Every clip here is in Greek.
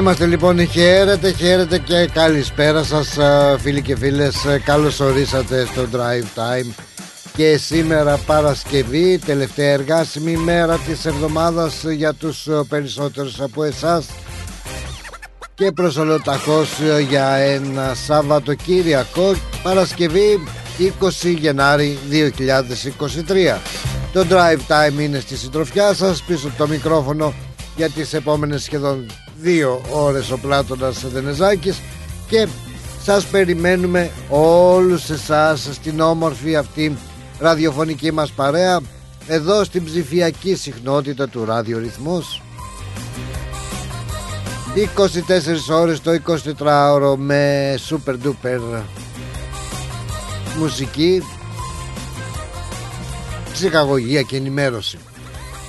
Είμαστε λοιπόν, χαίρετε, χαίρετε και καλησπέρα σας φίλοι και φίλες. Καλώς ορίσατε στο Drive Time Και σήμερα Παρασκευή, τελευταία εργάσιμη μέρα της εβδομάδας για τους περισσότερους από εσάς. Και προσολοταχώς για ένα Σαββατοκύριακο Παρασκευή 20 Γενάρη 2023 Το Drive Time είναι στη συντροφιά σας πίσω από το μικρόφωνο για τις επόμενες σχεδόν δύο ώρες ο Πλάτωνας Δενεζάκης και σας περιμένουμε όλους εσάς στην όμορφη αυτή ραδιοφωνική μας παρέα εδώ στην ψηφιακή συχνότητα του ραδιορυθμός 24 ώρες το 24ωρο με super duper μουσική ψυχαγωγία και ενημέρωση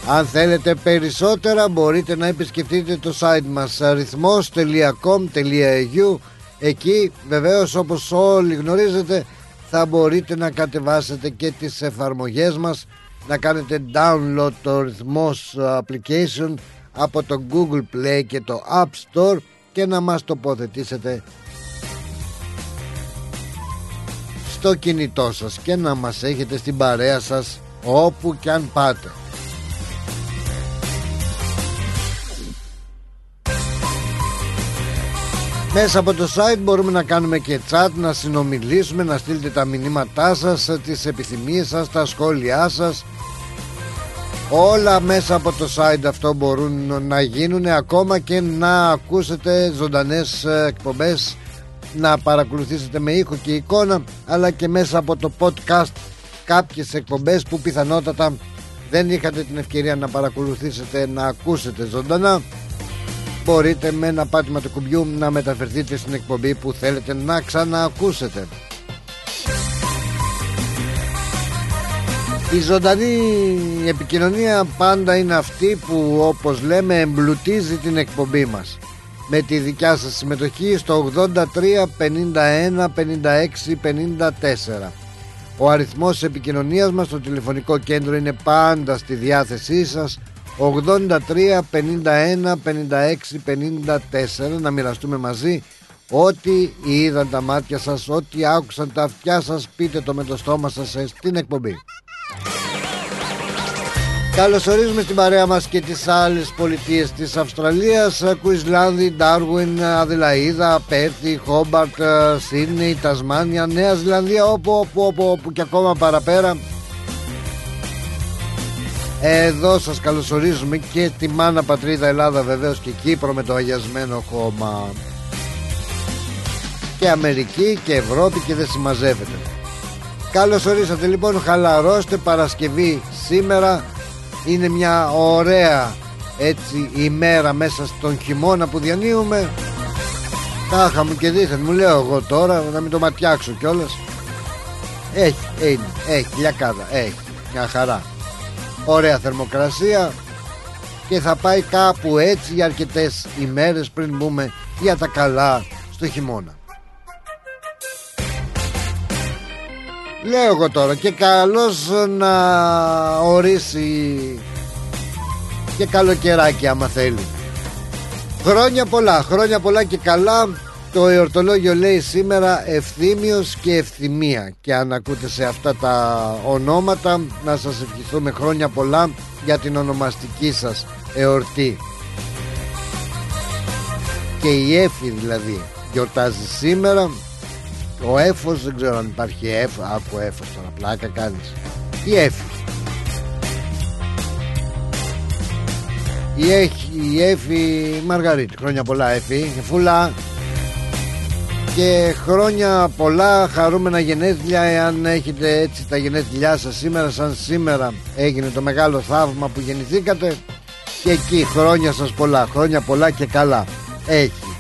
αν θέλετε περισσότερα μπορείτε να επισκεφτείτε το site μας αριθμός.com.au Εκεί βεβαίως όπως όλοι γνωρίζετε θα μπορείτε να κατεβάσετε και τις εφαρμογές μας να κάνετε download το ρυθμός application από το Google Play και το App Store και να μας τοποθετήσετε στο κινητό σας και να μας έχετε στην παρέα σας όπου και αν πάτε. Μέσα από το site μπορούμε να κάνουμε και chat, να συνομιλήσουμε, να στείλετε τα μηνύματά σας, τις επιθυμίες σας, τα σχόλιά σας. Όλα μέσα από το site αυτό μπορούν να γίνουν ακόμα και να ακούσετε ζωντανές εκπομπές να παρακολουθήσετε με ήχο και εικόνα αλλά και μέσα από το podcast κάποιες εκπομπές που πιθανότατα δεν είχατε την ευκαιρία να παρακολουθήσετε να ακούσετε ζωντανά μπορείτε με ένα πάτημα του κουμπιού να μεταφερθείτε στην εκπομπή που θέλετε να ξαναακούσετε. Η ζωντανή επικοινωνία πάντα είναι αυτή που όπως λέμε εμπλουτίζει την εκπομπή μας με τη δικιά σας συμμετοχή στο 83 51 56 54 ο αριθμός επικοινωνίας μας στο τηλεφωνικό κέντρο είναι πάντα στη διάθεσή σας 83 51 56 54 να μοιραστούμε μαζί Ό,τι είδαν τα μάτια σας Ό,τι άκουσαν τα αυτιά σας Πείτε το με το στόμα σας στην εκπομπή. Καλωσορίζουμε στην παρέα μας και τις άλλες πολιτείες της Αυστραλίας. Κουισλάνδη, Ντάρουιν, Αδελαίδα, Πέρθη, Χόμπαρτ, Σίδνεϊ, Τασμάνια, Νέα Ζηλανδία όπου, όπου, όπου, όπου και ακόμα παραπέρα εδώ σας καλωσορίζουμε και τη μάνα πατρίδα Ελλάδα βεβαίως και Κύπρο με το αγιασμένο χώμα. Και Αμερική και Ευρώπη και δεν συμμαζεύεται. Καλώς ορίσατε λοιπόν χαλαρώστε Παρασκευή σήμερα είναι μια ωραία έτσι ημέρα μέσα στον χειμώνα που διανύουμε. Τάχα μου και δίθεν μου λέω εγώ τώρα να μην το ματιάξω κιόλας. Έχει, έχει, έχει, λιακάδα, έχει, μια χαρά ωραία θερμοκρασία και θα πάει κάπου έτσι για αρκετές ημέρες πριν μπούμε για τα καλά στο χειμώνα. Λέω εγώ τώρα και καλώς να ορίσει και καλοκαιράκι άμα θέλει. Χρόνια πολλά, χρόνια πολλά και καλά το εορτολόγιο λέει σήμερα ευθύμιος και ευθυμία. Και αν ακούτε σε αυτά τα ονόματα να σας ευχηθούμε χρόνια πολλά για την ονομαστική σας εορτή. και η Έφη δηλαδή γιορτάζει σήμερα. Ο Έφος δεν ξέρω αν υπάρχει Έφο Άκου Έφος τώρα πλάκα κάνεις. Η Έφη. Η, Έχη, η Έφη Μαργαρίτη. Χρόνια πολλά Έφη. Φούλα και χρόνια πολλά χαρούμενα γενέθλια εάν έχετε έτσι τα γενέθλιά σας σήμερα σαν σήμερα έγινε το μεγάλο θαύμα που γεννηθήκατε. Και εκεί χρόνια σας πολλά χρόνια πολλά και καλά. Έχει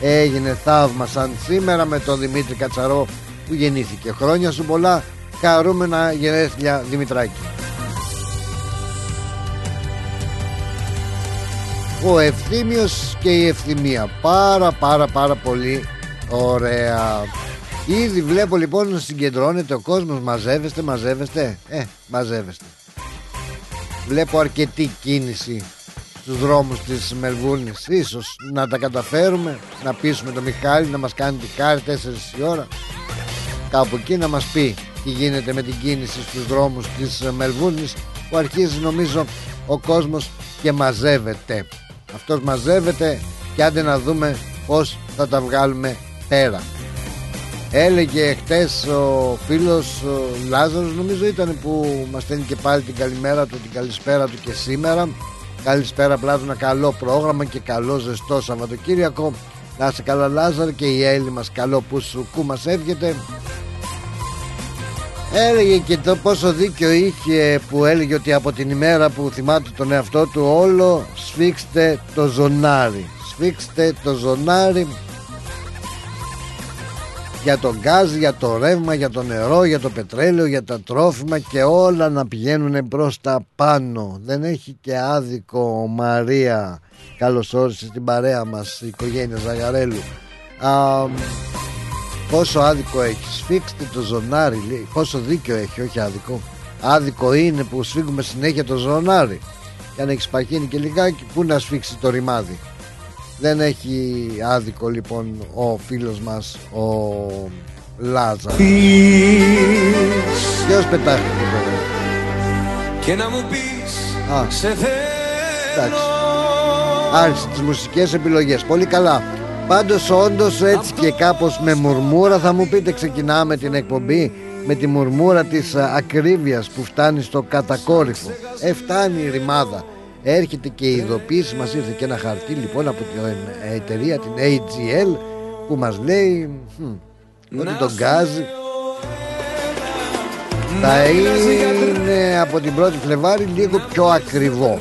έγινε θαύμα σαν σήμερα με τον Δημήτρη Κατσαρό που γεννήθηκε. Χρόνια σου πολλά χαρούμενα γενέθλια Δημητράκη. Ο Ευθύμιος και η Ευθυμία. Πάρα πάρα πάρα πολύ ωραία. Ήδη βλέπω λοιπόν να συγκεντρώνεται ο κόσμος. Μαζεύεστε, μαζεύεστε. Ε, μαζεύεστε. Βλέπω αρκετή κίνηση στους δρόμους της Μελβούρνης. Ίσως να τα καταφέρουμε Να πείσουμε τον Μιχάλη να μας κάνει τη χάρη 4 η ώρα. Κάπου εκεί να μας πει Τι γίνεται με την κίνηση στους δρόμους της Μελβούρνης Που αρχίζει νομίζω ο κόσμος και μαζεύεται. Αυτός μαζεύεται και άντε να δούμε πως θα τα βγάλουμε πέρα. Έλεγε χτες ο φίλος ο Λάζαρος νομίζω ήταν που μας στέλνει και πάλι την καλημέρα του, την καλησπέρα του και σήμερα. Καλησπέρα πλάτω ένα καλό πρόγραμμα και καλό ζεστό Σαββατοκύριακο. Να είσαι καλά Λάζαρ και η Έλλη μας καλό που σου κου μας έβγεται. Έλεγε και το πόσο δίκιο είχε που έλεγε ότι από την ημέρα που θυμάται τον εαυτό του όλο σφίξτε το ζωνάρι. Σφίξτε το ζωνάρι για τον γκάζ, για το ρεύμα, για το νερό, για το πετρέλαιο, για τα τρόφιμα και όλα να πηγαίνουν προς τα πάνω. Δεν έχει και άδικο Μαρία. Καλώς όρισες στην παρέα μας η οικογένεια Ζαγαρέλου. Α, πόσο άδικο έχεις. Σφίξτε το ζωνάρι. Λέει. Πόσο δίκιο έχει, όχι άδικο. Άδικο είναι που σφίγγουμε συνέχεια το ζωνάρι. Για να έχεις παχύνει και λιγάκι, πού να σφίξει το ρημάδι. Δεν έχει άδικο λοιπόν ο φίλος μας ο Λάζα Ποιος πετάχτηκε βέβαια Και να μου πεις Α, σε θέλω. Άρχισε τις μουσικές επιλογές. Πολύ καλά. Πάντως όντως έτσι και κάπως με μουρμούρα θα μου πείτε ξεκινάμε την εκπομπή με τη μουρμούρα της ακρίβειας που φτάνει στο κατακόρυφο. Ε φτάνει η ρημάδα έρχεται και η ειδοποίηση μας ήρθε και ένα χαρτί λοιπόν από την εταιρεία την AGL που μας λέει ότι το γκάζ θα είναι από την 1η Φλεβάρη λίγο πιο ακριβό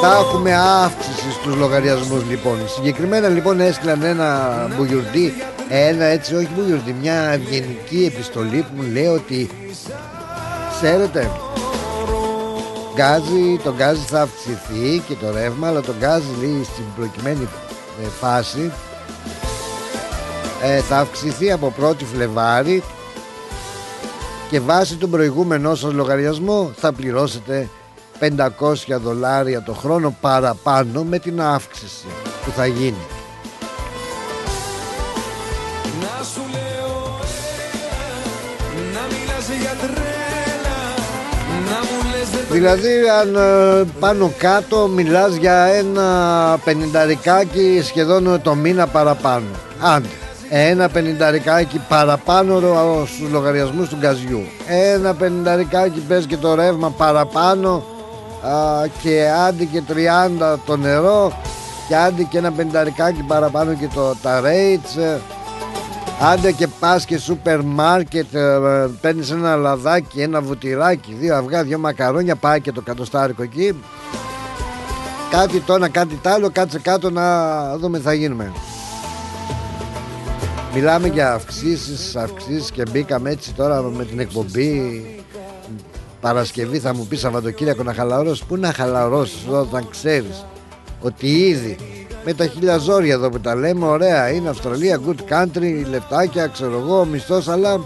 θα έχουμε αύξηση στους λογαριασμούς λοιπόν Συγκεκριμένα λοιπόν έστειλαν ένα μπουγιουρντί Ένα έτσι όχι μπουγιουρντί Μια ευγενική επιστολή που μου λέει ότι Ξέρετε γκάζι, το γκάζι θα αυξηθεί και το ρεύμα αλλά το γκάζι λέει στην προκειμένη ε, φάση ε, θα αυξηθεί από 1η Φλεβάρη και βάσει του προηγούμενου σας λογαριασμό θα πληρώσετε 500 δολάρια το χρόνο παραπάνω με την αύξηση που θα γίνει. Δηλαδή αν ε, πάνω κάτω μιλάς για ένα πενινταρικάκι σχεδόν το μήνα παραπάνω. Άντε. Ένα πενινταρικάκι παραπάνω στους λογαριασμούς του γκαζιού. Ένα πενινταρικάκι πες και το ρεύμα παραπάνω α, Και άντε και 30 το νερό Και άντε και ένα πενινταρικάκι παραπάνω και το, τα rates Άντε και πας και σούπερ μάρκετ ε, Παίρνεις ένα λαδάκι, ένα βουτυράκι Δύο αυγά, δύο μακαρόνια Πάει και το κατοστάρικο εκεί. Κάτι το ένα, κάτι τ' άλλο Κάτσε κάτω να δούμε τι θα γίνουμε. Μιλάμε για αυξήσεις, αυξήσεις και μπήκαμε έτσι τώρα με την εκπομπή. Παρασκευή θα μου πεις Σαββατοκύριακο να χαλαρώσεις. Πού να χαλαρώσεις όταν ξέρεις ότι ήδη με τα χίλια ζόρια εδώ που τα λέμε ωραία είναι Αυστραλία good country λεφτάκια ξέρω εγώ μισθός αλλά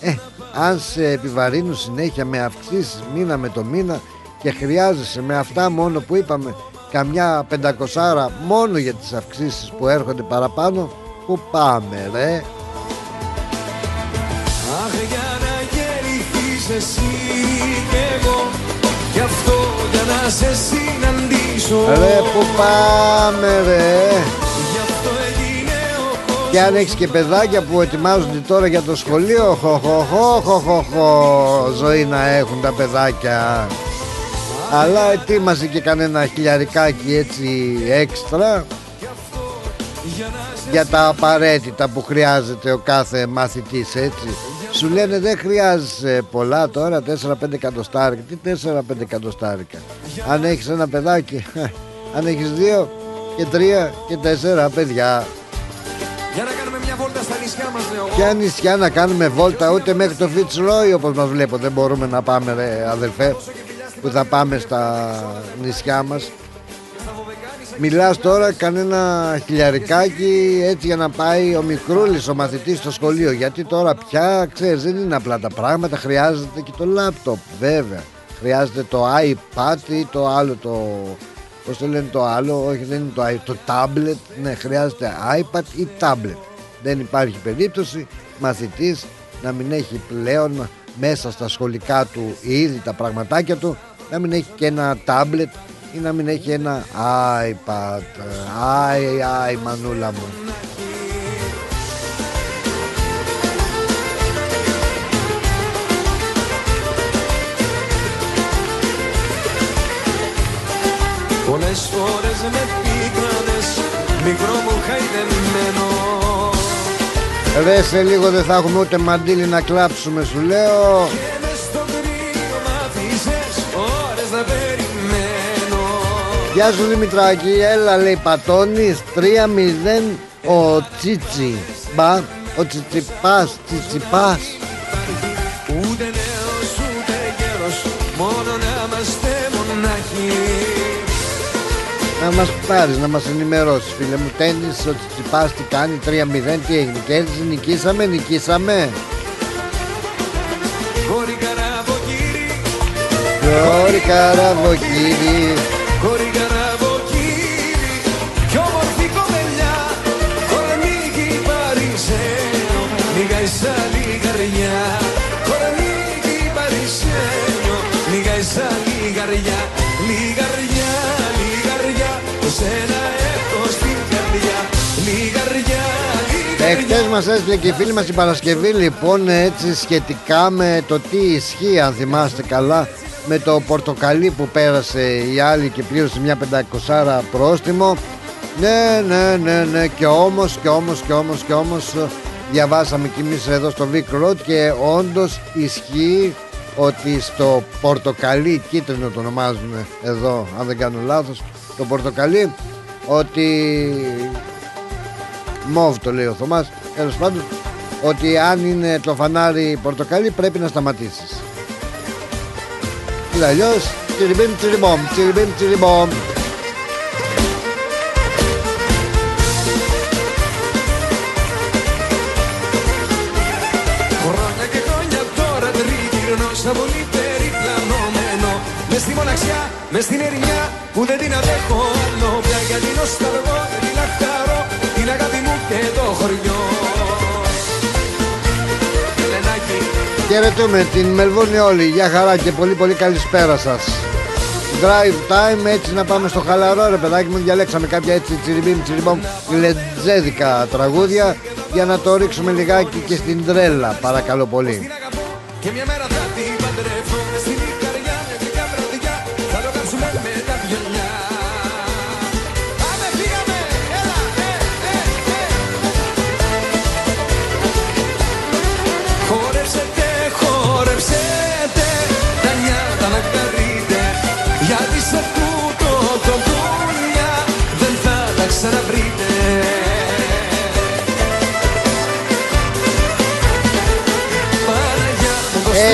ε, αν σε επιβαρύνουν συνέχεια με αυξήσεις μήνα με το μήνα και χρειάζεσαι με αυτά μόνο που είπαμε καμιά πεντακοσάρα μόνο για τις αυξήσεις που έρχονται παραπάνω που πάμε ρε. Αχ για να γεννηθείς εσύ και εγώ Γι' αυτό για να σε συναντήσω Ρε που πάμε ρε. Και αν έχεις και παιδάκια που ετοιμάζονται τώρα για το σχολείο χω, χω, χω, χω, χω, χω, Ζωή να έχουν τα παιδάκια. Αλλά ετοίμασε και κανένα χιλιαρικάκι έτσι έξτρα Για τα απαραίτητα που χρειάζεται ο κάθε μαθητής έτσι. Σου λένε δεν χρειάζεσαι πολλά τώρα 4-5 εκατοστάρικα Τι 4-5 εκατοστάρικα; Αν έχεις ένα παιδάκι Αν έχεις δύο και τρία και τέσσερα παιδιά. Για να κάνουμε μια βόλτα στα νησιά μας λέω Ποια νησιά να κάνουμε βόλτα ούτε μέχρι το Fitzroy όπως μας βλέπω δεν μπορούμε να πάμε ρε αδελφέ που θα πάμε στα νησιά μας Μιλάς τώρα κανένα χιλιαρικάκι έτσι για να πάει ο μικρούλης ο μαθητής στο σχολείο. Γιατί τώρα πια ξέρεις δεν είναι απλά τα πράγματα χρειάζεται και το λάπτοπ βέβαια. Χρειάζεται το iPad ή το άλλο το Πώς το λένε το άλλο, όχι δεν είναι το, το tablet, ναι χρειάζεται iPad ή tablet. Δεν υπάρχει περίπτωση μαθητής να μην έχει πλέον μέσα στα σχολικά του ήδη τα πραγματάκια του να μην έχει και ένα tablet ή να μην έχει ένα iPad. Άι, άι, μανούλα μου. Πολλές φορές με πίκρανες Μικρό μου χαϊδεμένο Ρε σε λίγο δεν θα έχουμε ούτε μαντίλι να κλάψουμε σου λέω Γεια σου Δημητράκη, έλα λέει πατώνεις. 3-0 ο Τσίτσι. Μπα, ο Τσιτσιπάς, Τσιτσιπάς. Ούτε νέος ούτε γέρος Μόνο να είμαστε μονάχοι. Να μας πάρεις, να μας ενημερώσεις φίλε μου. Τέννις, ο Τσιτσιπάς τι κάνει 3-0, τι έγινε. Κέρδισε, νικήσαμε, νικήσαμε. Κόρη καραβοκύρι. Γιώρη καραβοκύρι Κόρη καραβοκύρι Κι όμορφη κοπελιά Κορμίκι παρισένιο Λίγα ίσα λιγαριά Κορμίκι παρισένιο Λίγα ίσα λιγαριά Λιγαριά, λιγαριά Το σένα έχω στην καρδιά. Λιγαριά, Εχθές λιγαριά μας έστειλε και η φίλη μας η Παρασκευή λοιπόν έτσι σχετικά με το τι ισχύει αν θυμάστε καλά με το πορτοκαλί που πέρασε η άλλη και πλήρωσε μια πεντακοσάρα πρόστιμο. Ναι ναι ναι ναι και όμως και όμως και όμως και όμως διαβάσαμε κι εμείς εδώ στο Vic Road και όντως ισχύει ότι στο πορτοκαλί κίτρινο το ονομάζουν εδώ αν δεν κάνω λάθος το πορτοκαλί ότι Μόβ το λέει ο Θωμάς Τέλος πάντων Ότι αν είναι το φανάρι πορτοκαλί Πρέπει να σταματήσεις Τι αλλιώς Τσιριμπίμ τσιριμπόμ Τσιριμπίμ τσιριμπόμ. Χρόνια και χρόνια τώρα τριγυρνώ σαν πολύ περιπλανωμένο. Μες στη μοναξιά, μες στην ερημιά που δεν την αντέχω άλλο. Πια Γιατί νοσταλγώ και την λαχταρώ την αγάπη μου και το χωριό. Ελενάκη, Χαιρετούμε την Μελβούνι όλοι. Γεια χαρά και πολύ πολύ καλησπέρα σας. Drive time έτσι να πάμε στο χαλαρό ρε παιδάκι μου Διαλέξαμε κάποια έτσι τσιριμπίμ τσιριμπόμ Λετζέδικα τραγούδια Για να το ρίξουμε λιγάκι και στην τρέλα Παρακαλώ πολύ. Την αγαπώ και μια μέρα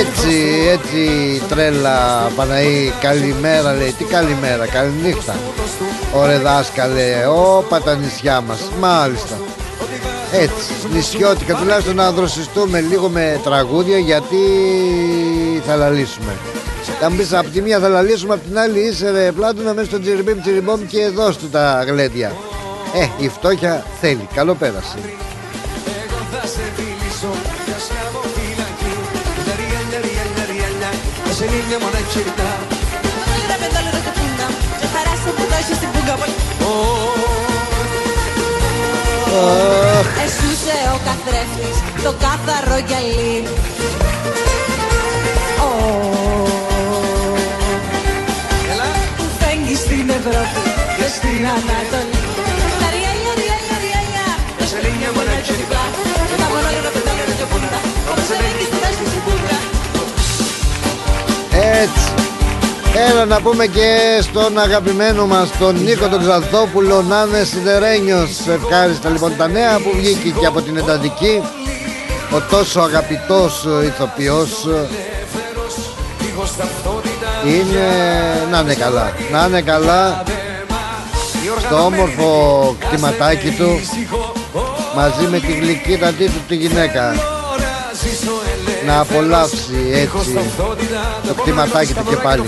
Έτσι, έτσι τρέλα Παναή Καλημέρα λέει Τι καλημέρα, καληνύχτα Ωρε δάσκαλε Όπα τα νησιά μας Μάλιστα Έτσι, νησιώτικα τουλάχιστον να δροσιστούμε λίγο με τραγούδια γιατί θα λαλήσουμε. Θα μου πεις απ' τη μία θα λαλήσουμε, απ' την άλλη είσαι ρε πλάτωνα μέσα στο τσιριμπίμ τσιριμπόμ και δώσ' του τα γλέντια. Ε, η φτώχεια θέλει. Καλό πέρασε. Εγώ θα σε σε λίνια μοναχυρτά Allora vedo l'ora che punta, già farà Όσο που τα έχεις στην πούγκα Εσούσε ο καθρέφτης το κάθαρο γυαλί. Που φέγγεις στην Ευρώπη και στην Ανατολή. Τα ριέλια, ριέλια, ριέλια Τα σελίνια μονάχια διπλά Και τα μονάχια να πετάνε και πούντα Όπως ελέγχει Έτσι Έλα να πούμε και στον αγαπημένο μας τον Νίκο τον Ξανθόπουλο να είναι σιδερένιος Ευχάριστα λοιπόν τα νέα που βγήκε και από την εντατική. Ο τόσο αγαπητός ηθοποιός Είναι να είναι καλά Να είναι καλά Στο όμορφο κτηματάκι του Μαζί με τη γλυκύτατη του τη γυναίκα να απολαύσει έτσι το κτηματάκι του και πάλι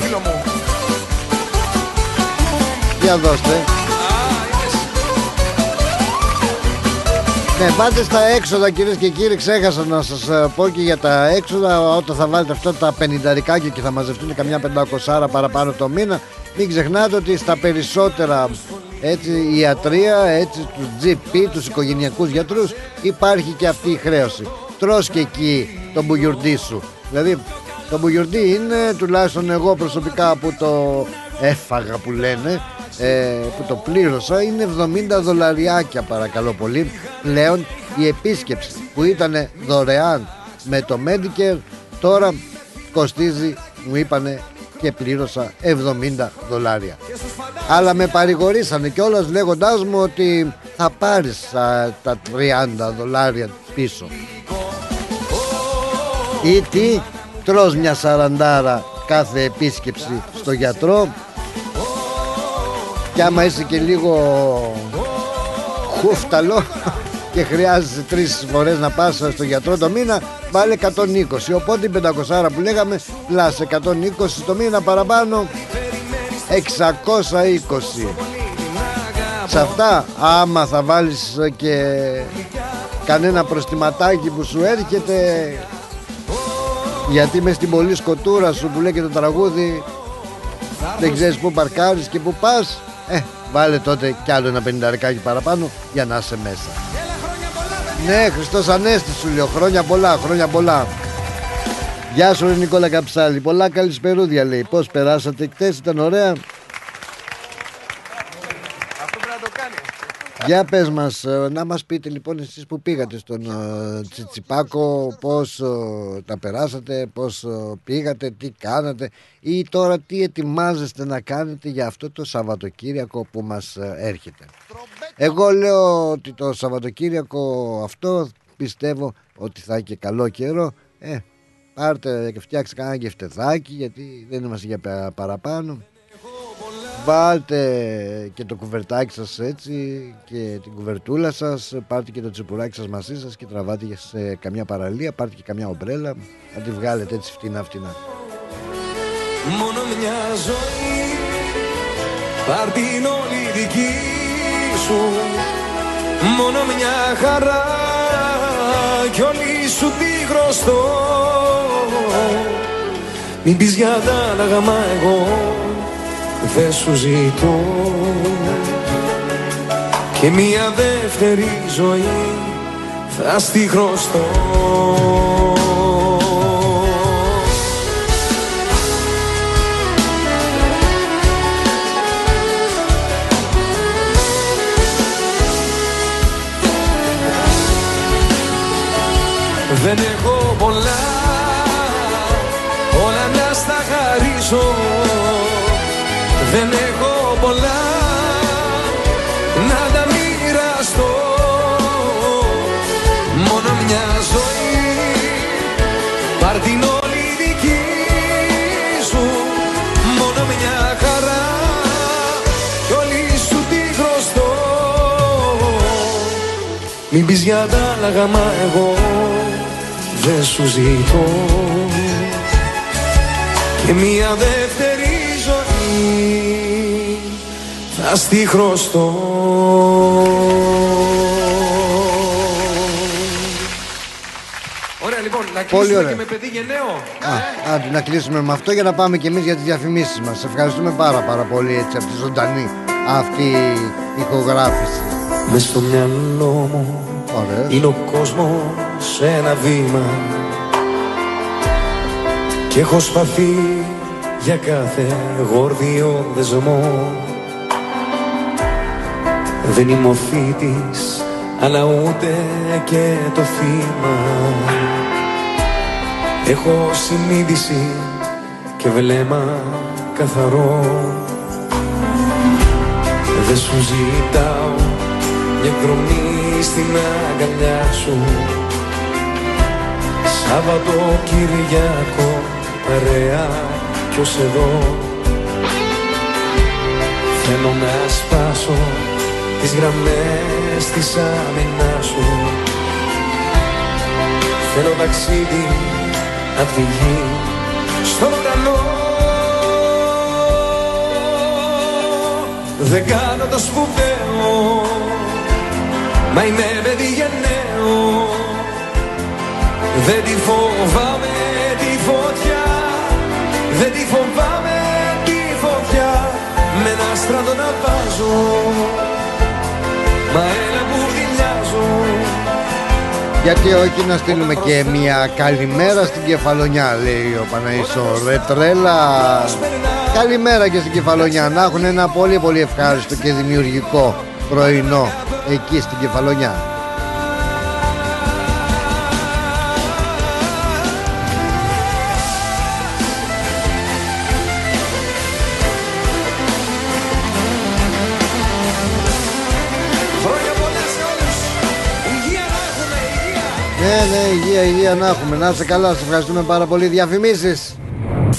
Για δώστε Ναι, πάτε στα έξοδα κυρίες και κύριοι. Ξέχασα να σας ε, πω και για τα έξοδα. Όταν θα βάλετε αυτά τα πενινταρικάκια και θα μαζευτούν καμιά πεντακοσάρα παραπάνω το μήνα, μην ξεχνάτε ότι στα περισσότερα έτσι, ιατρία, έτσι, τους GP, τους οικογενειακούς γιατρούς υπάρχει και αυτή η χρέωση τρως και εκεί τον μπουγιουρντί σου. Δηλαδή το μπουγιουρντί είναι τουλάχιστον εγώ προσωπικά που το έφαγα που λένε ε, που το πλήρωσα είναι 70 δολαριάκια παρακαλώ πολύ. Πλέον η επίσκεψη που ήταν δωρεάν με το Medicare τώρα κοστίζει μου είπανε και πλήρωσα 70 δολάρια. Αλλά με παρηγορήσανε κιόλας λέγοντάς μου ότι θα πάρεις τα 30 δολάρια πίσω. Ή τι τρως μια σαραντάρα κάθε επίσκεψη στο γιατρό. Και άμα είσαι και λίγο χούφταλο και χρειάζεσαι τρεις φορές να πας στο γιατρό το μήνα βάλε 120 οπότε η 500 που λέγαμε πλάς 120 το μήνα παραπάνω 620 σε αυτά άμα θα βάλεις και κανένα προστιματάκι που σου έρχεται γιατί με στην πολύ σκοτούρα σου που λέει και το τραγούδι δεν ξέρεις που παρκάρεις και που πας ε, βάλε τότε κι άλλο ένα πενινταρικάκι παραπάνω για να είσαι μέσα ναι Χριστός Ανέστη σου λέω. Χρόνια πολλά χρόνια πολλά. Γεια σου Νικόλα Καψάλη. Πολλά καλησπερούδια λέει. Πως περάσατε χτες ήταν ωραία; Για πες μας, ε, να μας πείτε λοιπόν εσείς που πήγατε στον uh, Τσιτσιπάκο Πώς uh, τα περάσατε, πώς uh, πήγατε, τι κάνατε Ή τώρα τι ετοιμάζεστε να κάνετε για αυτό το Σαββατοκύριακο που μας έρχεται; Εγώ λέω ότι το Σαββατοκύριακο αυτό πιστεύω ότι θα έχει καλό καιρό. Ε, Πάρτε και φτιάξτε κανένα γευτεδάκι γιατί δεν είμαστε για παραπάνω. Βάλτε και το κουβερτάκι σας έτσι και την κουβερτούλα σας Πάρτε και το τσιπουράκι σας μαζί σας και τραβάτε σε καμιά παραλία Πάρτε και καμιά ομπρέλα Να τη βγάλετε έτσι φτηνά φτηνά. Μόνο μια ζωή Πάρ' την όλη δική σου. Μόνο μια χαρά Κι όλη σου τη χρωστώ Μην πεις για τα άλλα εγώ δεν σου ζητώ. Και μια δεύτερη ζωή θα στη χρωστώ Δεν έχω πολλά όλα να στα χαρίσω. Δεν έχω πολλά να τα μοιραστώ. Μόνο μια ζωή Πάρ' την όλη δική σου. Μόνο μια χαρά Κι όλη σου τη χρωστώ. Μην πεις για τα άλλα μα εγώ δεν σου ζητώ και μια δεύτερη θα στη χρωστώ Ωραία λοιπόν, να Πολύ κλείσουμε ωραία. και με παιδί γενναίο. Α, άντε, να κλείσουμε με αυτό για να πάμε και εμείς για τις διαφημίσεις μας. Σε ευχαριστούμε πάρα πάρα πολύ έτσι από τη ζωντανή αυτή η ηχογράφηση. Μες στο μυαλό μου Ωραία. είναι ο κόσμος ένα βήμα. Και έχω σπαθεί για κάθε γόρδιο δεσμό Δεν είμαι ο θήτης αλλά ούτε και το θύμα. Έχω συνείδηση και βλέμμα καθαρό. Δεν σου ζητάω μια εκδρομή στην αγκαλιά σου Σάββατο Κυριακό παρέα ποιος εδώ; Θέλω να σπάσω τις γραμμές της άμυνας σου. Θέλω ταξίδι απ' τη γη στο ουρανό. Δεν κάνω το σπουδαίο Μα είμαι παιδί γενναίο Δεν τη φοβάμαι τη φωτιά. Δεν τη φοβάμαι τη φωτιά. Με ένα στράτο να βάζω Μα έλα που δειλιάζω Γιατί όχι να στείλουμε και μια καλημέρα στην Κεφαλονιά λέει ο Παναήσο Ρε τρέλα Καλημέρα και στην Κεφαλονιά. Να έχουν ένα πολύ πολύ ευχάριστο και δημιουργικό πρωινό Εκεί στην Κεφαλονιά Ναι ναι υγεία υγεία να έχουμε Να είσαι καλά σε ευχαριστούμε πάρα πολύ Διαφημίσεις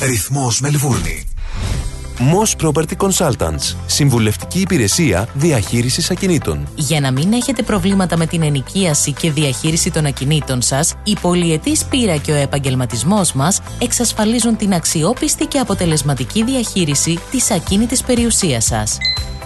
Ρυθμός Μελβούρνη. Moss Property Consultants. Συμβουλευτική υπηρεσία διαχείρισης ακινήτων. Για να μην έχετε προβλήματα με την ενοικίαση και διαχείριση των ακινήτων σας, η πολυετής πείρα και ο επαγγελματισμός μας εξασφαλίζουν την αξιόπιστη και αποτελεσματική διαχείριση της ακίνητης περιουσίας σας.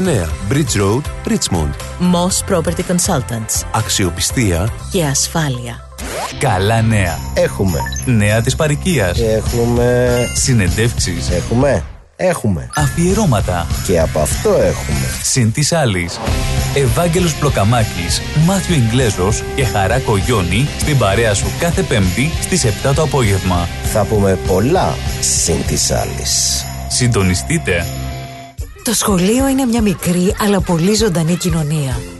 Bridge Road, Richmond. Moss Property Consultants. Αξιοπιστία Και ασφάλεια. Καλά νέα. Έχουμε. Νέα της παροικίας. Έχουμε. Συνεντεύξεις. Έχουμε. Έχουμε. Αφιερώματα. Και από αυτό έχουμε. Συν της άλλης. Ευάγγελος Πλοκαμάκης, Μάθιο Ιγκλέζος και Χαράκο Γιόνι στην παρέα σου κάθε Πέμπτη στις 7 το απόγευμα. Θα πούμε πολλά συν της άλλης. Συντονιστείτε. Το σχολείο είναι μια μικρή αλλά πολύ ζωντανή κοινωνία.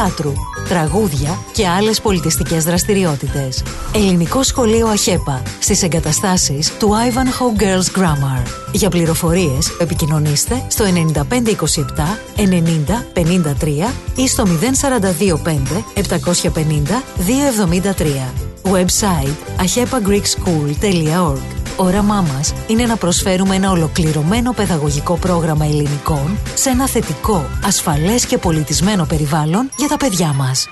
θεάτρου. Τραγούδια και άλλες πολιτιστικές δραστηριότητες. Ελληνικό σχολείο ΑΧΕΠΑ στις εγκαταστάσεις του Ivanhoe Girls Grammar. Για πληροφορίες επικοινωνήστε στο 9527 90 53 ή στο 0425 750 273. Website ahepagreekschool.org Όραμά μας είναι να προσφέρουμε ένα ολοκληρωμένο παιδαγωγικό πρόγραμμα ελληνικών σε ένα θετικό, ασφαλές και πολιτισμένο περιβάλλον για τα παιδιά μας.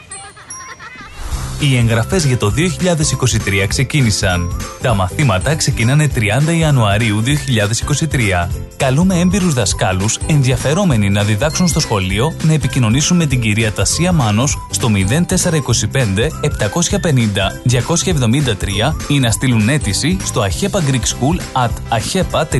Οι εγγραφές για το 2023 ξεκίνησαν. Τα μαθήματα ξεκινάνε 30 Ιανουαρίου 2023. Καλούμε έμπειρους δασκάλους ενδιαφερόμενοι να διδάξουν στο σχολείο να επικοινωνήσουν με την κυρία Τασία Μάνος στο 0425 750 273 ή να στείλουν αίτηση στο Ahepa Greek School at ahepa.org.au.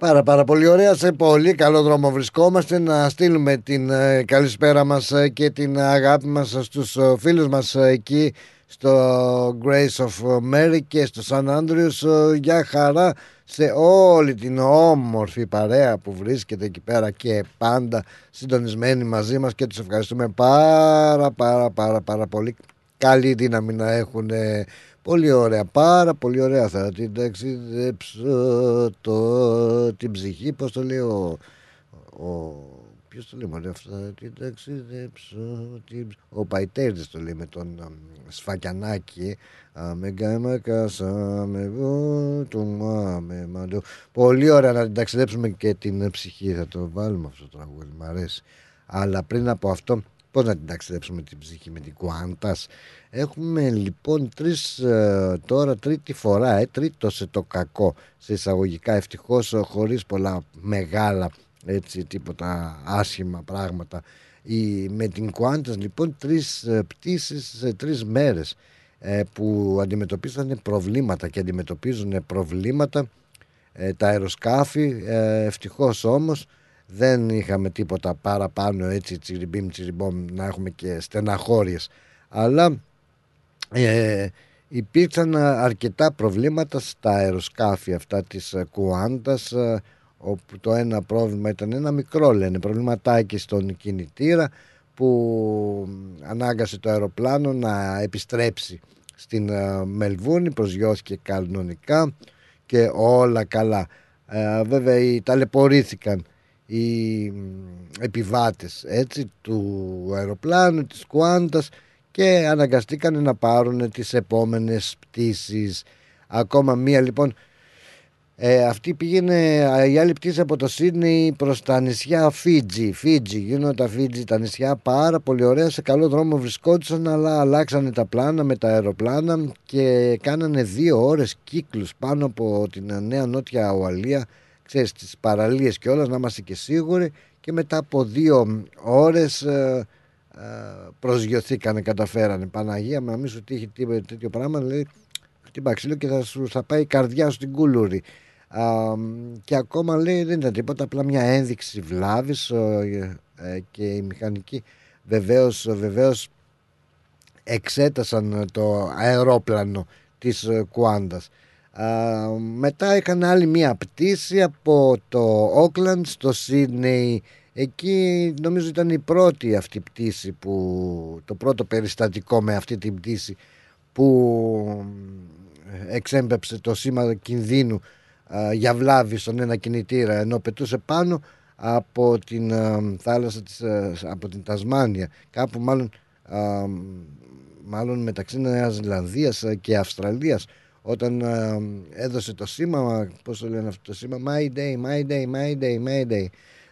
Πάρα πάρα πολύ ωραία, σε πολύ καλό δρόμο βρισκόμαστε. Να στείλουμε την ε, καλησπέρα μας ε, και την αγάπη μας στους ε, φίλους μας ε, εκεί στο Grace of Mary και στο San Andrews ε, για χαρά σε όλη την όμορφη παρέα που βρίσκεται εκεί πέρα και πάντα συντονισμένη μαζί μας και τους ευχαριστούμε πάρα πάρα πάρα πάρα πολύ. Καλή δύναμη να έχουν ε, Πολύ ωραία, πάρα πολύ ωραία θα την ταξιδέψω. Το, την ψυχή, πώς το λέει ο, ο ποιος το λέει μωρέ αυτό, θα την ταξιδέψω. Την, ψ- ο Παϊτέρης το λέει με τον α, Σφακιανάκη. Α, με γκάμα κάσα με βου, του μα με μαντού. Πολύ ωραία να την ταξιδέψουμε και την ψυχή θα το βάλουμε αυτό το τραγούδι, μ' αρέσει. Αλλά πριν από αυτό Πώς να την ταξιδέψουμε την ψυχή με την Κουάντας; Έχουμε λοιπόν τρεις ε, τώρα τρίτη φορά ε, Τρίτο σε το κακό Σε εισαγωγικά. Ευτυχώς ε, χωρίς πολλά μεγάλα έτσι τίποτα άσχημα πράγματα. Η, με την Κουάντας λοιπόν τρεις ε, πτήσεις σε τρεις μέρες ε, που αντιμετωπίσανε προβλήματα και αντιμετωπίζουν προβλήματα ε, τα αεροσκάφη. Ε, ευτυχώς όμως δεν είχαμε τίποτα παραπάνω έτσι τσιριμπίμ τσιριμπόμ να έχουμε και στεναχώριες. Αλλά ε, υπήρξαν αρκετά προβλήματα στα αεροσκάφη αυτά της ε, Κουάντας ε, όπου το ένα πρόβλημα ήταν ένα μικρό λένε προβληματάκι στον κινητήρα που ανάγκασε το αεροπλάνο να επιστρέψει στην ε, Μελβούνη προσγειώθηκε κανονικά και όλα καλά. Ε, βέβαια οι, ταλαιπωρήθηκαν οι επιβάτες έτσι του αεροπλάνου της Κουάντας και αναγκαστήκαν να πάρουν τις επόμενες πτήσεις. Ακόμα μία λοιπόν ε, αυτή πήγαινε η άλλη πτήση από το Σίδνεϊ προς τα νησιά Φίτζι Φίτζι γίνονται τα Φίτζι τα νησιά πάρα πολύ ωραία σε καλό δρόμο βρισκόντουσαν αλλά αλλάξανε τα πλάνα με τα αεροπλάνα και κάνανε δύο ώρες κύκλους πάνω από την νέα νότια Ουαλία. Ξέρεις τις παραλίες και όλα να είμαστε και σίγουροι. Και μετά από δύο ώρες ε, ε, προσγειωθήκανε καταφέρανε. Παναγία μου να μην σου τύχει τίποτα τέτοιο πράγμα λέει χτύπα ξύλο και θα σου θα πάει η καρδιά σου στην κούλουρη. Α, και ακόμα λέει δεν ήταν τίποτα απλά μια ένδειξη βλάβης ε, ε, και οι μηχανικοί βεβαίως, βεβαίως εξέτασαν το αερόπλανο της ε, Κουάντας. Α, μετά είχαν άλλη μία πτήση από το Όκλαντ στο Σίδνεϊ εκεί νομίζω ήταν η πρώτη αυτή πτήση που το πρώτο περιστατικό με αυτή την πτήση που εξέμπεψε το σήμα κινδύνου α, για βλάβη στον ένα κινητήρα ενώ πετούσε πάνω από την α, θάλασσα της, α, από την Τασμάνια. Κάπου μάλλον, α, μάλλον μεταξύ Νέας Ζηλανδίας και Αυστραλίας όταν α, έδωσε το σήμα πώς το λένε αυτό το σήμα My Day, My Day, My Day, My Day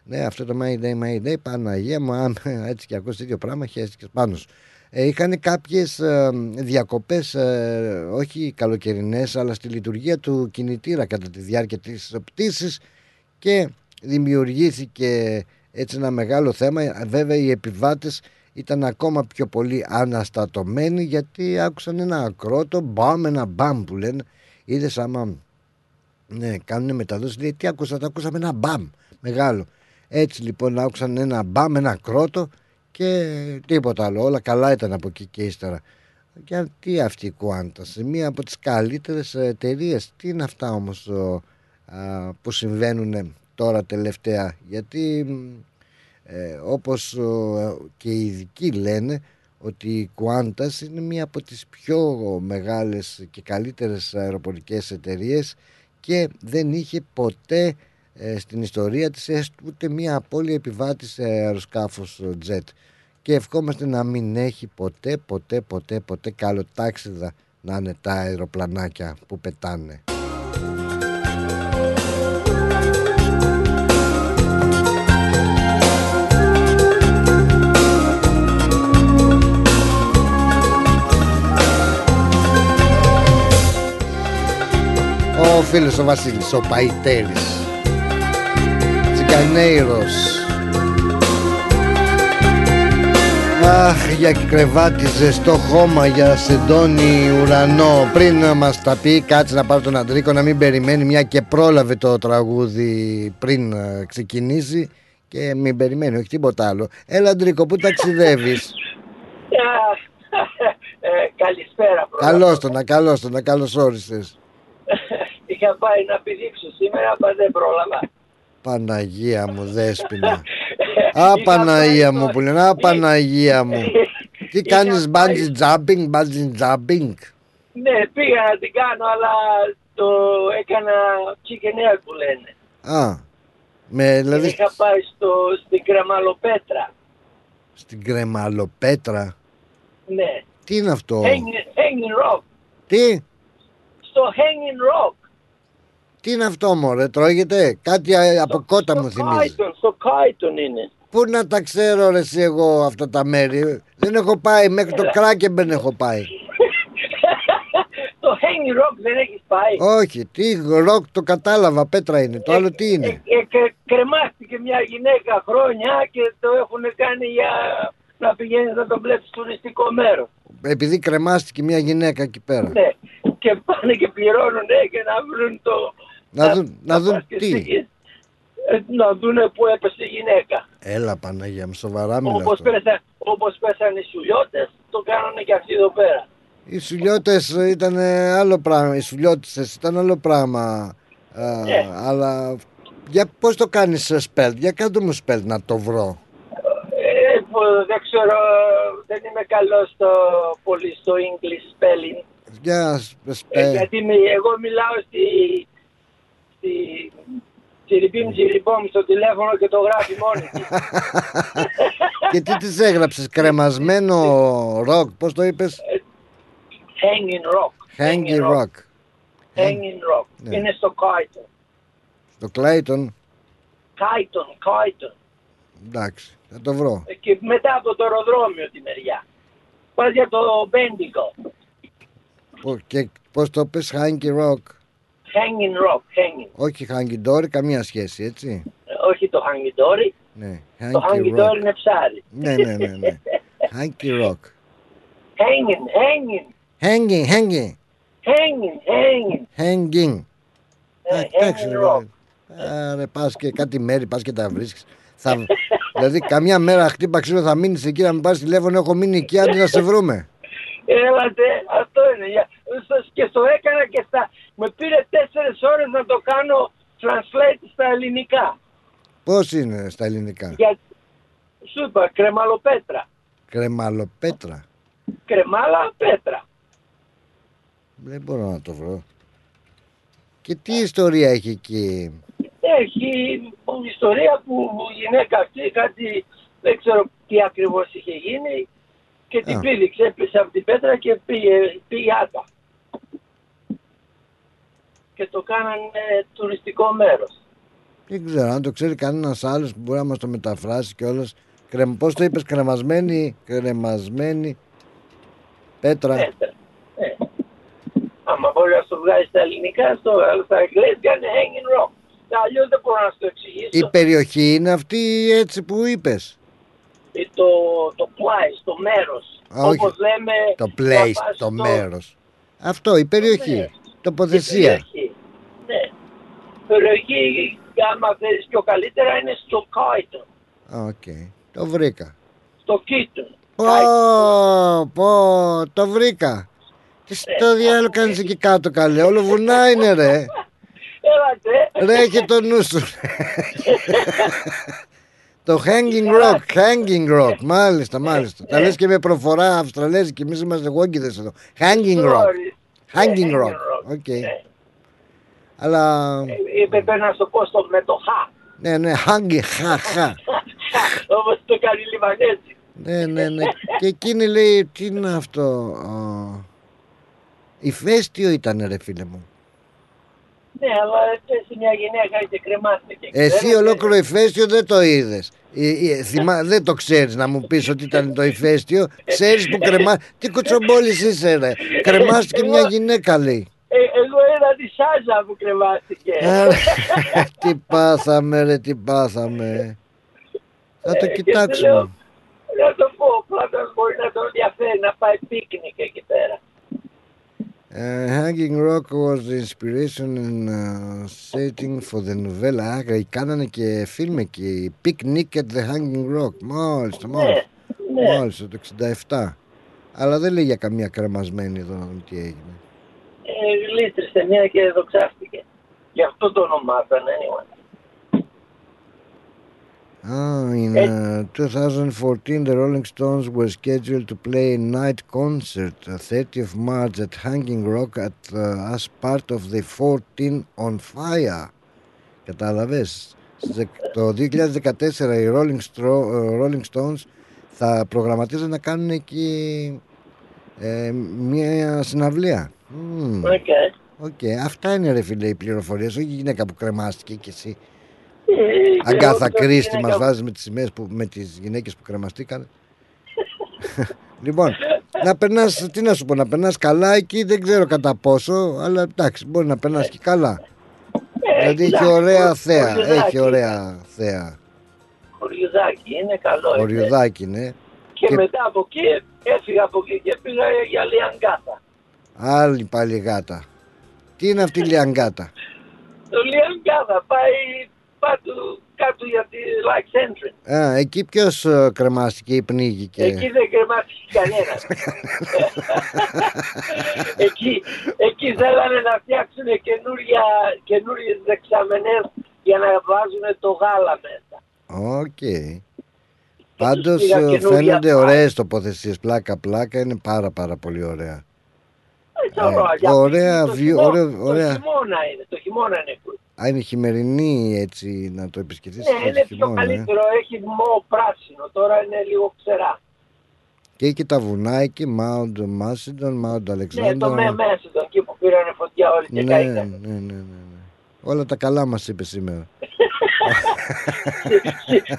ναι αυτό το My Day, My Day Παναγία μου αν έτσι και ακούσει τέτοιο πράγμα χέστηκες πάνω σου ε, είχαν κάποιες ε, διακοπές ε, όχι καλοκαιρινές αλλά στη λειτουργία του κινητήρα κατά τη διάρκεια της πτήσης και δημιουργήθηκε έτσι ένα μεγάλο θέμα. Βέβαια οι επιβάτες ήταν ακόμα πιο πολύ αναστατωμένοι γιατί άκουσαν ένα ακρότο μπαμ, ένα μπαμ που λένε. Είδες άμα ναι, κάνουν μεταδόσεις λέει τι άκουσα, το ακούσαμε ένα μπαμ μεγάλο έτσι λοιπόν άκουσαν ένα μπαμ, ένα κρότο και τίποτα άλλο. Όλα καλά ήταν από εκεί και ύστερα. Γιατί αυτή η Qantas, μία από τις καλύτερες εταιρείες. Τι είναι αυτά όμως ο, α, που συμβαίνουν τώρα τελευταία; Γιατί ε, όπως ο, και οι ειδικοί λένε ότι η Qantas είναι μία από τις πιο μεγάλες και καλύτερες αεροπορικές εταιρείες και δεν είχε ποτέ ε, στην ιστορία της έστω ούτε μία απώλεια επιβάτη σε αεροσκάφος jet και ευχόμαστε να μην έχει ποτέ ποτέ ποτέ ποτέ καλοτάξιδα να είναι τα αεροπλανάκια που πετάνε. Ο φίλος ο Βασίλης, ο Παϊτέρης Τσικανέιρος Αχ, για κρεβάτι, ζεστό χώμα, για σεντόνι ουρανό Πριν να μας τα πει, κάτσε να πάρω τον Αντρίκο Να μην περιμένει μια και πρόλαβε το τραγούδι πριν ε, ξεκινήσει Και μην περιμένει, όχι τίποτα άλλο Έλα Αντρίκο, πού ταξιδεύεις; Ε, καλησπέρα πρώτα. Καλώς το να, καλώς το να, καλώς όρισες Είχα πάει να πηδήξω σήμερα, αλλά δεν πρόλαβα. Παναγία μου δέσποινα Α Παναγία μου που λένε Α Παναγία μου Τι κάνεις bungee jumping, bungee jumping Ναι, πήγα να την κάνω, αλλά το έκανα chicken air που λένε. Α με, δηλαδή Είχα πάει στο, στην Κρεμαλοπέτρα. στην κρεμαλοπέτρα; Ναι. Τι είναι αυτό; Hanging, hanging Rock. Τι; Στο Hanging Rock. Τι είναι αυτό μωρέ τρώγεται; Κάτι α, από κότα μου θυμίζει Kyneton, στο Kyneton είναι. Πού να τα ξέρω ρε εσύ εγώ αυτά τα μέρη; Δεν έχω πάει μέχρι το Craigieburn έχω πάει το Hanging Rock δεν έχεις πάει; Όχι τι ροκ το κατάλαβα πέτρα είναι Το άλλο τι είναι; Ε, ε, και κρεμάστηκε μια γυναίκα χρόνια και το έχουν κάνει για να πηγαίνεις να το βλέπεις τουριστικό μέρος. Επειδή κρεμάστηκε μια γυναίκα εκεί πέρα Ναι. Και πάνε και πληρώνουν και να βρουν το. Να δουν, να δουν και τι στη- ε, Να δουν που έπεσε η γυναίκα. Έλα Παναγία μου σοβαρά μιλάς Όπως, τώρα. πέσα, όπως πέσανε οι σουλιώτες, το κάνανε και αυτοί εδώ πέρα. Οι σουλιώτες ήταν άλλο πράγμα Οι σουλιώτησες ήταν άλλο πράγμα Α, Ναι. Αλλά για πώς το κάνεις σε σπέλ; Για κάτω μου σπέλ να το βρω Ε, που δεν ξέρω, δεν είμαι καλός στο, πολύ στο English spelling. Για Ε, σπέλ γιατί με- εγώ μιλάω στη, στη τσιριμπίμ τσιριμπόμ στο τηλέφωνο και το γράφει μόνη της. Και τι της έγραψες Κρεμασμένο ροκ Πώς το είπες; Hanging Rock. Hanging rock Hanging Rock. Ναι. Είναι στο Κάιτον. Το Clayton Κάιτον, Κάιτον. Εντάξει θα το βρω Ε, Και μετά από το αεροδρόμιο τη μεριά. Πας για το Μπέντικο. Πο- Και πώς το πες Hanging rock; Hanging Rock, hanging. Όχι Hanging Dory καμία σχέση έτσι Ε, Όχι το Hanging Dory. Ναι Το Hanging Hanging Dory rock είναι ψάρι. Ναι ναι ναι ναι Hanging rock Hanging, hanging, Hanging hanging hanging, hanging. Hanging Ε, Εντάξει, hanging ρε, rock. Άρα πας και κάτι μέρη πας και τα βρίσκεις θα... Δηλαδή καμιά μέρα χτύπα ξύλο θα μείνεις εκεί να μην πάρεις τηλέφωνο έχω μείνει εκεί άντε να σε βρούμε Έλατε, αυτό είναι. Για- στο- Και στο έκανα και στα... Με πήρε τέσσερις ώρες να το κάνω translate στα ελληνικά. Πώς είναι στα ελληνικά; Για... Σου είπα, κρεμαλοπέτρα. Κρεμαλοπέτρα Κρεμάλα πέτρα. Δεν μπορώ να το βρω Και τι ιστορία έχει εκεί; Έχει ιστορία που η γυναίκα αυτή κάτι δεν ξέρω τι ακριβώς είχε γίνει και την Α. πήδηξε, έπεσε από την πέτρα και πήγε, πήγε άτα. Και το κάνανε τουριστικό μέρος. Δεν ξέρω αν το ξέρει κανένας άλλος που μπορεί να μας το μεταφράσει κιόλας Κρεμ... Πώς το είπες κρεμασμένη Κρεμασμένη Πέτρα Πέτρα. Ε. Άμα μπορεί να το βγάλει στα ελληνικά, στο, στα αγγλικά είναι hanging rock. Αλλιώς δεν μπορώ να σου το εξηγήσω. Η περιοχή είναι αυτή έτσι που είπες Ε, Το, το place, το μέρος. Α, όχι. Όπως λέμε... Το να place, πας το στο- μέρος Αυτό η περιοχή Ναι. Τοποθεσία Η περιοχή. Ναι. Η περιοχή, άμα θέλεις πιο καλύτερα, είναι στο Kyneton. Α, Οκ Το βρήκα Στο Kyneton. Πω, πω, το βρήκα. Τι στο διάολο κάνεις εκεί κάτω καλέ, όλο βουνά είναι ρε. Έλατε. Ρε έχει το νου σου. το hanging rock, hanging rock, μάλιστα, μάλιστα. Τα λες και με προφορά αυστραλέζικη, εμείς είμαστε γουόγκηδες εδώ. Hanging rock, Sorry. Hanging rock, rock, οκ. ναι. Αλλά, Είπε πρέπει να στο πω στο με το χα. ναι, ναι, hanging, χα, χα. Όπως το κάνει η Λιβανέζη. Ναι, ναι, ναι. Και εκείνη λέει, τι είναι αυτό. Α, Ηφαίστειο ήταν ρε φίλε μου. Ναι, αλλά πέσει μια γυναίκα και κρεμάστηκε. Εσύ Ξέρετε, ολόκληρο ηφαίστειο δεν το είδε. δεν το ξέρεις να μου πεις ότι ήταν το ηφαίστειο. Ξέρεις που κρεμά. Τι κουτσομπόλης είσαι, ρε. Κρεμάστηκε μια γυναίκα, λέει. ε, εγώ είδα τη Σάζα που κρεμάστηκε. Ε, τι πάθαμε, ρε, τι πάθαμε. Θα το Ε, και κοιτάξουμε. του λέω, Να το πω, πρώτα μπορεί να τον ενδιαφέρει να πάει πίκνικ εκεί πέρα. Uh, Hanging Rock was the inspiration and uh, setting for the novella. Άρα, κάνανε και φιλμ εκεί. Picnic at the Hanging Rock. Μάλιστα, μάλιστα. ναι. Μάλιστα, το 67. Αλλά δεν λέει για καμία κρεμασμένη εδώ να δούμε τι έγινε. Ε, γλίστρισε μια και δοξάστηκε. Γι' αυτό το ονομάζαν, anyway. Ah, in uh, 2014, the Rolling Stones were scheduled to play a night concert, uh, 30th March at Hanging Rock at, uh, as part of the 14 on Fire. Κατάλαβες; Στις δεκ- Το 2014 οι Rolling, Stro- ε, Rolling Stones θα προγραμματίζουν να κάνουν εκεί ε, μια συναυλία. Μμμ. Οκ. Οκ, αυτά είναι ρε φίλε οι πληροφορίες, όχι η γυναίκα που κρεμάστηκε κι εσύ. Ε, Αγκάθα εγώ Κρίστι γυναίκα- μας βάζει με τις σημαίες που, με τις γυναίκες που κρεμαστήκαν. λοιπόν, να περνάς, τι να σου πω, να περνάς καλά εκεί, δεν ξέρω κατά πόσο, αλλά εντάξει, μπορεί να περνάς και καλά. Ε, δηλαδή έχει εντάξει, ωραία χω- θέα, χωριουδάκι. έχει ωραία θέα. Χωριουδάκι, είναι καλό. είναι. Χωριουδάκι, ναι. Και, Και- μετά από εκεί έφυγα από εκεί και πήγα για Λιαγκάτα. Άλλη πάλι γάτα. Τι είναι αυτή η λιαγκάτα. Το Λιαγκάτα πάει πάτου κάτω για τη Like Century. Α, εκεί ποιος ε, κρεμάστηκε ή πνίγηκε; Εκεί δεν κρεμάστηκε κανένας. εκεί, εκεί θέλανε να φτιάξουν καινούρια, καινούριες δεξαμενές για να βάζουν το γάλα μέσα. Οκ. Πάντως πήγα ε, καινούρια φαίνονται πάλι. ωραίες τοποθεσίες, πλάκα πλάκα, είναι πάρα πάρα πολύ ωραία. Ε, τώρα, Ε, για ωραία το view, χειμώ- ωραία- ωραία. Το χειμώνα είναι, το χειμώνα είναι good. Α, είναι χειμερινή έτσι να το επισκεφτείς Ναι, στο είναι πιο χειμώνα, ε. καλύτερο, έχει μό πράσινο, τώρα είναι λίγο ξερά. Και εκεί τα βουνά εκεί, Mount Macedon, Mount Ναι, Alexander. το με μέσα το εκεί που πήρανε φωτιά όλοι και ναι, καήκαν. ναι, ναι, ναι, ναι. Όλα τα καλά μας είπε σήμερα.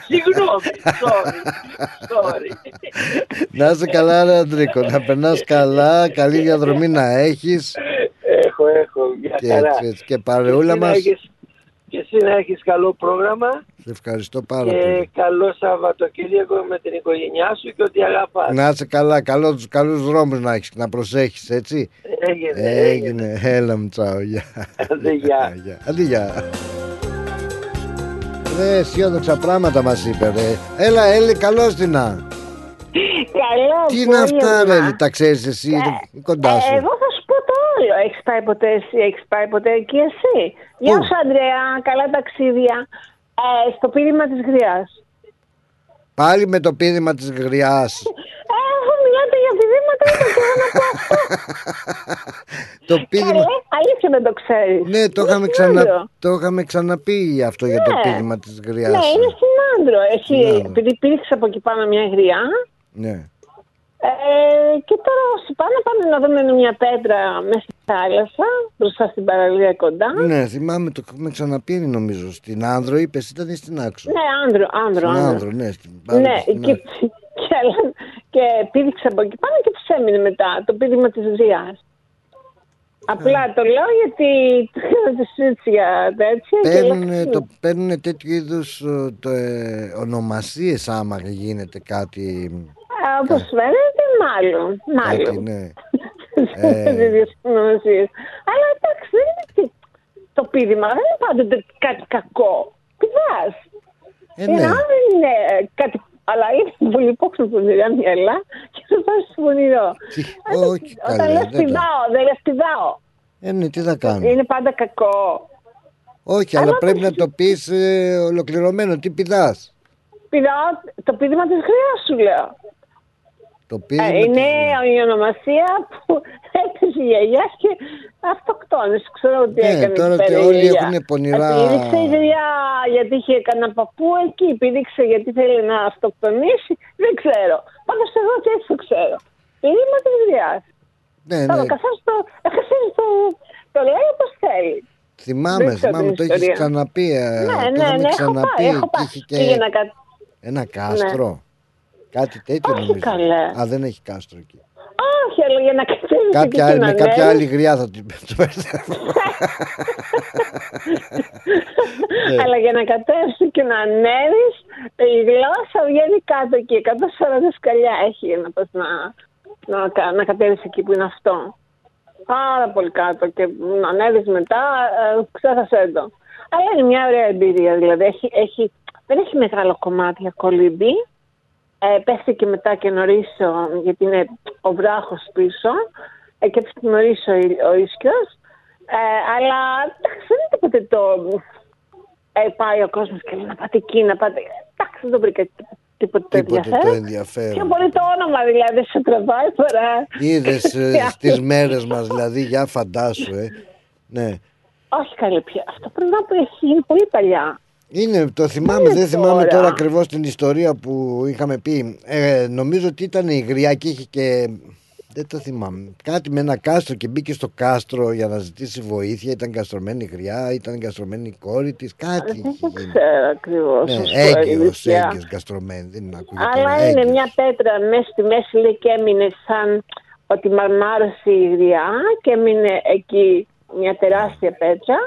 Συγγνώμη, sorry, sorry. να είσαι καλά ρε Αντρίκο, να περνάς καλά, καλή διαδρομή να έχεις Έχω, έχω, για και, χαρά. έτσι, έτσι, και παρεούλα Εσύ να μας. έχεις- Και εσύ να έχεις καλό πρόγραμμα Σε ευχαριστώ πάρα και πολύ. καλό Σαββατοκύριακο με την οικογένειά σου και ό,τι αγαπάς. Να είσαι καλά, καλό τους καλούς δρόμους να έχεις, να προσέχεις, έτσι. Έγινε, έγινε. Έγινε, έλα μου τσάω, γεια. Άντε, γεια. Γεια. Άντε, γεια. Ρε, αισιόδοξα πράγματα μας είπε, ρε. Έλα, Έλλη, καλώς την να. Καλό Τι είναι αυτά, απόγευμα. ρε, Έλλη, τα ξέρεις εσύ, είναι κοντά Ε, σου. εγώ θα σου πω το άλλο. Έχεις πάει ποτέ εσύ, έχεις πάει ποτέ εκεί εσύ; Γεια σου Ανδρέα, καλά ταξίδια. Ε, στο πείδημα της Γριάς. Πάλι με το πείδημα της γριάς. Ε, αφού μιλάτε για πηδήματα, είπα και εγώ να πω αυτό. το πείδημα... Καλέ, αλήθεια δεν το ξέρεις. Ναι, το Είναι είχαμε, στην ξανα... Άντρο. το είχαμε ξαναπεί αυτό για το Ναι. πείδημα της γριάς. Ναι, είναι στην Άντρο. Έχει, Στην Άντρο. επειδή πήδηξε από εκεί πάνω μια γριά, Ναι. Ε, και τώρα όσοι πάνε πάνε να δουν μια πέτρα μέσα στη θάλασσα, μπροστά στην παραλία κοντά. Ναι, θυμάμαι, το έχουμε ξαναπεί νομίζω. Στην Άνδρο είπες, ήταν ή στην Άξο; Ναι, άνδρο, άνδρο. Στην άνδρο. Άνδρο, ναι. Στην... πάλι Ναι, στην και, Άξο. και, αλλά- και πήδηξε από εκεί πάνω και τους έμεινε μετά το πείδημα της Ζιάς. Απλά το λέω γιατί το τη συζήτηση για τέτοια. και Παίρνουν, λέω, το, παίρνουν τέτοιου είδους το, ε, ονομασίες άμα γίνεται κάτι. «Α, Όπως φαίνεται, μάλλον. κάτι Μάλλον. ναι. Ε... Αλλά εντάξει, δεν είναι τι- το πείδημα δεν είναι πάντοτε κάτι κακό. Πηδάς. Ε, Είναι, ναι. αν δεν είναι κάτι Αλλά είναι πολύ υπόξενο πονηρά μυαλά και θα πάει στο πονηρό. Όχι Όταν καλά. λες δεν τα- πηδάω, δεν λες πηδάω. Ε, ναι, τι θα κάνω. Είναι πάντα κακό. Όχι, αλλά πρέπει να το πεις ε, ολοκληρωμένο. Τι πηδάς; Πηδάω το πείδημα της γριάς σου λέω. Το Ε, πείδημα είναι της- η ονομασία που έπαιζε η γιαγιά και αυτοκτόνες. Ξέρω τι Ναι, έκανε τώρα εκεί πέρα ότι η όλοι γιαγιά. έχουν πονηρά- Επίδειξε η γιαγιά γιατί είχε κανένα παππού εκεί. Επίδειξε γιατί θέλει να αυτοκτονήσει. Δεν ξέρω. Πάντως εγώ και έτσι το ξέρω. Πείδημα της γριάς. Ναι, Τώρα ναι. ο καθένας το, ο καθένας το, το λέει όπως θέλει. Θυμάμαι, Δεν ξέρω θυμάμαι, την το έχεις ιστορία. ξαναπεί. ε, ναι, το ναι, είχαμε ναι, έχω ξαναπεί πάει, έχω και πάει. είχε Πήγαινα και κα- ένα κάστρο. Κάτι τέτοιο Όχι, νομίζω. καλέ. Α, δεν έχει κάστρο εκεί. Όχι, αλλά για να κατέβεις εκεί Κάποια και άλλη, να με κάποια ανέβεις. άλλη γριά θα την το μπερδεύω. Ναι. Αλλά για να κατέβεις και να ανέβεις, η γλώσσα βγαίνει κάτω εκεί. 140 σκαλιά έχει για να, πας να, να, κα- να κατέβεις εκεί που είναι αυτό. Πάρα πολύ κάτω και να ανέβεις μετά, ε, ξέχασέ το. Αλλά είναι μια ωραία εμπειρία, δηλαδή έχει, έχει, δεν έχει μεγάλο κομμάτι για κολύμπι. Ε, πέφτει και μετά και νωρίς, ο- γιατί είναι ο βράχος πίσω ε, και πέφτει νωρίς ο, ι- ο ίσκιος. Ε, αλλά εντάξει, δεν είναι τίποτε το... Ε, πάει ο κόσμος και λέει να πάτε εκεί, να πάτε... Εντάξει, δεν το βρήκα τίποτε το Τίποτε το ενδιαφέρον. ενδιαφέρον. Πιο πολύ το όνομα δηλαδή σε τραβάει παρά... Είδες στις μέρες μας, δηλαδή, για φαντάσου, ε. Ναι. Όχι καλή πια. Αυτό πρέπει να πω έχει γίνει πολύ παλιά. Είναι, το θυμάμαι, Είναι δεν θυμάμαι τώρα. τώρα ακριβώς την ιστορία που είχαμε πει. Ε, νομίζω ότι ήταν η γριά και είχε και. Δεν το θυμάμαι. Κάτι με ένα κάστρο και μπήκε στο κάστρο για να ζητήσει βοήθεια. Ήταν καστρωμένη η γριά, ήταν εγκαστρωμένη η κόρη της. Κάτι είχε Δεν γίνει. ξέρω ακριβώς. Ναι, έγκυος, έγκυος καστρωμένη. Δεν ακούγεται. Αλλά ωραία, είναι έγκυος. μια πέτρα μέσα στη μέση λέει και έμεινε σαν ότι μαρμάρωσε η γριά και έμεινε εκεί μια τεράστια πέτρα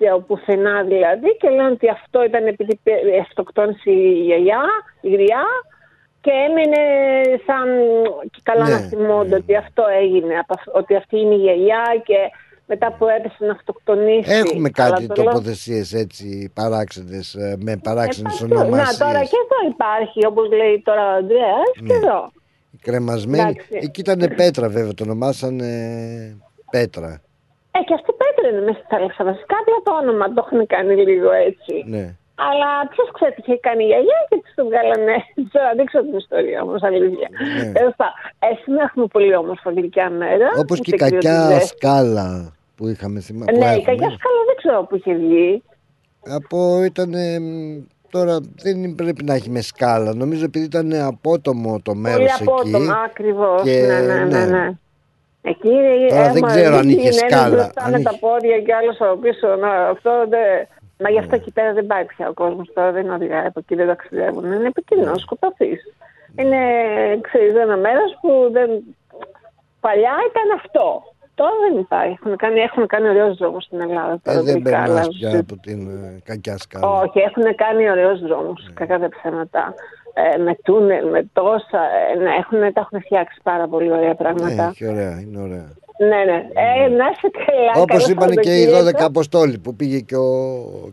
στο πουθενά δηλαδή και λένε ότι αυτό ήταν επειδή πέ- αυτοκτόνησε η γιαγιά, η γριά και έμεινε σαν και καλά Ναι, να θυμώνται ότι αυτό έγινε, από αυ- ότι αυτή είναι η γιαγιά και μετά που έπεσε να αυτοκτονήσει. Έχουμε Αλλά κάτι το λέω- τοποθεσίες έτσι παράξενες, με παράξενες Ε, παντού. ονομασίες. Να τώρα και εδώ υπάρχει όπως λέει τώρα ο Ανδρέας και Ναι. εδώ. Κρεμασμένη. Εντάξει. Εκεί ήταν πέτρα, βέβαια. Το ονομάσανε πέτρα. Ε, και αυτή η πέτρα είναι μέσα στη θάλασσα. Βασικά απλά το όνομα το έχουν κάνει λίγο έτσι. Ναι. Αλλά ποιος ξέρει τι είχε κάνει η γιαγιά και τι το βγάλανε. Τώρα να δείξω την ιστορία όμως, αλήθεια. Ναι. Τέλος πάντων, ε, σήμερα έχουμε πολύ όμορφα γλυκιά μέρα. Όπως και η ούτε κακιά κρυωτικές. σκάλα που είχαμε θυμάμαι. Ε, Ναι, η κακιά σκάλα δεν ξέρω που είχε βγει. Από ήταν. Τώρα δεν πρέπει να έχει με σκάλα. Νομίζω επειδή ήταν απότομο το μέρος Πολύ εκεί. απότομα, ακριβώς. και- Ναι, ναι, ναι. ναι. Ναι. Εκεί Τώρα ε, δεν μα, ξέρω αν είχες είναι ένας σκάλα. μπροστά Αν με είχε- τα πόδια και άλλος από πίσω. Να, αυτό δεν... Μα γι' Ναι. αυτό εκεί πέρα δεν πάει πια ο κόσμος τώρα, δεν οδηγάει από εκεί, δεν ταξιδεύουν. Είναι επικίνδυνο, σκοτωθείς. Είναι, ξέρεις, ένα μέρος που δεν. Παλιά ήταν αυτό. Τώρα δεν υπάρχει. Έχουν κάνει, έχουν κάνει ωραίου δρόμου στην Ελλάδα. Ε, Τώρα δεν τελικά, περνάς αλλά- πια από την ε, κακιά σκάλα. όχι, έχουν κάνει ωραίους δρόμους, κακά τα ψέματα. Ε, με τούνελ, με τόσα. Ε, ναι, έχουν, τα έχουν φτιάξει πάρα πολύ ωραία Ναι, πράγματα. έχει ωραία, είναι ωραία. Ναι, ναι. Ε, να είσαι καλά. Όπως καλό είπαν και οι Σαββατοκύριακο. 12 Αποστόλοι που πήγε και ο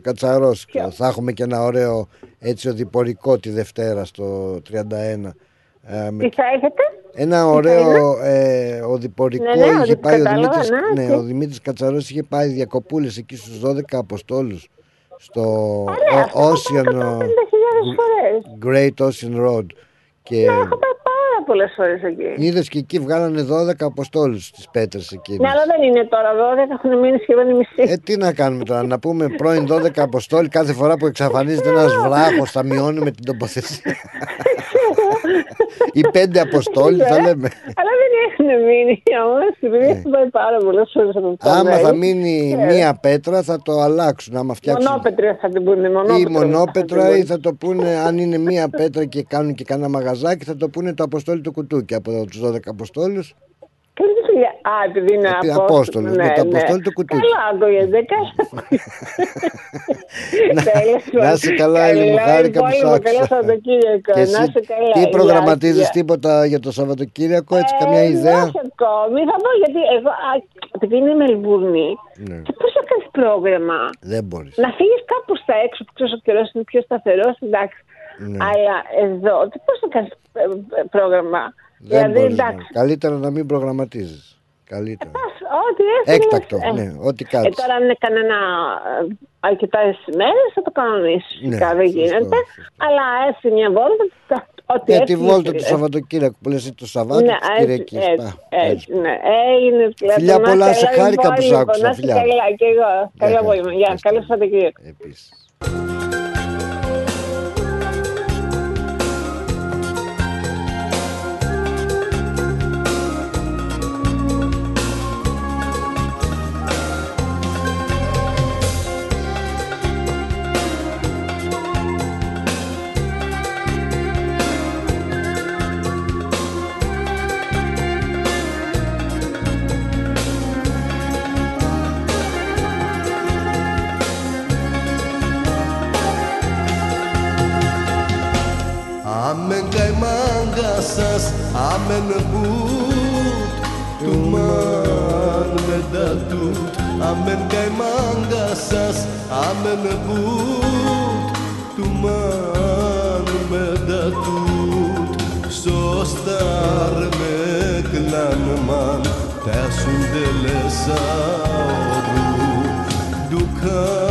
Κατσαρός. Θα έχουμε και ένα ωραίο έτσι οδηπορικό τη Δευτέρα στο 31. Ε, με Τι θα έχετε; Ένα θα ωραίο ε, οδηπορικό Ναι, ναι, είχε οδη- πάει ο κατάλαβα, Δημήτρης, ναι, ναι, τι. ο Δημήτρης Κατσαρός είχε πάει διακοπούλες εκεί στους 12 Αποστόλους στο Ωραία, αυτό Ο- έχω Ocean πάει 150.000 φορές. Great Ocean Road και Ναι, έχω πάει πάρα πολλές φορές εκεί. είδες και εκεί βγάλανε 12 Αποστόλους στις πέτρες εκείνες. Ναι, αλλά δεν είναι τώρα 12, έχουν μείνει σχεδόν οι μισοί. Ε, τι να κάνουμε τώρα, να πούμε πρώην 12 Αποστόλοι κάθε φορά που εξαφανίζεται ένας βράχος θα μειώνουμε την τοποθεσία. Οι πέντε Αποστόλοι θα λέμε. Αλλά δεν έχουν μείνει όμως, επειδή έχουν πάει πάρα πολλές φορές από αυτά. Ναι. Άμα μέρη. θα μείνει Ναι. μία πέτρα θα το αλλάξουν. Άμα φτιάξουν Μονόπετρα θα την πούνε, ή μονόπετρα. μονόπετρα ή θα το πούνε αν είναι μία πέτρα και κάνουν και κανένα μαγαζάκι θα το πούνε το Αποστόλι του κουτούκι από τους 12 Αποστόλους Καλή δουλειά. Α, επειδή είναι Επί- απόστολος. Απόστολος, με το Αποστόλι του κουτούκι. Καλά, ακούγεται. Τέλος Να πάντων. είσαι καλά, Έλλη μου, Καλά, χάρηκα που σ' υπόλοιπο, Καλό άκουσα. Σαββατοκύριακο. Και Να εσύ είσαι καλά. τι Γεια, προγραμματίζεις γεια. τίποτα για το Σαββατοκύριακο έτσι Ε, καμιά ιδέα; Όχι ακόμη. Θα πω γιατί εγώ, α, επειδή είναι Μελβούρνη, Ναι. και πώς θα κάνεις πρόγραμμα; Δεν μπορείς Να φύγεις κάπου στα έξω που ξέρεις ο καιρός είναι πιο σταθερός, εντάξει. Ναι. Αλλά εδώ, πώς θα κάνεις πρόγραμμα; Δεν δηλαδή, μπορείς να- εντάξει. Καλύτερα να μην προγραμματίζεις. Καλύτερα. Ό,τι έφυγες, Έκτακτο, ε. ναι, ό,τι Ε, κάτσεις. τώρα αν είναι κανένα ε, αρκετά μέρες θα το κανονίσεις. Ναι, Φυσικά δεν σωστό, γίνεται. Αλλά έτσι μια βόλτα. κα- Ό,τι Για τη έφυγε, βόλτα του έφυγε. Σαββατοκύριακου που λες το Σαββάτο Ναι, της έτσι, Κυριακής. έτσι, Πα, έτσι, ναι. Έγινε δηλαδή. Φιλιά να πολλά, είστε σε καλά, χάρηκα που σ' λοιπόν, άκουσα, να είστε φιλιά. Καλά, και εγώ. Καλό χαρά. απόγευμα. Γεια, καλό Σαββατοκύριακο. Επίσης. αμελεπούτ του μάνου με τα τούτ σωστάρ με κλάν μάν τέσουν τελεσάρου δουκάν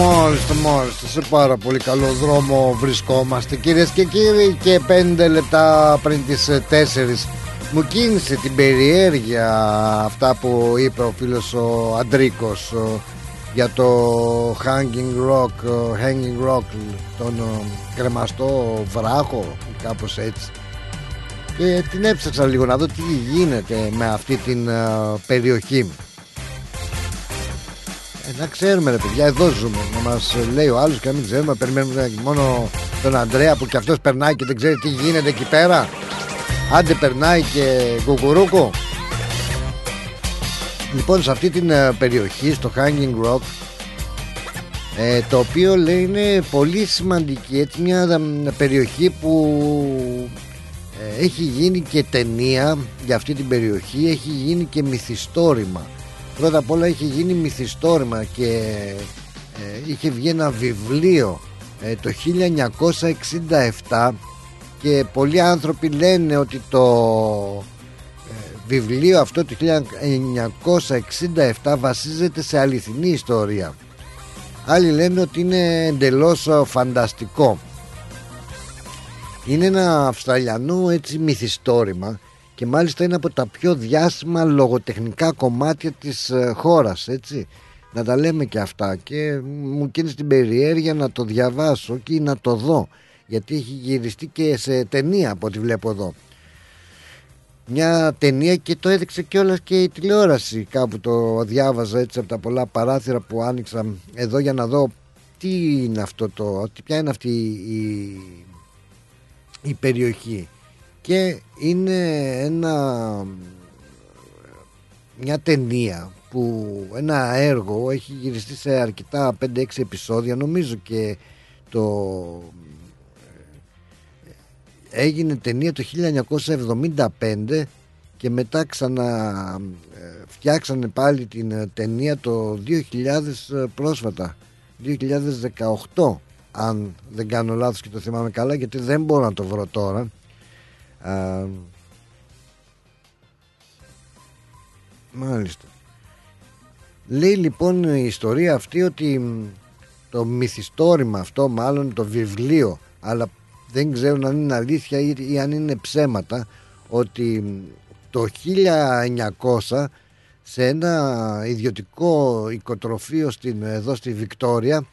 Μάλιστα, μάλιστα, μάλιστα. Σε πάρα πολύ καλό δρόμο βρισκόμαστε κυρίες και κύριοι. Και πέντε λεπτά πριν τις 4 μου κίνησε την περιέργεια αυτά που είπε ο φίλος ο Αντρίκος ο, για το Hanging Rock, ο Hanging Rock τον ο, κρεμαστό βράχο κάπως έτσι και την έψαξα λίγο να δω τι γίνεται με αυτή την α, περιοχή ε, να ξέρουμε ρε παιδιά εδώ ζούμε. Να μας λέει ο άλλος και να μην ξέρουμε περιμένουμε μόνο τον Αντρέα που και αυτός περνάει και δεν ξέρει τι γίνεται εκεί πέρα. Άντε περνάει και κουκουρούκο Λοιπόν σε αυτή την ε, περιοχή στο Hanging Rock ε, το οποίο λέει είναι πολύ σημαντική. Έτσι μια περιοχή που ε, έχει γίνει και ταινία για αυτή την περιοχή. Έχει γίνει και μυθιστόρημα πρώτα απ' όλα έχει γίνει μυθιστόρημα και είχε βγει ένα βιβλίο το 1967 και πολλοί άνθρωποι λένε ότι το ε, βιβλίο αυτό του 1967 βασίζεται σε αληθινή ιστορία. Άλλοι λένε ότι είναι εντελώς ε, φανταστικό. Είναι ένα αυστραλιανό έτσι μυθιστόρημα και μάλιστα είναι από τα πιο διάσημα λογοτεχνικά κομμάτια της ε, χώρας έτσι. Να τα λέμε και αυτά και μου κίνησε την περιέργεια να το διαβάσω και να το δω γιατί έχει γυριστεί και σε ταινία από ό,τι βλέπω εδώ. Μια ταινία και το έδειξε κιόλας και η τηλεόραση κάπου το διάβαζα έτσι από τα πολλά παράθυρα που άνοιξα εδώ για να δω τι είναι αυτό το ποια είναι αυτή η, η περιοχή και είναι ένα μια ταινία που ένα έργο έχει γυριστεί σε αρκετά 5-6 επεισόδια. Νομίζω και το έγινε ταινία το 1975 και μετά ξανα ε, φτιάξανε πάλι την ε, ταινία το 2000 ε, πρόσφατα. 2018 αν δεν κάνω λάθος και το θυμάμαι καλά γιατί δεν μπορώ να το βρω τώρα Α, μάλιστα. Λέει λοιπόν η ιστορία αυτή ότι το μυθιστόρημα αυτό μάλλον το βιβλίο αλλά δεν ξέρω αν είναι αλήθεια ή, αν είναι ψέματα ότι το 1900 σε ένα ιδιωτικό οικοτροφείο στην, εδώ στη Βικτόρια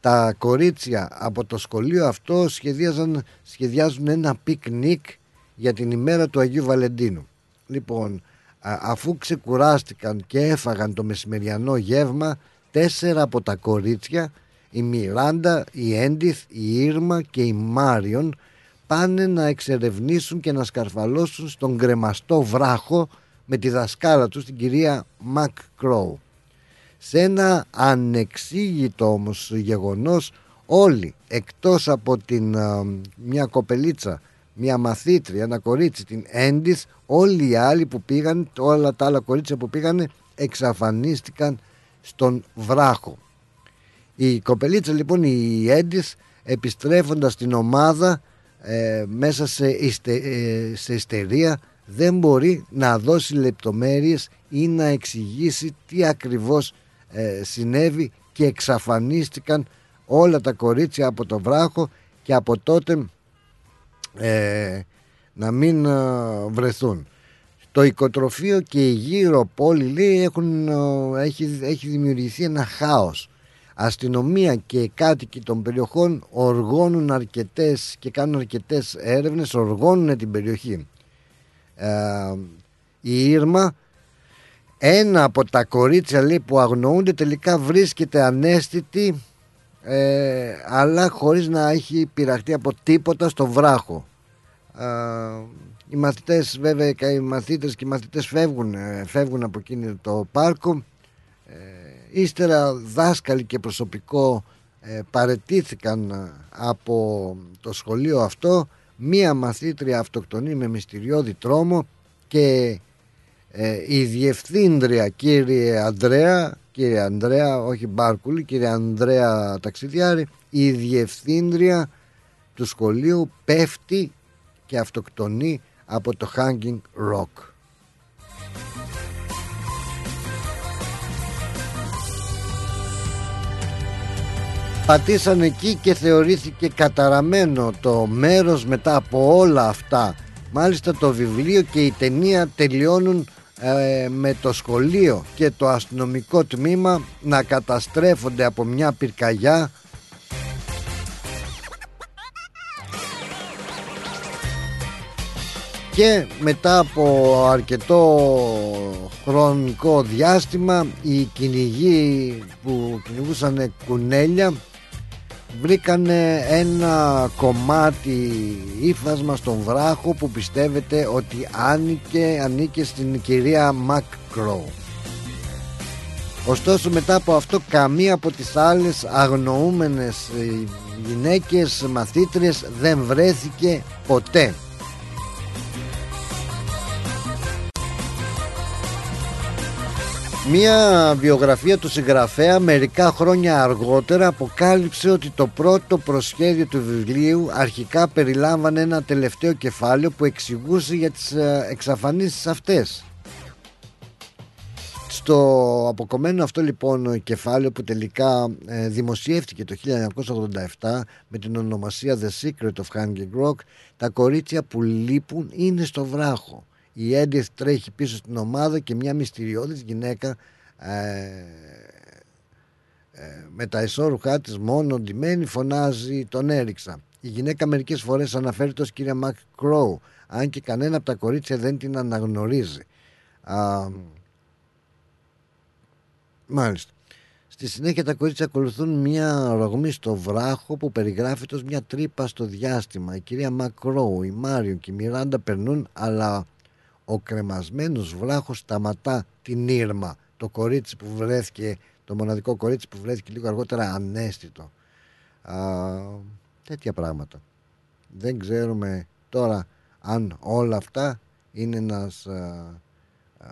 τα κορίτσια από το σχολείο αυτό σχεδίαζαν, σχεδιάζουν ένα πικνίκ για την ημέρα του Αγίου Βαλεντίνου. Λοιπόν, αφού ξεκουράστηκαν και έφαγαν το μεσημεριανό γεύμα, τέσσερα από τα κορίτσια η Μιράντα, η Έντιθ, η Ίρμα και η Μάριον πάνε να εξερευνήσουν και να σκαρφαλώσουν στον κρεμαστό βράχο με τη δασκάλα τους την κυρία Μακ Κρόου. Σε ένα ανεξήγητο όμως γεγονός όλοι εκτός από την μια κοπελίτσα, μια μαθήτρια, ένα κορίτσι την Έντιθ όλοι οι άλλοι που πήγαν, όλα τα άλλα κορίτσια που πήγαν εξαφανίστηκαν στον βράχο. Η κοπελίτσα λοιπόν η Έντις επιστρέφοντας στην ομάδα ε, μέσα σε, ιστε, ε, σε ιστερία δεν μπορεί να δώσει λεπτομέρειες ή να εξηγήσει τι ακριβώς ε, συνέβη και εξαφανίστηκαν όλα τα κορίτσια από το βράχο και από τότε να μην βρεθούν. Το οικοτροφείο και η γύρω πόλη λέει έχουν, έχει, έχει δημιουργηθεί ένα χάος αστυνομία και κάτοικοι των περιοχών οργώνουν αρκετές και κάνουν αρκετές έρευνες, οργώνουν την περιοχή. Ε, η Ήρμα, ένα από τα κορίτσια λέει, που αγνοούνται τελικά βρίσκεται ανέστητη ε, αλλά χωρίς να έχει πειραχτεί από τίποτα στο βράχο. Ε, οι μαθητές βέβαια, οι μαθήτες και οι μαθητές φεύγουν, ε, φεύγουν από εκείνο το πάρκο Ύστερα δάσκαλοι και προσωπικό ε, παρετήθηκαν ε, από το σχολείο αυτό. Μία μαθήτρια αυτοκτονεί με μυστηριώδη τρόμο και ε, η διευθύντρια κύριε Ανδρέα, κύριε Ανδρέα, όχι Μπάρκουλη, κύριε Ανδρέα Ταξιδιάρη, η διευθύντρια του σχολείου πέφτει και αυτοκτονεί από το Hanging Rock. πατήσαν εκεί και θεωρήθηκε καταραμένο το μέρος μετά από όλα αυτά μάλιστα το βιβλίο και η ταινία τελειώνουν ε, με το σχολείο και το αστυνομικό τμήμα να καταστρέφονται από μια πυρκαγιά. Και μετά από αρκετό χρονικό διάστημα οι κυνηγοί που κυνηγούσαν κουνέλια βρήκανε ένα κομμάτι ύφασμα στον βράχο που πιστεύετε ότι ανήκε, ανήκε στην κυρία Μακρό. Ωστόσο μετά από αυτό καμία από τις άλλες αγνοούμενες ε, γυναίκες μαθήτριες δεν βρέθηκε ποτέ. Μία βιογραφία του συγγραφέα μερικά χρόνια αργότερα αποκάλυψε ότι το πρώτο προσχέδιο του βιβλίου αρχικά περιλάμβανε ένα τελευταίο κεφάλαιο που εξηγούσε για τις ε, εξαφανίσεις αυτές. Στο αποκομμένο αυτό λοιπόν κεφάλαιο που τελικά ε, δημοσιεύτηκε το 1987 με την ονομασία The Secret of Hanging Rock τα κορίτσια που λείπουν είναι στο βράχο η Έντιθ τρέχει πίσω στην ομάδα και μια μυστηριώδης γυναίκα ε, ε, με τα ισόρουχά της μόνο ντυμένη φωνάζει τον έριξα. Η γυναίκα μερικές φορές αναφέρεται ως κυρία Μακ Κρόου αν και κανένα από τα κορίτσια δεν την αναγνωρίζει. Α, μάλιστα. Στη συνέχεια τα κορίτσια ακολουθούν μια ρογμή στο βράχο που περιγράφεται ως μια τρύπα στο διάστημα. Η κυρία Μακρόου, η Μάριο και η Μιράντα περνούν αλλά ο κρεμασμένος βράχος σταματά την Ήρμα. Το κορίτσι που βρέθηκε το μοναδικό κορίτσι που βρέθηκε λίγο αργότερα ανέστητο. Α, τέτοια πράγματα. Δεν ξέρουμε τώρα αν όλα αυτά είναι ένας α,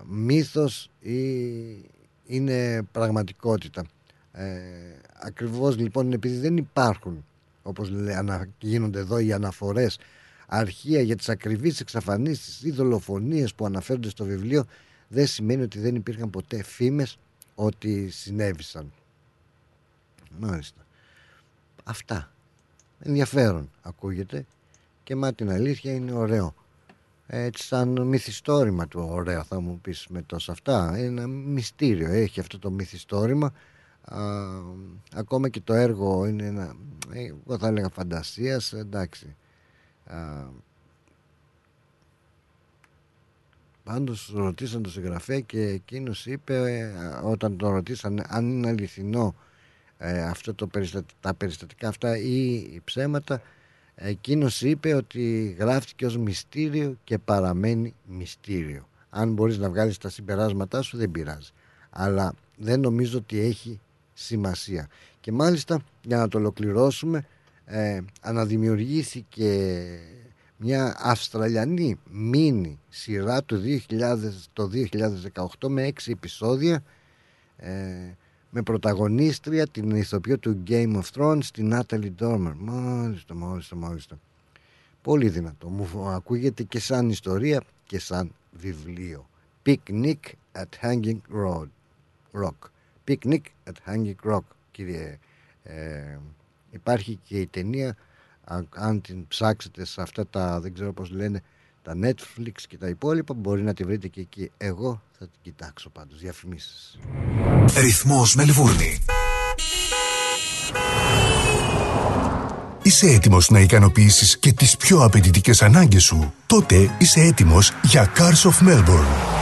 μύθος ή είναι πραγματικότητα. Ε, ακριβώς λοιπόν επειδή δεν υπάρχουν όπως γίνονται εδώ οι αναφορές αρχεία για τις ακριβείς εξαφανίσεις ή δολοφονίες που αναφέρονται στο βιβλίο δεν σημαίνει ότι δεν υπήρχαν ποτέ φήμες ότι συνέβησαν. Μάλιστα. Αυτά. Ενδιαφέρον ακούγεται και μα την αλήθεια είναι ωραίο. Έτσι σαν μυθιστόρημα του ωραίο θα μου πεις με τόσα αυτά. Είναι ένα μυστήριο. Έχει αυτό το μυθιστόρημα. ακόμα και το έργο είναι ένα, ε, εγώ θα έλεγα φαντασίας, εντάξει. Πάντως ρωτήσαν τον συγγραφέα και εκείνος είπε όταν τον ρωτήσαν αν είναι αληθινό ε, αυτό το τα περιστατικά αυτά ή ψέματα εκείνος είπε ότι γράφτηκε ως μυστήριο και παραμένει μυστήριο. Αν μπορείς να βγάλεις τα συμπεράσματά σου δεν πειράζει. Αλλά δεν νομίζω ότι έχει σημασία. Και μάλιστα για να το ολοκληρώσουμε ε, αναδημιουργήθηκε μια Αυστραλιανή μίνι σειρά το, 2000, το 2018 με έξι επεισόδια ε, με πρωταγωνίστρια την ηθοποιό του Game of Thrones την Natalie Dormer. Μάλιστα μάλιστα μάλιστα. Πολύ δυνατό. Μου ακούγεται και σαν ιστορία και σαν βιβλίο. Picnic at Hanging Road. Rock. Picnic at Hanging Rock κύριε ε, υπάρχει και η ταινία αν την ψάξετε σε αυτά τα δεν ξέρω πώς λένε τα Netflix και τα υπόλοιπα μπορεί να τη βρείτε και εκεί. Εγώ θα την κοιτάξω πάντως διαφημίσεις. Ρυθμός Μελβούρνη. Είσαι έτοιμος να ικανοποιήσεις και τις πιο απαιτητικές ανάγκες σου; Τότε είσαι έτοιμος για Cars of Melbourne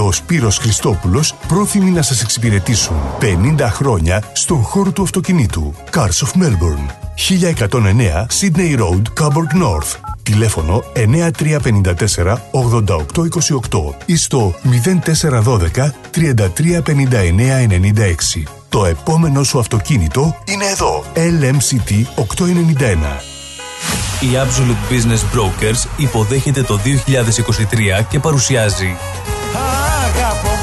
ο Σπύρος Χριστόπουλος πρόθυμοι να σας εξυπηρετήσουν 50 χρόνια στον χώρο του αυτοκινήτου. Cars of Melbourne. 1109 Sydney Road, Coburg North. Τηλέφωνο 9354 8828 ή στο 0412 335996. Το επόμενο σου αυτοκίνητο είναι εδώ. LMCT 891. Η Absolute Business Brokers υποδέχεται το 2023 και παρουσιάζει Αγαπώ,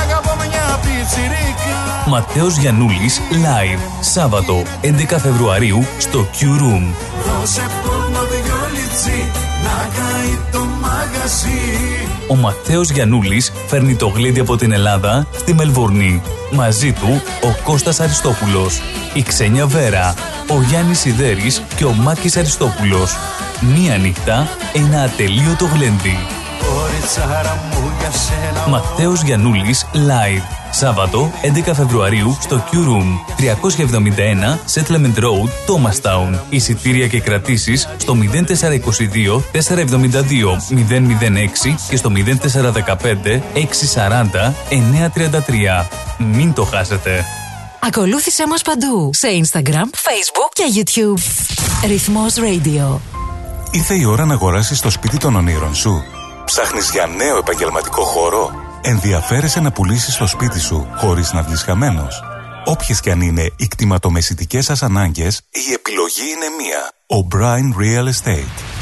αγαπώ μια πιτσιρίκα Ματέος Γιαννούλης Live Σάββατο 11 Φεβρουαρίου στο Q Room Δώσε πόνο δυο λιτσί να καεί το μαγαζί Ο Ματέος Γιαννούλης φέρνει το γλέντι από την Ελλάδα στη Μελβορνή. Μαζί του ο Κώστας Αριστόπουλος, η Ξένια Βέρα, ο Γιάννης Σιδέρης και ο Μάκης Αριστόπουλος. Μία νύχτα, ένα ατελείωτο γλέντι. Ματέος Γιαννούλης Live. Σάββατο 11 Φεβρουαρίου στο Q Room 371 Settlement Road, Thomastown. Εισιτήρια και κρατήσεις στο 0422 472 006 και στο 0415 640 933. Μην το χάσετε. Ακολούθησέ μας παντού σε Instagram, Facebook και YouTube. Ρυθμός Radio. Ήρθε η ώρα να αγοράσεις το σπίτι των ονείρων σου. Ψάχνεις για νέο επαγγελματικό χώρο; Ενδιαφέρεσαι να πουλήσεις το σπίτι σου χωρίς να βγεις χαμένος; Όποιες και αν είναι οι κτηματομεσητικές σας ανάγκες, η επιλογή είναι μία. O'Brien Real Estate.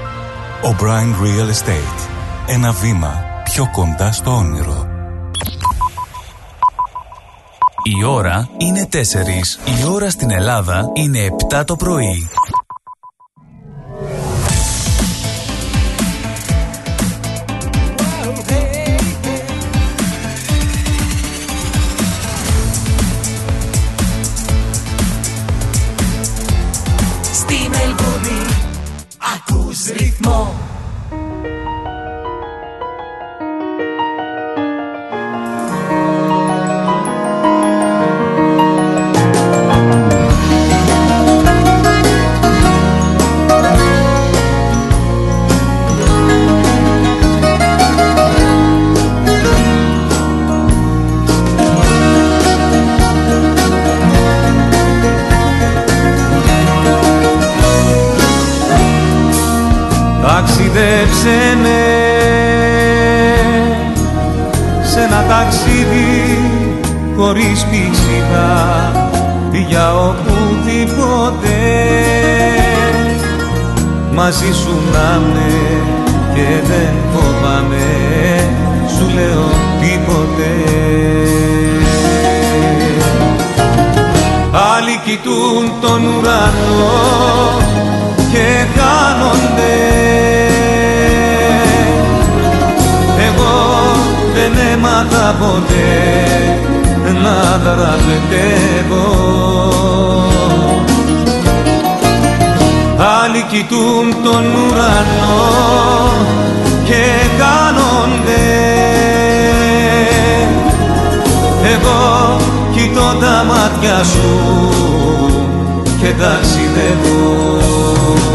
O'Brien Real Estate. Ένα βήμα πιο κοντά στο όνειρο. Η ώρα είναι 4. Η ώρα στην Ελλάδα είναι 7 το πρωί. Χωρίς πηξίδα για οπουδήποτε. Μαζί σου να με και δεν φοβάμαι σου λέω τίποτε. Άλλοι κοιτούν τον ουρανό και χάνονται. Εγώ δεν έμαθα ποτέ να δραπετεύω Άλλοι κοιτούν τον ουρανό και χάνονται. Εγώ κοιτώ τα μάτια σου και ταξιδεύω.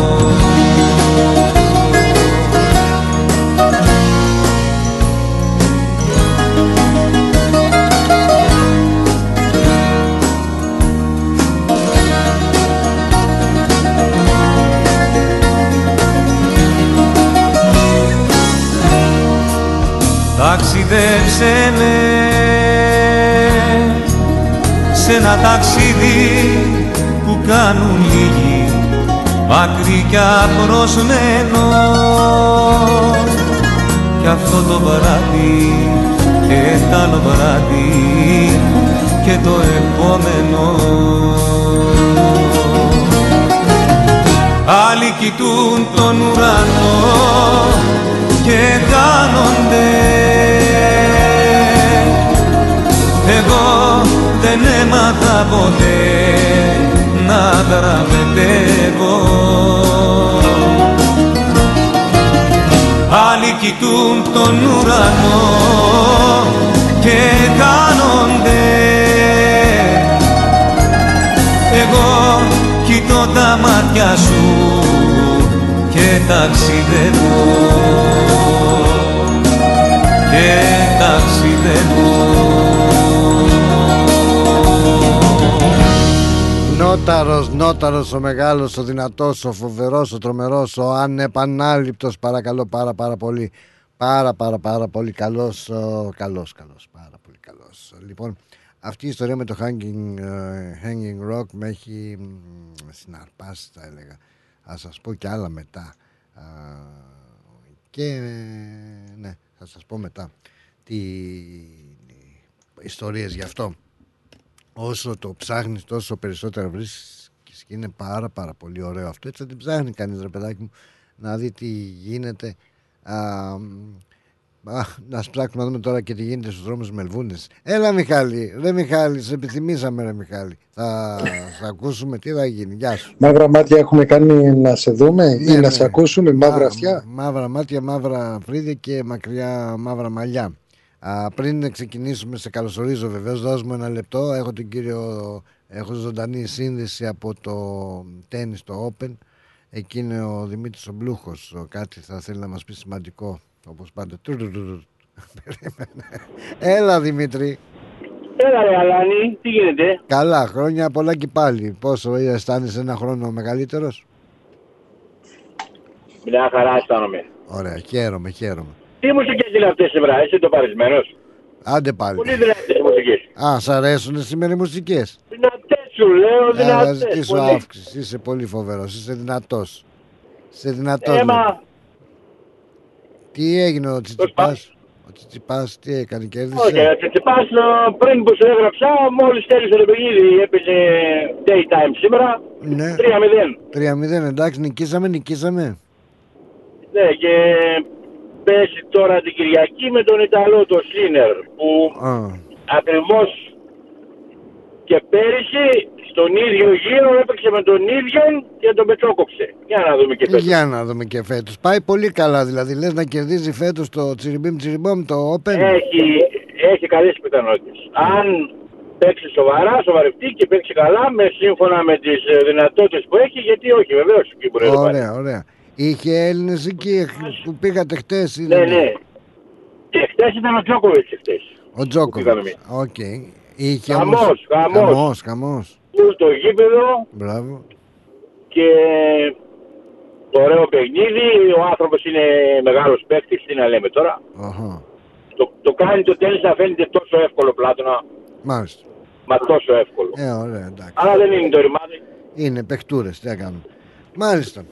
Ταξιδέψε με σε ένα ταξίδι που κάνουν λίγοι μακρύ κι απροσμένο. Κι αυτό το βράδυ και τ' άλλο βράδυ και το επόμενο. Άλλοι κοιτούν τον ουρανό και χάνονται. Εγώ ποτέ να δραπετεύω Άλλοι κοιτούν τον ουρανό και κάνονται Εγώ κοιτώ τα μάτια σου και ταξιδεύω και Νόταρος, νόταρος ο μεγάλος, ο δυνατός, ο φοβερός, ο τρομερός, ο ανεπανάληπτος παρακαλώ πάρα πάρα πολύ πάρα πάρα πάρα πολύ καλός, ο, καλός, καλός, πάρα πολύ καλός. Λοιπόν, αυτή η ιστορία με το Hanging, ε, hanging Rock με έχει μ, συναρπάσει θα έλεγα. Θα σας πω και άλλα μετά. Α, και ε, ναι, θα σας πω μετά τι ιστορίες γι' αυτό. Όσο το ψάχνεις τόσο περισσότερα βρίσκεις και είναι πάρα πάρα πολύ ωραίο αυτό. Έτσι θα την ψάχνει κανείς ρε παιδάκι μου να δει τι γίνεται. Α, α, να σπράξουμε να δούμε τώρα και τι γίνεται στους δρόμους Μελβούνες. Έλα Μιχάλη, ρε Μιχάλη, σε επιθυμήσαμε ρε Μιχάλη. Θα, θα ακούσουμε τι θα γίνει. Γεια σου. Μαύρα μάτια έχουμε κάνει να σε δούμε ή Ναι, να ναι. σε ακούσουμε, μαύρα Μα- αυτιά; Μαύρα μάτια, μαύρα φρύδια και μακριά μαύρα μαλλιά. Α, πριν ξεκινήσουμε, σε καλωσορίζω βεβαίως, δώσ' μου ένα λεπτό. Έχω τον κύριο, έχω ζωντανή σύνδεση από το τέννις, το Open. Εκεί είναι ο Δημήτρης ο Μπλούχος. Ο Κάτι θα θέλει να μας πει σημαντικό, όπως πάντα. Τουρουρουρου. Περίμενε. Έλα Δημήτρη. Έλα ρε Αλάνη, τι γίνεται; Καλά, χρόνια πολλά και πάλι. Πόσο αισθάνεσαι ένα χρόνο μεγαλύτερος; Μια χαρά αισθάνομαι. Ωραία, χαίρομαι, χαίρομαι. Τι μουσικές είναι αυτές σήμερα, είσαι το παρισμένος; Άντε πάλι. Πολύ δυνατές μουσικές. Α, σ' αρέσουν σήμερα οι μουσικές; Δυνατές σου λέω, Ε, θα δυνατές. ζητήσω πολύ. αύξηση. Είσαι πολύ φοβερός. Είσαι δυνατός. Είσαι δυνατός. Ε, λέω. μα, Τι έγινε ο Τσιτσιπάς; Ο Τσιτσιπάς τι έκανε, όχι, κέρδισε. ε, Τσιτσιπάς ε, πριν που σου έγραψα, μόλις τέλειωσε το παιχνίδι, έπαιζε daytime σήμερα, Ναι. 3-0. 3-0 εντάξει, νικήσαμε, νικήσαμε. Ναι, και παίζει τώρα την Κυριακή με τον Ιταλό, τον Σίνερ, που Α, ακριβώς και πέρυσι στον ίδιο γύρο έπαιξε με τον ίδιο και τον πετσόκοψε. Για να δούμε και φέτος. για να δούμε και φέτος. Πάει πολύ καλά δηλαδή. Λες να κερδίζει φέτος το τσιριμπίμ τσιριμπόμ το Open; Έχει, έχει καλές πιθανότητες. Αν παίξει σοβαρά, σοβαρευτεί και παίξει καλά, με, σύμφωνα με τις ε, δυνατότητες που έχει, γιατί όχι βεβαίως εκεί μπορεί να το πάρει. Ωραία, ωραία. Είχε Έλληνες εκεί που πήγατε χτες. Ναι, ναι. Και χτες ήταν ο Τζόκοβιτς χτες. Ο Τζόκοβιτς. πήγαμε εμείς. Οκ. Είχε Χαμός, όμως- χαμός. Χαμός, χαμός. Που στο γήπεδο Μπράβο. και το ωραίο παιχνίδι. Ο άνθρωπος είναι μεγάλος παίκτης, τι να λέμε τώρα. Αχα. Το, το κάνει το τέλος να φαίνεται τόσο εύκολο πλάτωνα, Μάλιστα. μα τόσο εύκολο. Ε, ωραία, εντάξει. Αλλά δεν είναι το ρημάδι. Είναι παιχτούρες, τι να κάνουμε. Μάλιστα.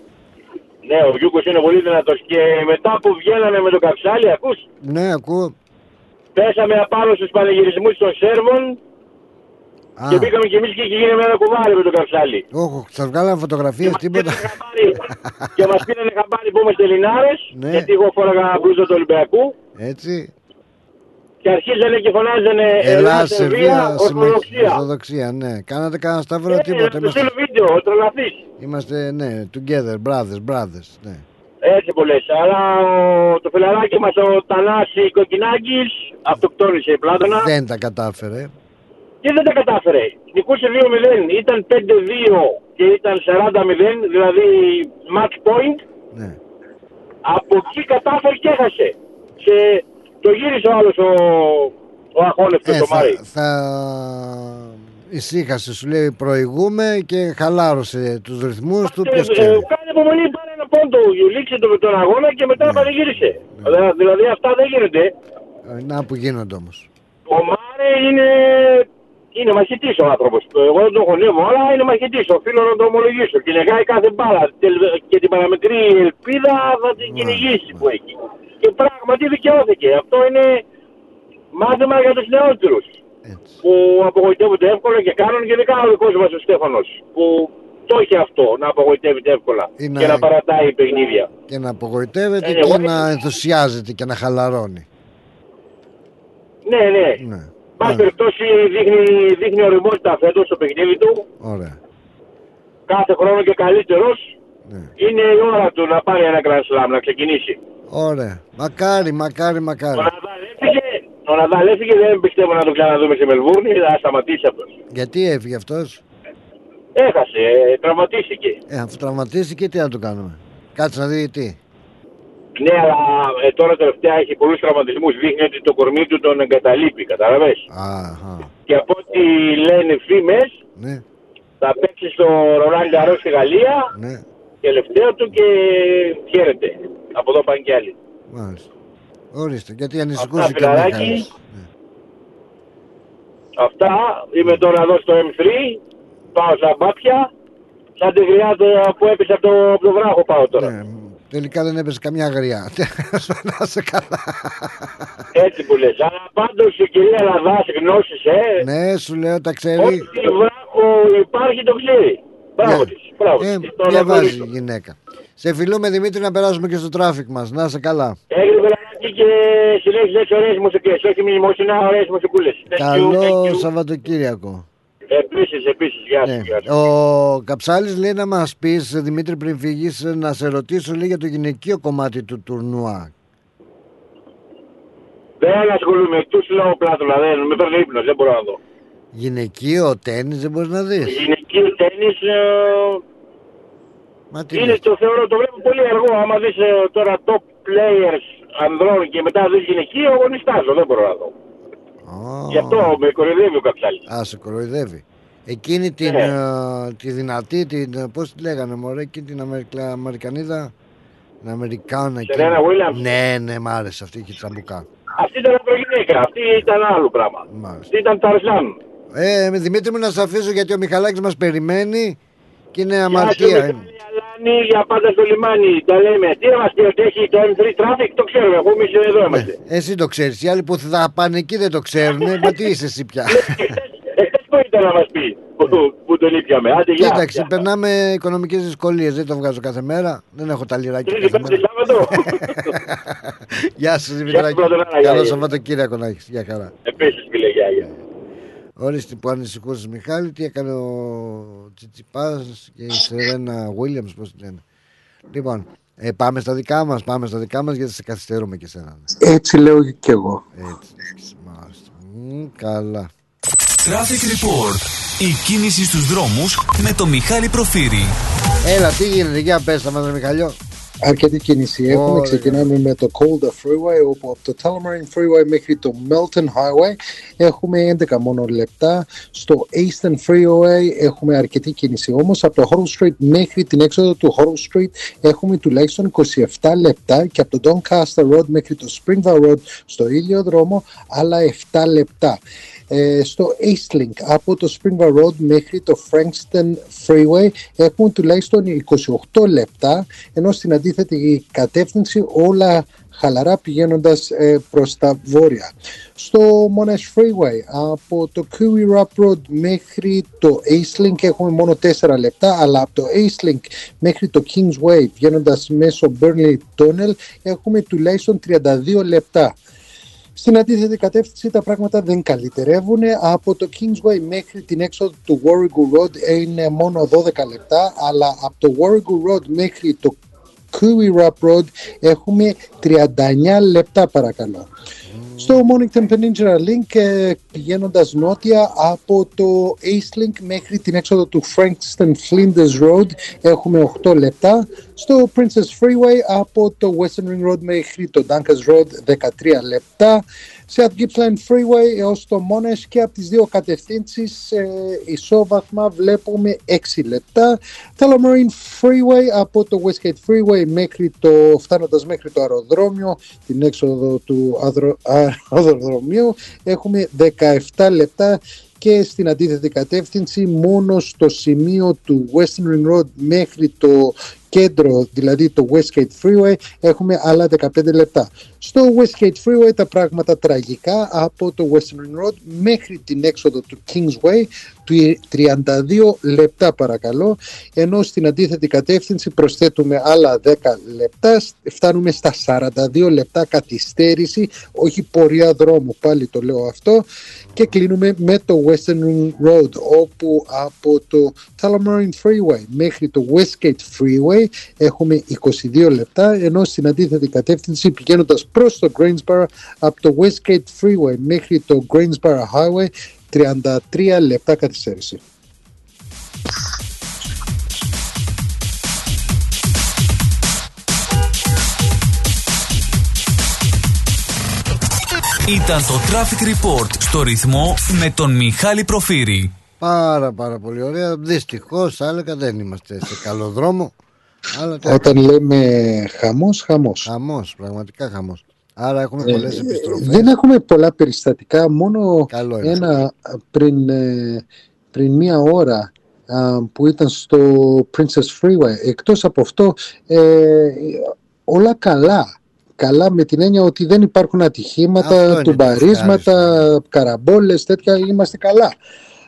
Ναι, ο Γιούκος είναι πολύ δυνατός και μετά που βγαίνανε με το καψάλι, ακούς, Ναι, ακούω. πέσαμε απάνω στους πανηγυρισμούς των Σέρβων Α, και μπήκαμε κι εμείς και εκεί γίναμε ένα κουβάρι με το καψάλι. όχι, σας βγάλαμε φωτογραφίες, τίποτα. και μας πήρανε χαμπάρι που είμαστε Ελληνάρες, Ναι. γιατί εγώ φόραγα μπλούζα του Ολυμπιακού Έτσι. και αρχίζανε και φωνάζανε Ελλάς, Ελλάδα, Σερβία, Σερβία, Ορθοδοξία. Ορθοδοξία, ναι. Κάνατε κανένα σταυρό, Ε, τίποτα. στο Είμαστε, στείλω βίντεο, ο τρελαθής. είμαστε, ναι, together, brothers, brothers, ναι. Έτσι που λες. Αλλά ο, το φιλαράκι μας ο Τανάση Κοκκινάκης αυτοκτόνησε η Πλάτωνα Δεν τα κατάφερε. Και δεν τα κατάφερε. Νικούσε 2-0. Ήταν 5-2 και ήταν 40-0, δηλαδή match point. Ναι. Από εκεί κατάφερε και έχασε. Και το γύρισε ο άλλος ο, ο αχώνευτος Ε, το Μάρι. θα, θα ησύχασε, σου λέει προηγούμε και χαλάρωσε τους ρυθμούς του. Ποιος Ε, ξέρει. Κάνει υπομονή, πάρε ένα πόντο, λήξε το, τον αγώνα και μετά πανηγύρισε. Δηλαδή, Δηλαδή αυτά δεν γίνονται. Ε, Να που γίνονται όμως. Ο Μάρε είναι, είναι μαχητής ο άνθρωπος. Εγώ δεν τον χωνεύω, αλλά είναι μαχητής. Οφείλω να το ομολογήσω. Κυνηγάει κάθε μπάλα Τελ- και την παραμικρή ελπίδα θα την κυνηγήσει που έχει. Και πράγματι δικαιώθηκε. Αυτό είναι μάθημα για τους νεότερους. Που απογοητεύονται εύκολα και κάνουν γενικά ο δικός μας ο Στέφανος. Που το έχει αυτό να απογοητεύεται εύκολα Είναι- και να παρατάει παιχνίδια. Και να απογοητεύεται Ε, και εγώ- να ενθουσιάζεται και να χαλαρώνει. Ναι, ναι. Ναι. Πάση περιπτώσει δείχνει, δείχνει οριμότητα φέτος στο παιχνίδι του. Ωραία. Κάθε χρόνο και καλύτερος. Ναι. Είναι η ώρα του να πάρει ένα Grand Slam, να ξεκινήσει. Ωραία. Μακάρι, μακάρι, μακάρι. Ο Ναδάλ έφυγε, ο Ναδάλ έφυγε, δεν πιστεύω να το ξαναδούμε σε Μελβούρνη, θα σταματήσει αυτός. Γιατί έφυγε αυτός; Έχασε, ε, τραυματίστηκε. Ε, αφού τραυματίστηκε, τι να το κάνουμε; Κάτσε να δει τι. Ναι, αλλά ε, τώρα τελευταία έχει πολλούς τραυματισμούς. Δείχνει ότι το κορμί του τον εγκαταλείπει, κατάλαβες; Αχα. Και από ό,τι λένε φήμες, Ναι, θα παίξει στο Ρολάν Γκαρό στη Γαλλία, ναι, τελευταίο του και χαίρεται. Από εδώ πάνε και άλλοι. μάλιστα. Ορίστε, γιατί Αυτά, ανησυχούσε και ο φιλαράκι. Μιχάλης. Αυτά, είμαι τώρα εδώ στο M3, πάω στα μπάπια, σαν τη γριά το- που έπεσε από το, από το βράχο πάω τώρα. Ναι, τελικά δεν έπεσε καμιά γριά. να 'σαι καλά. Έτσι που λες. Αλλά πάντως η κυρία Λαδάς γνώσεις, ε, ναι, σου λέω, τα ξέρει. ό,τι βράχο υπάρχει το ξέρει. Μπράβο Ναι. της, μπράβο Ε, της. Τον διαβάζει η γνωρίζω. γυναίκα. Σε φιλούμε Δημήτρη να περάσουμε και στο traffic μας. Να 'σαι καλά. Έγινε βραχάκι και συνέχιζες ωραίες μουσικές, όχι μνημόσυνα, ωραίες μουσικούλες. Thank you, thank Καλό you. Σαββατοκύριακο. Επίσης, επίσης, γεια σου. Ναι. γεια σου. Ο Καψάλης λέει να μας πεις Δημήτρη πριν φύγεις να σε ρωτήσω λέει για το γυναικείο κομμάτι του τουρνουά. Δεν ασχολούμαι, τους λέω πλάτωνα, δεν με παίρνει ύπνος, δεν μπορώ να δω. Γυναικείο τέννις δεν μπορείς να δεις. Γυναικείο τέννις ε, Μα τι είναι, λες. το θεωρώ, το βλέπω πολύ αργό. Άμα δεις ε, τώρα top players ανδρών και μετά δεις γυναικείο, εγώ νιστάζω, δεν μπορώ να δω. Γι' αυτό με κοροϊδεύει ο Καψάλης. Α, σε κοροϊδεύει. Εκείνη την, Ναι. ε, τη δυνατή, την, ε, πώς τη λέγανε μωρέ, εκείνη την Αμερικα, Αμερικανίδα, την Αμερικάνα. εκείνη. Serena Williams. Ναι, ναι, μ' άρεσε αυτή είχε τσαμπουκά. Αυτή ήταν γυναίκα, αυτή ήταν άλλο πράγμα. Αυτή ήταν Ταρζάν. Ε, με Δημήτρη μου να σε αφήσω γιατί ο Μιχαλάκης μας περιμένει και είναι Γεια σου, αμαρτία. Μιχάλη Αλάνη, για πάντα στο λιμάνι. Τα λέμε. Τι να μας πει ότι έχει το M3 traffic, το ξέρουμε. Εγώ εμείς εδώ είμαστε. Εσύ το ξέρεις, οι άλλοι που θα πάνε εκεί δεν το ξέρουν. μα τι είσαι εσύ πια. Εχθές που ήταν να μας πει που, που τον ήπιαμε. Άντε, γεια. Κοίταξε, περνάμε οικονομικές δυσκολίες, δεν το βγάζω κάθε μέρα. Δεν έχω τα λιράκια Τρίτη, κάθε πέμπτη, μέρα. Σάββατο. Γεια σου Γεια Δημητράκη. σου, Πρωτονάρα, γεια, Καλό γεια. Σαββατοκύριακο να έχεις. Γεια χαρά. Επίσης, φίλε, γεια, γεια. Ορίστε που ανησυχούσες Μιχάλη, τι έκανε ο Τσιτσιπάς και η Σερένα Williams, πώς τη λένε. Λοιπόν, ε, πάμε στα δικά μας, πάμε στα δικά μας γιατί σε καθυστερούμε και σένα. Έτσι λέω και εγώ. Έτσι, μάλιστα. Μμ, καλά. Traffic Report. Η κίνηση στους δρόμους με το Μιχάλη Προφύρη. Έλα, τι γίνεται, για πες τα μας, ρε Μιχαλιός. Αρκετή κίνηση έχουμε. Ωραία. Ξεκινάμε με το Calder Freeway, όπου από το Tullamarine Freeway μέχρι το Melton Highway έχουμε 11 μόνο λεπτά. Στο Eastern Freeway έχουμε αρκετή κίνηση. Όμως από το Horrell Street μέχρι την έξοδο του Horrell Street έχουμε τουλάχιστον 27 λεπτά και από το Doncaster Road μέχρι το Springvale Road στο ίδιο δρόμο άλλα 7 λεπτά. Ε, στο Eastlink από το Springvale Road μέχρι το Frankston Freeway έχουν τουλάχιστον 28 λεπτά ενώ στην αντίθετη κατεύθυνση όλα χαλαρά πηγαίνοντας ε, προς τα βόρεια. Στο Monash Freeway από το Kiwi Rap Road μέχρι το Eastlink έχουμε μόνο 4 λεπτά αλλά από το Eastlink μέχρι το Kingsway βγαίνοντας μέσω Burnley Tunnel έχουμε τουλάχιστον 32 λεπτά. Στην αντίθετη κατεύθυνση τα πράγματα δεν καλυτερεύουν. Από το Kingsway μέχρι την έξοδο του Warrigal Road είναι μόνο 12 λεπτά, αλλά από το Warrigal Road μέχρι το Kiwi Rap Road έχουμε 39 λεπτά παρακαλώ. Στο Mornington Peninsula Link ε, πηγαίνοντας νότια από το East Link μέχρι την έξοδο του Frankston Flinders Road έχουμε 8 λεπτά. Στο Princess Freeway από το Western Ring Road μέχρι το Dunkers Road 13 λεπτά. Σε South Gippsland Freeway έως το Monash και από τις δύο κατευθύνσεις ε, ισόβαθμα βλέπουμε 6 λεπτά. Tullamarine Freeway από το Westgate Freeway μέχρι το, φτάνοντας μέχρι το αεροδρόμιο, την έξοδο του αδρο- αεροδρομίου έχουμε 17 λεπτά και στην αντίθετη κατεύθυνση μόνο στο σημείο του Western Ring Road μέχρι το κέντρο, δηλαδή το Westgate Freeway, έχουμε άλλα 15 λεπτά. Στο Westgate Freeway τα πράγματα τραγικά από το Western Ring Road μέχρι την έξοδο του Kingsway του 32 λεπτά παρακαλώ. Ενώ στην αντίθετη κατεύθυνση προσθέτουμε άλλα 10 λεπτά. Φτάνουμε στα 42 λεπτά καθυστέρηση όχι πορεία δρόμου πάλι το λέω αυτό. Και κλείνουμε με το Western Ring Road όπου από το Tullamarine Freeway μέχρι το Westgate Freeway έχουμε 22 λεπτά. Ενώ στην αντίθετη κατεύθυνση πηγαίνοντας προς το Greensboro από το Westgate Freeway μέχρι το Greensboro Highway 33 λεπτά καθυστέρηση. Ήταν το Traffic Report στο ρυθμό με τον Μιχάλη Προφύρη. Πάρα πάρα πολύ ωραία. Δυστυχώς, θα έλεγα δεν είμαστε σε καλό δρόμο. Αλλά τι Όταν λέμε χαμός, χαμός. Χαμός, πραγματικά χαμός. Άρα έχουμε Ε, πολλές επιστροφές. Δεν έχουμε πολλά περιστατικά, μόνο Καλό είναι ένα πριν, ε, πριν μία ώρα α, που ήταν στο Princess Freeway. Εκτός από αυτό, ε, όλα καλά. Καλά με την έννοια ότι δεν υπάρχουν Αυτό ατυχήματα, είναι το τουμπαρίσματα, καραμπόλες, τέτοια, είμαστε καλά.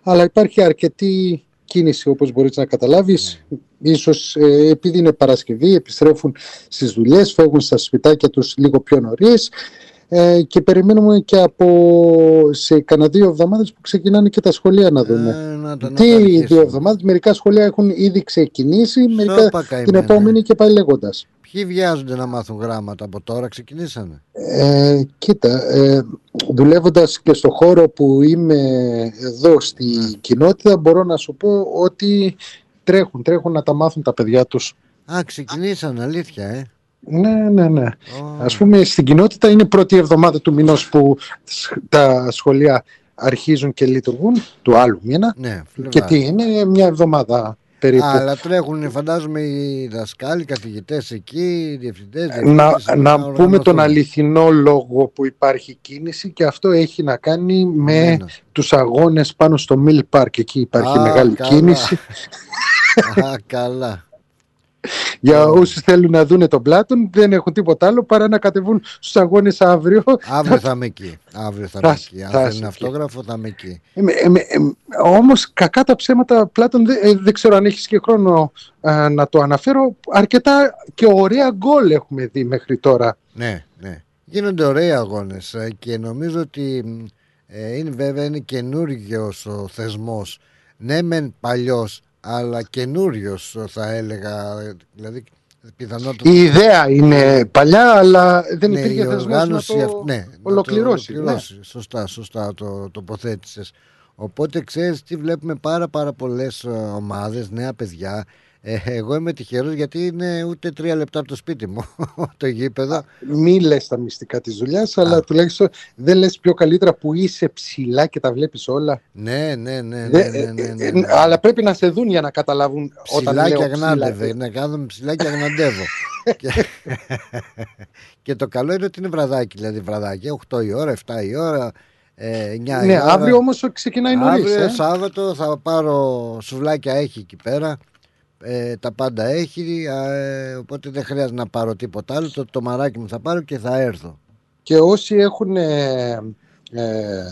Αλλά υπάρχει αρκετή κίνηση όπως μπορείς να καταλάβεις. Ναι. Ίσως ε, επειδή είναι Παρασκευή, επιστρέφουν στις δουλειές, φεύγουν στα σπιτάκια τους λίγο πιο νωρίς ε, και περιμένουμε και από σε κανένα δύο εβδομάδες που ξεκινάνε και τα σχολεία να δούμε. Ε, να τα- να Τι τα αρχίσουμε. δύο εβδομάδες, μερικά σχολεία έχουν ήδη ξεκινήσει, μερικά Σώπα την καημένα. επόμενη και πάει λέγοντας. Ποιοι βιάζονται να μάθουν γράμματα από τώρα, ξεκινήσανε; Ε, κοίτα, ε, δουλεύοντας και στο χώρο που είμαι εδώ στη Ναι. κοινότητα μπορώ να σου πω ότι τρέχουν, τρέχουν να τα μάθουν τα παιδιά τους. Α, ξεκινήσανε, αλήθεια, ε. Ναι, ναι, ναι. Ας πούμε στην κοινότητα είναι η πρώτη εβδομάδα του μηνός που σ- τα σχολεία αρχίζουν και λειτουργούν, του άλλου μήνα. Ναι, και Φλεβάρι. τι είναι, μια εβδομάδα περίπου. Αλλά τρέχουν, φαντάζομαι, οι δασκάλοι, οι καθηγητές εκεί, οι διευθυντές. να, διευθύνσεις, να πούμε οργανωθούν. τον αληθινό λόγο που υπάρχει κίνηση και αυτό έχει να κάνει με Εμένα. τους αγώνες πάνω στο Mill Park. Εκεί υπάρχει Α, μεγάλη καλά. κίνηση. Α, καλά. Για όσους θέλουν να δούνε τον Πλάτων δεν έχουν τίποτα άλλο παρά να κατεβούν στους αγώνες αύριο. Αύριο θα είμαι εκεί. Αύριο θα είμαι Θα- εκεί. Αν θα θέλουν είσαι εκεί. αυτόγραφο, θα είμαι εκεί. Ε, με- ε, με- ε, όμως κακά τα ψέματα Πλάτων δεν, ε, δεν ξέρω αν έχεις και χρόνο ε, να το αναφέρω. Αρκετά και ωραία γκολ έχουμε δει μέχρι τώρα. Ναι, ναι. Γίνονται ωραίοι αγώνες ε, και νομίζω ότι μ, ε, είναι βέβαια είναι καινούριο ο θεσμός. Ναι, μεν παλιός, αλλά καινούριος θα έλεγα. ε, Δηλαδή, πιθανότατα. Η ιδέα είναι παλιά αλλά δεν Ναι, υπήρχε η θεσμός να οργάνωση το αυ- ναι, να το ολοκληρώσει. ναι. ολοκληρώσει. Σωστά, σωστά το τοποθέτησες. Οπότε ξέρεις τι βλέπουμε πάρα πάρα πολλές ε, ομάδες, νέα παιδιά. Ε, εγώ είμαι τυχερός γιατί είναι ούτε τρία λεπτά από το σπίτι μου το γήπεδο. Μη λες τα μυστικά της δουλειάς, αλλά τουλάχιστον δεν λες πιο καλύτερα που είσαι ψηλά και τα βλέπεις όλα. Ναι, ναι, ναι. ναι, Δε- ναι, ναι, ναι, ε, ναι. Αλλά πρέπει να σε δουν για να καταλάβουν όταν Ψηλά λέω και ψηλά. αγνάντευε. Να κάθομαι ψηλά και αγναντεύω. και... και το καλό είναι ότι είναι βραδάκι. Δηλαδή βραδάκι 8 η ώρα, 7 η ώρα, ε, 9 η Ναι, ώρα. αύριο όμως ξεκινάει νωρίς. Αύριο Ε. Σάββατο θα πάρω σουβλάκια έχει εκεί πέρα. Ε, τα πάντα έχει. ε, οπότε δεν χρειάζεται να πάρω τίποτα άλλο. Το, το μαράκι μου θα πάρω και θα έρθω. Και όσοι έχουν ε, ε,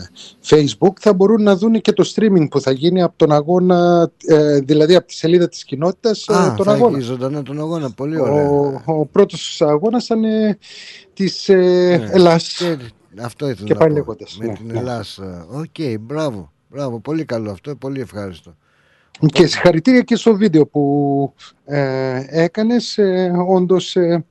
Facebook θα μπορούν να δουν και το streaming που θα γίνει από τον αγώνα, ε, δηλαδή από τη σελίδα της κοινότητας ε, Α, τον θα αγώνα. έχει ζωντανά τον αγώνα. Πολύ ωραία. Ο, ο πρώτος αγώνας ήταν ε, της ε, Ναι. Ελλάς. Και αυτό ήθελα Και να πάει πω. λέγοντας, Με ναι, την ναι. Ελλάς. ε, Οκ, μπράβο. Μπράβο, πολύ καλό αυτό, πολύ ευχάριστο. Και συγχαρητήρια και στο βίντεο που ε, έκανες, ε, όντως ε,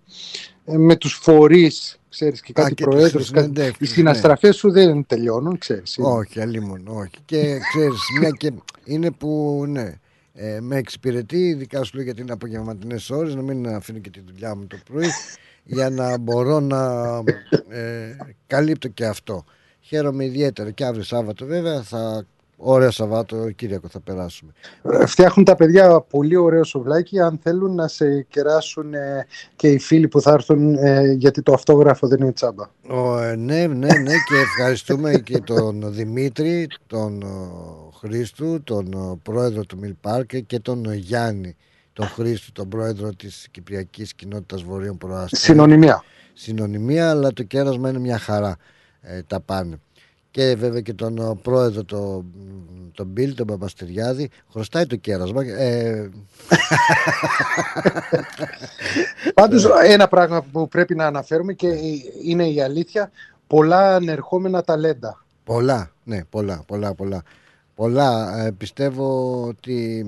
ε, με τους φορείς, ξέρεις, και κάτι και τις προέδρους, κάτι, συνεντεύξεις, οι συναναστροφές σου δεν τελειώνουν, ξέρεις. είναι. Όχι, αλίμονο, όχι. Και ξέρεις, μια και είναι που, ναι, ε, με εξυπηρετεί, ειδικά σου λέω γιατί είναι απογευματινές ώρες, να μην αφήνω και τη δουλειά μου το πρωί, για να μπορώ να ε, καλύπτω και αυτό. Χαίρομαι ιδιαίτερα και αύριο Σάββατο βέβαια, θα, ωραίο Σαββάτο, Κυριακό θα περάσουμε. Ε, Φτιάχνουν τα παιδιά πολύ ωραίο σουβλάκι αν θέλουν να σε κεράσουν ε, και οι φίλοι που θα έρθουν ε, γιατί το αυτόγραφο δεν είναι τσάμπα. Ο, ε, ναι, ναι, ναι και ευχαριστούμε και τον Δημήτρη, τον ο, Χρήστου, τον ο, πρόεδρο του Μιλ Πάρκ και τον ο, Γιάννη, τον Χρήστου, τον πρόεδρο της Κυπριακής Κοινότητας Βορείων Προάστων. Συνωνυμία. Συνωνυμία, αλλά το κέρασμα είναι μια χαρά. Ε, τα πάνε. Και βέβαια και τον ε, πρόεδρο τον, τον Μπίλ, τον Παπαστηριάδη χρωστάει το κέρασμα ε, Πάντως ένα πράγμα που πρέπει να αναφέρουμε και είναι η αλήθεια, πολλά ανερχόμενα ταλέντα. πολλά, ναι πολλά, πολλά, πολλά πολλά, Ε, πιστεύω ότι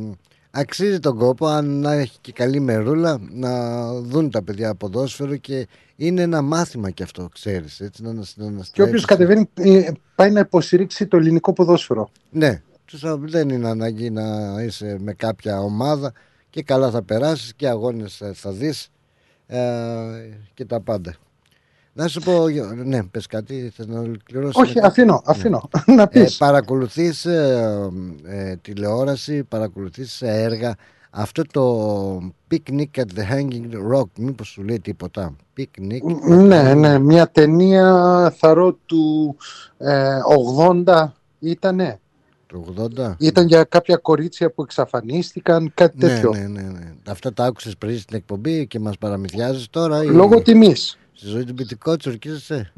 αξίζει τον κόπο αν να έχει και καλή μερούλα να δουν τα παιδιά ποδόσφαιρο και είναι ένα μάθημα και αυτό ξέρεις έτσι, να, να, να Και όποιος στρέψεις. κατεβαίνει ε, πάει να υποστηρίξει το ελληνικό ποδόσφαιρο. Ναι, τους, α, δεν είναι ανάγκη να είσαι με κάποια ομάδα και καλά θα περάσεις και αγώνες ε, θα δεις ε, και τα πάντα. Να σου πω, Γιώ- ναι, πες κάτι, θες να ολοκληρώσεις. Όχι, μετά; αφήνω, αφήνω. να Ε, πεις. παρακολουθείς ε, ε, τηλεόραση, παρακολουθείς έργα. Αυτό το Picnic at the Hanging Rock, μήπως σου λέει τίποτα. Picnic. Ναι, ναι, μια ταινία θαρώ του ε, 80 ήτανε. Το 80. Ήταν για κάποια κορίτσια που εξαφανίστηκαν, κάτι Ναι, τέτοιο. ναι, ναι, ναι. Αυτά τα άκουσες πριν στην εκπομπή και μας παραμυθιάζεις τώρα. ή- Λόγω τιμής. Στη ζωή του Μπιτικότσου ορκίζεσαι;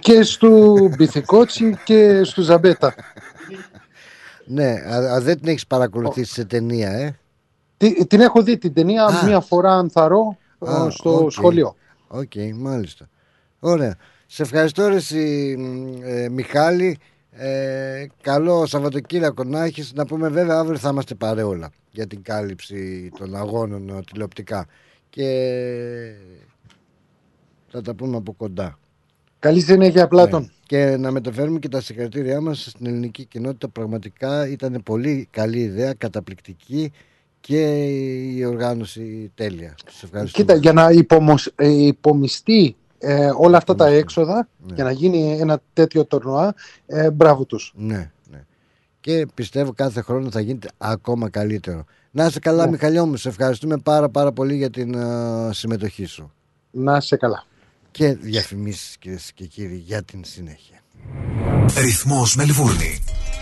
Και στου Μπιθικότσι και στου Ζαμπέτα. Ναι, α, α, δεν την έχεις παρακολουθήσει σε ταινία, ε; Τι- Την έχω δει την ταινία Α. μία φορά αν θαρρώ Α, ε, στο οκ. σχολείο. Οκ, μάλιστα. Ωραία. Σε ευχαριστώ ρε εσύ, μ, ε, Μιχάλη. Ε, καλό Σαββατοκύριακο να έχεις. Να πούμε βέβαια αύριο θα είμαστε παρεούλα για την κάλυψη των αγώνων ε, τηλεοπτικά. Και θα τα πούμε από κοντά. Καλή συνέχεια, Πλάτων. Ναι. Και να μεταφέρουμε και τα συγχαρητήριά μας στην ελληνική κοινότητα. Πραγματικά ήταν πολύ καλή ιδέα, καταπληκτική και η οργάνωση τέλεια. Τους ευχαριστούμε. Κοίτα, για να υπομοσ- ε, υπομειστεί ε, όλα αυτά τα έξοδα, Ναι. για να γίνει ένα τέτοιο τορνουά, ε, μπράβο τους. Ναι, ναι. Και πιστεύω κάθε χρόνο θα γίνεται ακόμα καλύτερο. Να είσαι καλά, Ναι. Μιχαλιό μου. Σε ευχαριστούμε πάρα πάρα πολύ για την ε, συμμετοχή σου. Να είσαι καλά. Και διαφημίσεις κυρίες και κύριοι για την συνέχεια. Ρυθμός Μελβούρνη.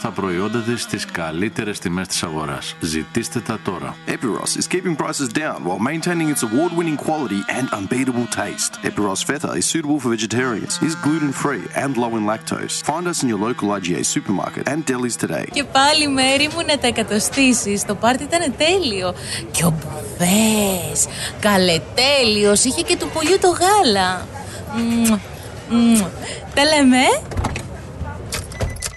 τα προϊόντα της στις καλύτερες τιμές της αγοράς. Ζητήστε τα τώρα. Epiros is keeping prices down while maintaining its award winning quality and unbeatable taste. Epiros Feta is suitable for vegetarians, is gluten free and low in lactose. Find us in your local IGA supermarket and delis today. Και πάλι μέρη μου να τα εκατοστήσεις. Το πάρτι ήταν τέλειο. Και ο Μπουφές, καλετέλειος, είχε και του πολιού το γάλα. Μμμ, μμμ. Τα λέμε,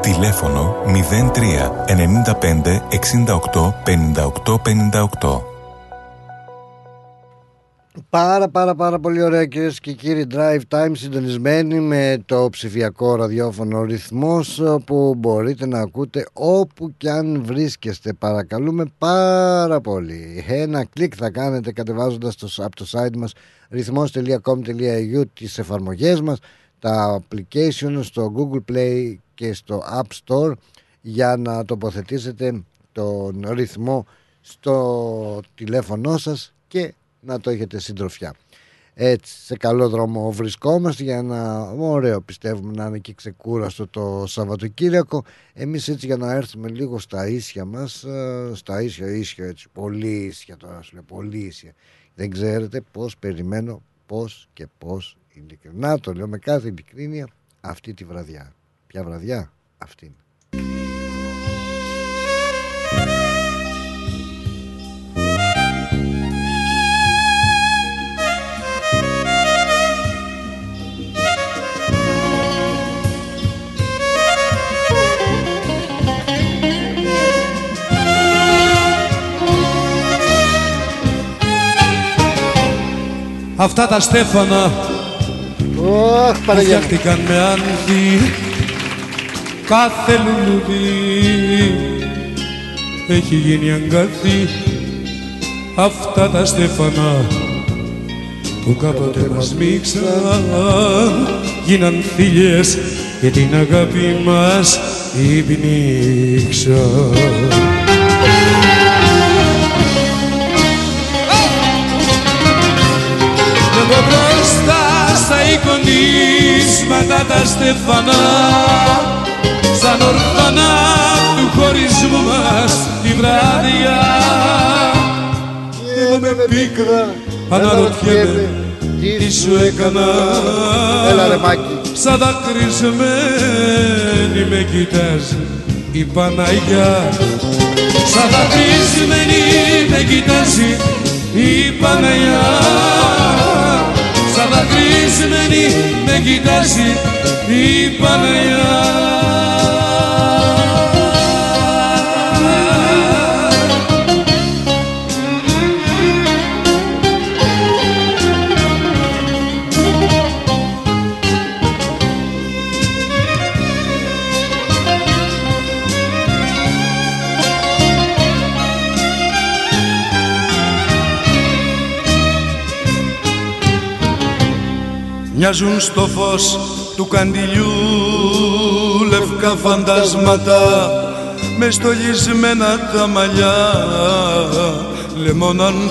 Τηλέφωνο 03 95 68 58 58. Πάρα πάρα πάρα πολύ ωραία κυρίες και κύριοι. Drive Time συντονισμένοι με το ψηφιακό ραδιόφωνο ρυθμός που μπορείτε να ακούτε όπου και αν βρίσκεστε. Παρακαλούμε πάρα πολύ. Ένα κλικ θα κάνετε κατεβάζοντας το, από το site μας ρυθμός.com.au τις εφαρμογές μας τα application στο Google Play και στο App Store για να τοποθετήσετε τον ρυθμό στο τηλέφωνό σας και να το έχετε συντροφιά. Έτσι, σε καλό δρόμο βρισκόμαστε για να ωραίο πιστεύουμε να είναι και ξεκούραστο το Σαββατοκύριακο. Εμείς έτσι για να έρθουμε λίγο στα ίσια μας, ε, στα ίσια, ίσια έτσι, πολύ ίσια τώρα σου λέω, πολύ ίσια. Δεν ξέρετε πώς περιμένω, πώς και πώς ειλικρινά το λέω με κάθε ειλικρίνεια αυτή τη βραδιά. Ποια βραδιά αυτή. Αυτά τα στέφανα oh, που φτιάχτηκαν με άνθη κάθε λουλούδι. Έχει γίνει αγκάθι αυτά τα στέφανα που κάποτε μας μίξαν. Γίναν θηλιές και την αγάπη μας υπνίξαν. Εγώ μπροστά στα εικονίσματα τα στεφανά σαν ορφανά του χωρισμού μας τη βράδια. Εγώ με πίκρα αναρωτιέμαι τι σου έκανα. Έλα ρε Μάκη. Σαν δακρυσμένη με κοιτάζει η Παναγιά. Σαν δακρυσμένη με κοιτάζει η Παναγιά. Σαν δακρυσμένη με κοιτάζει η Παναγιά Μοιάζουν στο φως του καντιλιού. Λευκά φαντάσματα με στολισμένα τα μαλλιά. Λεμονανθούς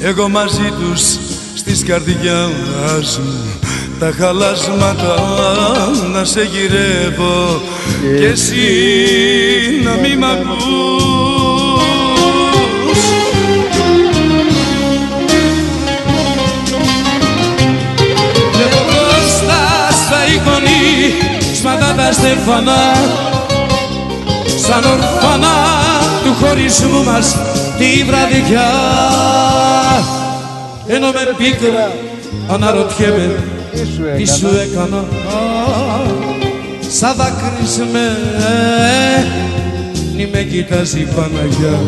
εγώ μαζί τους στις καρδιάς μου. Τα χαλάσματα να σε γυρεύω. Και εσύ να μη μ' ακούς τα στεφανά σαν ορφανά του χωρισμού μας τη βραδιά. Ενώ με πίκρα αναρωτιέμαι τι σου έκανα. σαν δακρυσμένη με κοιτάζει η Παναγιά.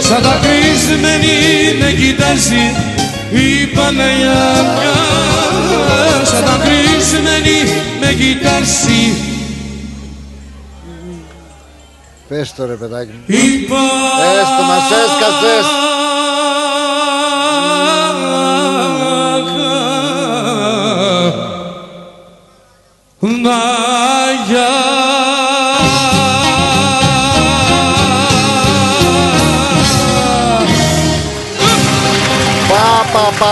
Σαν δακρυσμένη με κοιτάζει η Παναγιά σαν δακρυσμένη με κοιτάζει Πες το ρε παιδάκι μου. Η Πες το μας έσκασες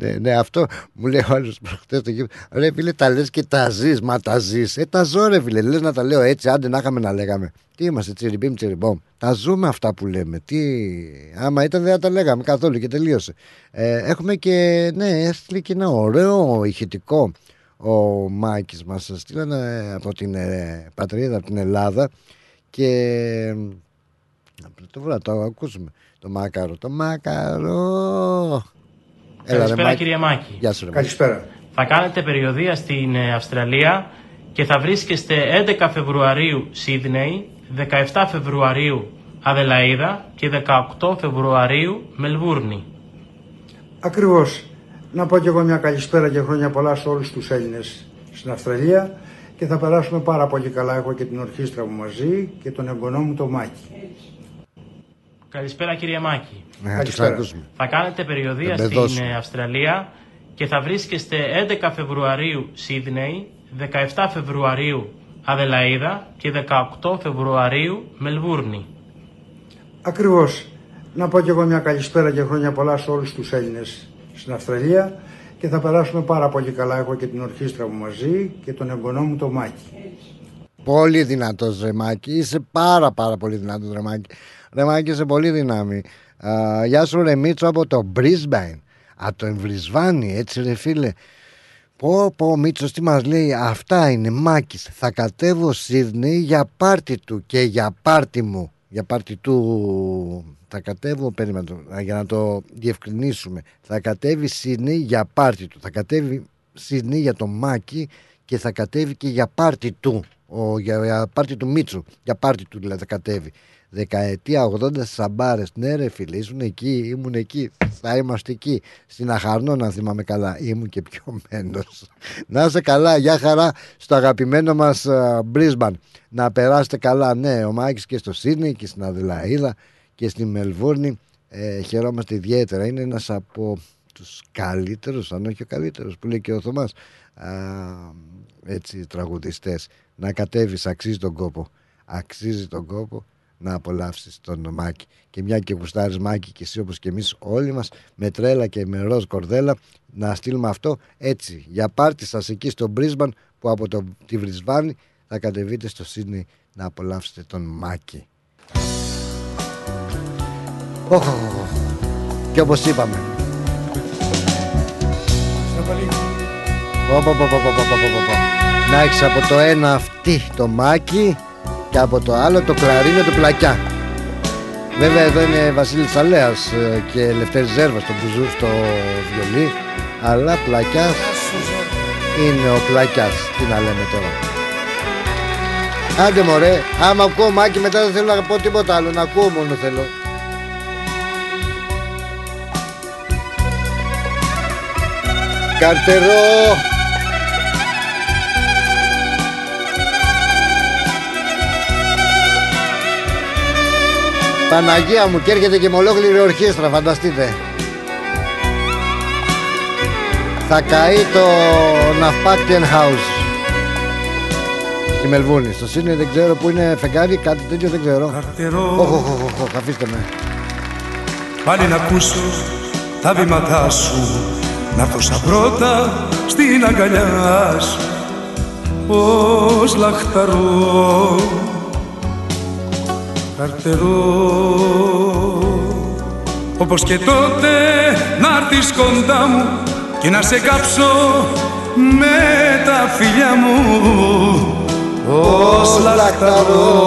Ναι, ναι, αυτό μου λέει ο άλλος προχτές το γήπεδο. Ρε φίλε, τα λες και τα ζεις, μα τα ζεις. Ε, τα ζω, ρε φίλε. Λες να τα λέω έτσι, άντε να είχαμε να λέγαμε. Τι είμαστε, τσιριμπίμ, τσιριμπόμ. Τα ζούμε αυτά που λέμε. Τι... Άμα ήταν, δεν τα λέγαμε καθόλου και τελείωσε. Ε, έχουμε και, ναι, έστειλε και ένα ωραίο ηχητικό. Ο Μάκης μας στείλανε ε, από την ε, πατρίδα, από την Ελλάδα και. Το βράδυ, το ακούσουμε. Το μάκαρο, το μάκαρο. Έλα, ρε, Καλησπέρα Μάκη. κύριε Μάκη. Γεια σου ρε Μάκη. Καλησπέρα. Θα κάνετε περιοδία στην ε, Αυστραλία και θα βρίσκεστε 11 Φεβρουαρίου Σίδνεϊ, 17 Φεβρουαρίου Αδελαίδα και 18 Φεβρουαρίου Μελβούρνη. Ακριβώς. Να πω και εγώ μια καλησπέρα και χρόνια πολλά σε όλους τους Έλληνες στην Αυστραλία και θα περάσουμε πάρα πολύ καλά. Έχω και την ορχήστρα μου μαζί και τον εγγονό μου το Μάκη. Καλησπέρα κύριε Μάκη. Ναι, Καλησπέρα. τους ακούσουμε. Θα κάνετε περιοδία Δεν στην δώσουμε. ε, Αυστραλία και θα βρίσκεστε 11 Φεβρουαρίου Σίδνεϊ, 17 Φεβρουαρίου Αδελαίδα και 18 Φεβρουαρίου Μελβούρνη. Ακριβώς. Να πω και εγώ μια καλησπέρα και χρόνια πολλά σε όλους τους Έλληνες στην Αυστραλία και θα περάσουμε πάρα πολύ καλά. Έχω και την ορχήστρα μου μαζί και τον εγγονό μου το Μάκη. Πολύ δυνατός Ρεμάκη. Είσαι πάρα πάρα πολύ δυνατός Ρεμάκη. Ρεμάκη είσαι πολύ δυνάμει. Α, γεια σου Ρεμίτσο από το Brisbane. Από το Εμβρισβάνι, έτσι ρε φίλε. Πω πω ο Μίτσος τι μας λέει Αυτά είναι Μάκης Θα κατέβω Σίδνεϊ για πάρτι του Και για πάρτι μου Για πάρτι του Θα κατέβω περίμενε το, Για να το διευκρινίσουμε Θα κατέβει Σίδνεϊ για πάρτι του Θα κατέβει Σίδνεϊ για το Μάκη Και θα κατέβει και για πάρτι του ο, για, για πάρτι του Μίτσου Για πάρτι του δηλαδή θα κατέβει Δεκαετία 80 σαμπάρες. Ναι, ρε φίλε, ήσουν εκεί, ήμουν εκεί. Θα είμαστε εκεί. Στην Αχαρνό, να θυμάμαι καλά. Ήμουν και πιωμένο. να είσαι καλά, γεια χαρά στο αγαπημένο μας Μπρίσμπαν. Να περάσετε καλά, ναι, ο Μάκης και στο Σίδνey και στην Αδελαίδα και στη Μελβούρνη. Ε, χαιρόμαστε ιδιαίτερα. Είναι ένας από τους καλύτερους, αν όχι ο καλύτερος, που λέει και ο Θωμάς. Έτσι, τραγουδιστές. Να κατέβεις, αξίζει τον κόπο. Αξίζει τον κόπο να απολαύσεις τον Μάκη. Και μια και γουστάρεις Μάκη και εσύ όπως και εμείς όλοι μας, με τρέλα και με ροζ κορδέλα, να στείλουμε αυτό έτσι. Για πάρτι σας εκεί στο Μπρίσμπαν που από το, τη Βρισβάνη θα κατεβείτε στο Σίδνεϊ να απολαύσετε τον Μάκη. Και όπως είπαμε. Να έχεις από το ένα αυτή το Μάκη και από το άλλο το κλαρίνο του πλακιά. Βέβαια εδώ είναι Βασίλης Αλέας ε, και Λευτέρης Ζέρβας στο μπουζού στο βιολί αλλά πλακιάς είναι ο πλακιάς. Τι να λέμε τώρα. Άντε μωρέ, άμα ακούω μάκι μετά δεν θέλω να πω τίποτα άλλο, να ακούω μόνο θέλω. Καρτερό! Παναγία μου και έρχεται και με ολόκληρη ορχήστρα, φανταστείτε. Θα καεί το Ναυπάκτιεν House στη Μελβούνη. Στο Σύνη δεν ξέρω που είναι φεγγάρι, κάτι τέτοιο δεν ξέρω. Όχι, όχι, όχι, όχι, αφήστε με. Πάλι να ακούσω τα βήματά σου Να έρθω σαν πρώτα στην αγκαλιά σου Ως λαχταρό Καρτερό Όπως και τότε να έρθεις κοντά μου Και να σε κάψω με τα φιλιά μου. Ως λαχταρό.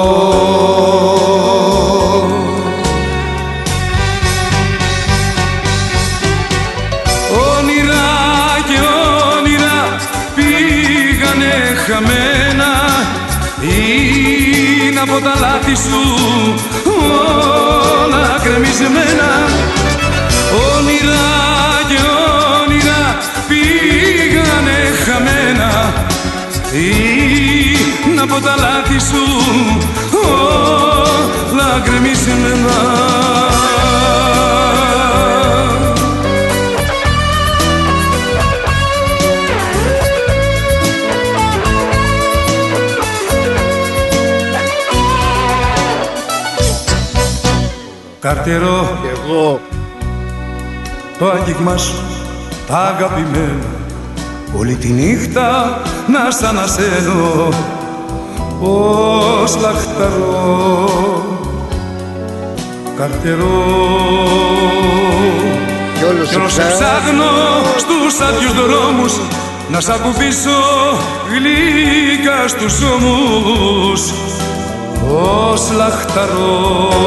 Όνειρα και όνειρα πήγανε χαμένα. Είναι από τα λάθη σου. Όλα κρεμισμένα. Όνειρα και όνειρα πήγανε χαμένα. Είναι από τα λάθη σου. Όλα κρεμισμένα Καρτερό Εγώ. Το άγγιγμα σου τα αγαπημένα. Όλη τη νύχτα να σ' ανασένω Ως λαχταρό Καρτερό Κι όλο Κι όλο σου σου ψάχνω στους άδειους δρόμους Να σ' ακουμπήσω γλυκά στους ώμους Ως λαχταρός.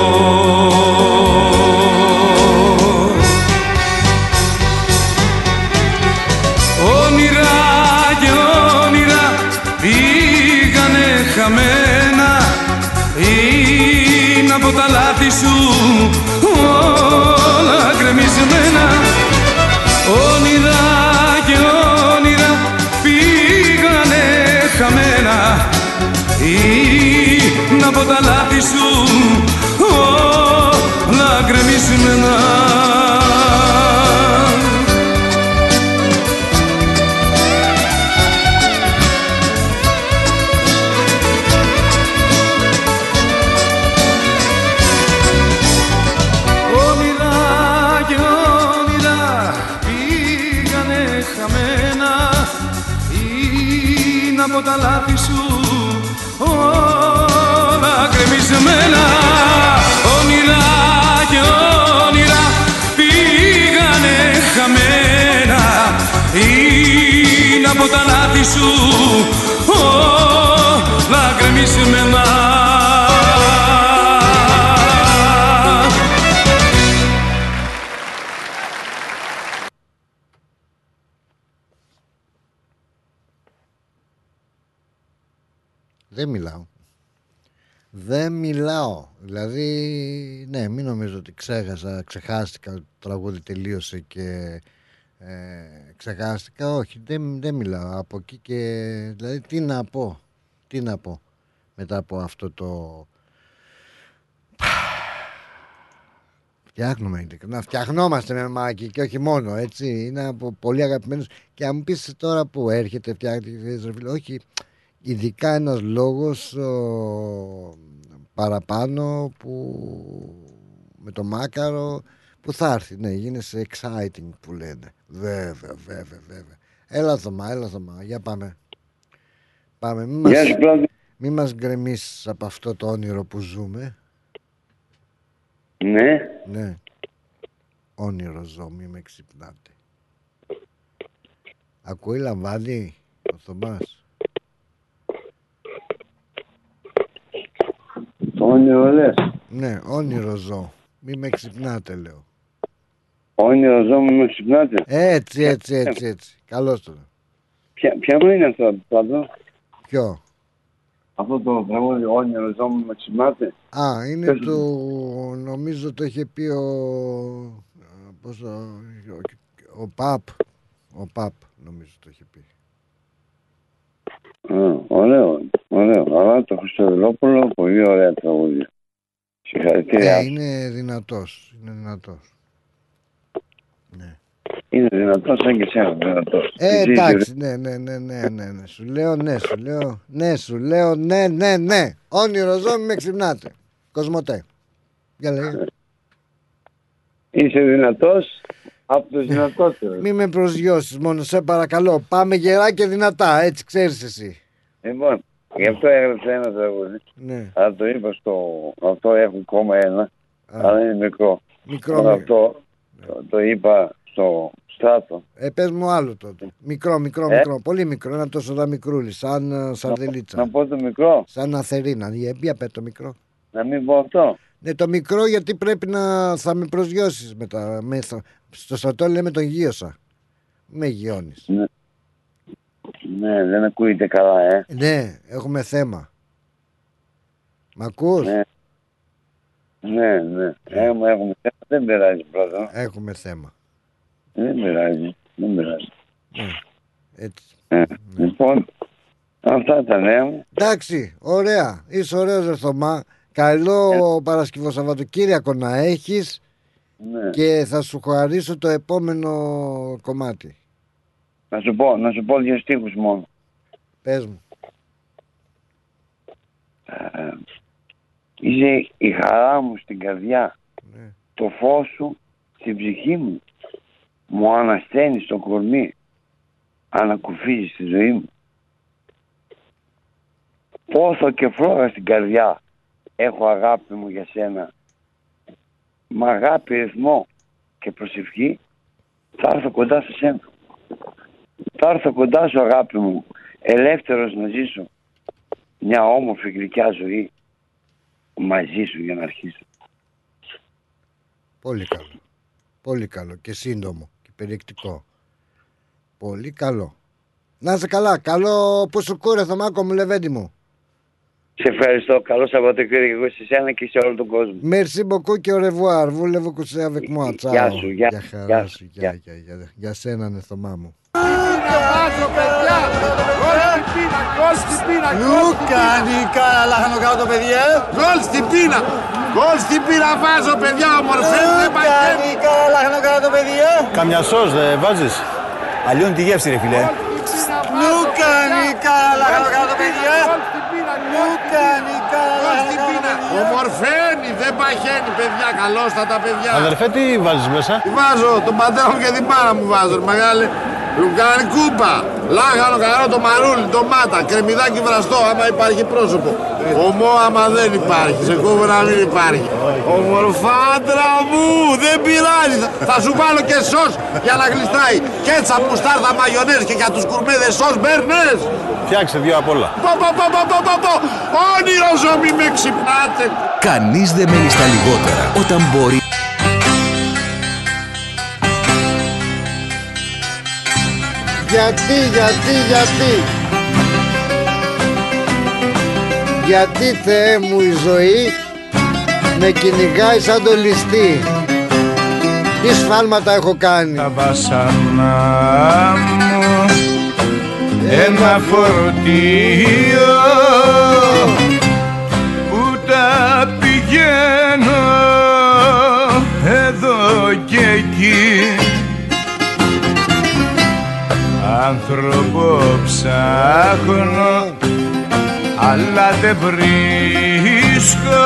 Όνειρα και όνειρα πήγανε χαμένα. Είναι από τα λάθη όλα γκρεμισμένα. Όνειρα τα λάθη σου Δεν μιλάω. Δεν μιλάω. Δηλαδή, ναι, μην νομίζω ότι ξέχασα, ξεχάστηκα ότι το τραγούδι τελείωσε και ε, ξεχάστηκα. Όχι, δεν, δεν μιλάω. Από εκεί και. Δηλαδή, τι να πω. Τι να πω μετά από αυτό το. Φτιάχνουμε ειλικρινά. Φτιαχνόμαστε με μάκι και όχι μόνο έτσι. Είναι από πολύ αγαπημένους. Και αν μου πεις τώρα που έρχεται, φτιάχνει. Όχι, ειδικά ένας λόγος ο, παραπάνω που με το μάκαρο που θα έρθει. Ναι, γίνεσαι exciting που λένε. Βέβαια, βέβαια, βέβαια. Έλα Θωμά, έλα Θωμά, για πάμε. Πάμε, μην Γεια μας, σου, Κλάδη. μη μας γκρεμίσεις από αυτό το όνειρο που ζούμε. Ναι. Ναι. Όνειρο ζω, μη με ξυπνάτε. Ακούει λαμβάνει ο Θωμάς; Όνειρο λες. Ναι, όνειρο ζω. Μη με ξυπνάτε, λέω. Όνειρο ζώο μου με ξυπνάτε. Έτσι, έτσι, έτσι, έτσι. Καλώς τώρα. Ποια, ποια μου είναι αυτό το πάντο. Ποιο; Αυτό το τραγούδι όνειρο ζώο μου με ξυπνάτε. Α, είναι Πες το. Νομίζω το είχε πει ο. Πώς το. Ο, ο Παπ. Ο Παπ, νομίζω το είχε πει. Α, ωραίο, ωραίο. Αλλά το Χριστοδηλόπουλο, πολύ ωραία τραγούδια. Συγχαρητήρια. Ε, είναι δυνατός. Είναι δυνατός. Είναι δυνατός σαν και εσένα, δυνατός. Ε, εντάξει, ναι, ναι, ναι, ναι, ναι, ναι. Σου λέω, ναι, σου λέω, ναι, σου λέω, ναι, ναι, ναι. Όνειρο ζω, μη με ξυπνάτε. Κοσμοτέ. Για λέγε. Είσαι δυνατός από τους δυνατότερους. Μη με προσγειώσεις μόνο, σε παρακαλώ. Πάμε γερά και δυνατά, έτσι ξέρεις εσύ. Λοιπόν, γι' αυτό έγραψα ένα τραγούδι. Ναι. Αλλά το είπα στο. Αυτό έχω ακόμα ένα. Αλλά είναι μικρό. Μικρό, Αλλά μικρό. αυτό το, το είπα στο στράτο. Ε, πες μου άλλο τότε. Μικρό, μικρό, Ε; μικρό. Πολύ μικρό. Ένα τόσο δα μικρούλι, σαν ε, σαρδελίτσα. Να πω το μικρό. Σαν αθερίνα. Για για πέ το μικρό. Να μην πω αυτό. Ναι, το μικρό γιατί πρέπει να θα με προσγειώσεις μετά. Με, θα- στο στρατό λέμε τον γύρωσα. Με γιώνεις. Ναι. Ναι, δεν ακούγεται καλά, ε. Ναι, έχουμε θέμα. Μ' ακούς; Ναι. Ναι, ναι. Έχουμε, έχουμε. Δεν πειράζει πρώτα. Έχουμε θέμα. Δεν πειράζει. Δεν πειράζει. Έτσι. Ε, λοιπόν, αυτά τα νέα μου. Εντάξει, ωραία. Είσαι ωραίος ρε Θωμά. Καλό Παρασκευό Σαββατοκύριακο να έχεις Ναι. και θα σου χαρίσω το επόμενο κομμάτι. Να σου πω, να σου πω δύο στίχους μόνο. Πες μου. Ε, είσαι η χαρά μου στην καρδιά. Το φως σου στην ψυχή μου. Μου ανασταίνει στο κορμί. Ανακουφίζει στη ζωή μου. Πόθο και φλόγα στην καρδιά έχω αγάπη μου για σένα. Μ' αγάπη, ρυθμό και προσευχή θα έρθω κοντά σε σένα. Θα έρθω κοντά σου αγάπη μου, ελεύθερος να ζήσω μια όμορφη γλυκιά ζωή μαζί σου για να αρχίσω. Πολύ καλό. Πολύ καλό και σύντομο και περιεκτικό. Πολύ καλό. Να είσαι καλά. Καλό που σου κούρε Θωμάκο μου Λεβέντη μου. Σε ευχαριστώ. Καλό Σαββατοκύριακο σε εσένα και σε όλο τον κόσμο. Merci beaucoup και au revoir. Voulez-vous coucher avec moi; Ciao. Γεια σου, γεια, Για χαρά γεια σου. Γεια, γεια, γεια. Για σένα, νεθωμά μου. Λούκα, Νικά, λάχανο κάτω το παιδί, ε! Γκολ στην πίνα! Γκολ στην πίνα βάζω, παιδιά, ομορφέ, δεν πάει Νικά, λάχανο κάτω το παιδί, ε! Καμιά σως δεν βάζεις; Αλλιώνει τη γεύση ρε φίλε. Λούκα, Νικά, λάχανο κάτω το το παιδί, ε! Ομορφαίνει, δεν παχαίνει, παιδιά, καλώς τα τα παιδιά. Αδερφέ τι βάζεις μέσα; Τι βάζω, τον πατέρα μου και την μάνα μου βάζω, ρε μεγάλε. Λουκάνι κούπα, λάχανο καρό, το μαρούλι, το μάτα, κρεμμυδάκι βραστό, άμα υπάρχει πρόσωπο. Ομό άμα δεν υπάρχει, σε κόβω να μην υπάρχει. Ομορφάντρα μου, δεν πειράζει. Θα- Θα σου βάλω και σως για να γλιστράει. Κέτσα, μουστάρδα, μαγιονές και για τους κουρμέδες σως μπέρνες. Φτιάξε δύο απ' όλα. Πω, πω, πω, πω, πω, πω, πω. Όνειρο ζω, μη με ξυπνάτε. Κανείς δεν μένει στα λιγότερα όταν μπορεί Γιατί, γιατί, γιατί; Γιατί Θεέ μου η ζωή με κυνηγάει σαν το ληστή. Τι σφάλματα έχω κάνει. Τα βασανά μου ένα φορτίο άνθρωπο ψάχνω αλλά δεν βρίσκω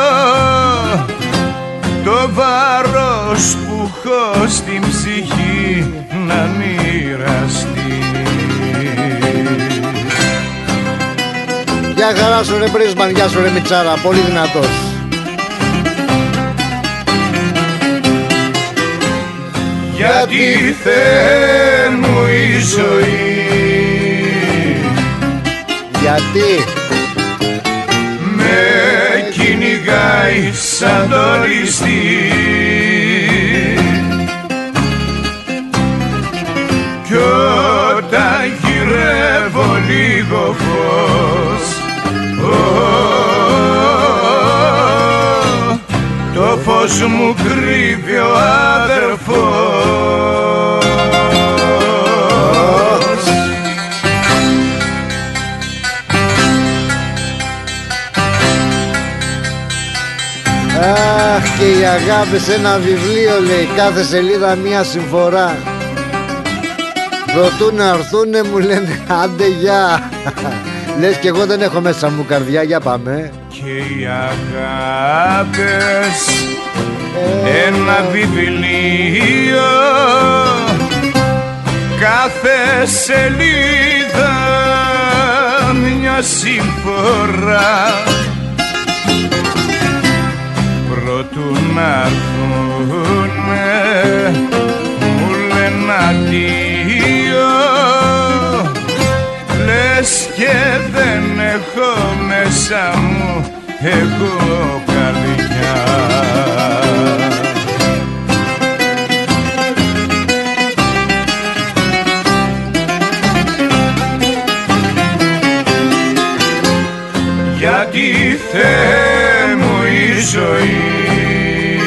το βάρος που έχω στην ψυχή να μοιραστεί Γεια χαρά σου ρε Πρίσμαν, γεια σου ρε Μιτσάρα, πολύ δυνατός. Γιατί Θεέ μου η ζωή. Γιατί; Με κυνηγάει σαν το ληστή. Κι όταν γυρεύω λίγο φως ω, το φως μου κρύβει ο αδερφός αγάπη σε ένα βιβλίο λέει κάθε σελίδα μία συμφορά. Προτού να έρθουνε μου λένε άντε γεια Λες και εγώ δεν έχω μέσα μου καρδιά για πάμε. Και οι αγάπες ένα βιβλίο κάθε σελίδα μια συμφορά προτού να έρθουνε μου λένε αντίο. Λες και δεν έχω μέσα μου εγώ καρδιά Γιατί Θεέ μου η ζωή.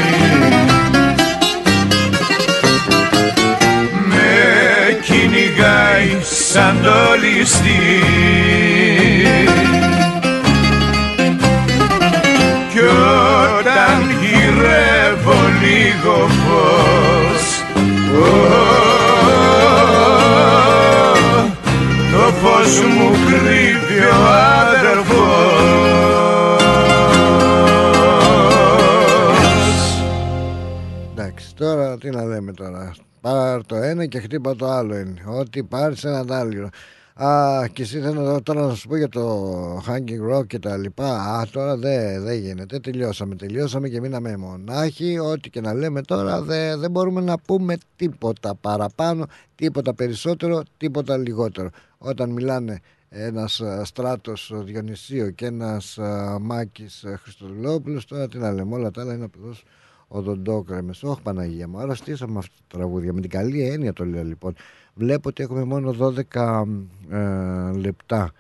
Με κυνηγάει σαν το ληστή. Κι όταν γυρεύω λίγο φως ω, το φως μου κρύβει ο λέμε τώρα Πάρ το ένα και χτύπα το άλλο είναι Ό,τι πάρεις ένα τ' άλλο Α, και εσύ θέλω τώρα να σου πω για το Hanging Rock και τα λοιπά. Α, τώρα δεν δεν γίνεται. Τελειώσαμε. Τελειώσαμε και μείναμε μονάχοι. Ό,τι και να λέμε τώρα δεν δεν μπορούμε να πούμε τίποτα παραπάνω, τίποτα περισσότερο, τίποτα λιγότερο. Όταν μιλάνε ένας α, Στράτος ο Διονυσίου και ένας α, Μάκης α, Χριστοδουλόπουλος, τώρα τι να λέμε, όλα τα άλλα είναι απλώς οδοντόκρεμες. Όχι Παναγία μου, αρρωστήσαμε αυτά τα τραγούδια. Με την καλή έννοια το λέω λοιπόν. Βλέπω ότι έχουμε μόνο 12 ε, λεπτά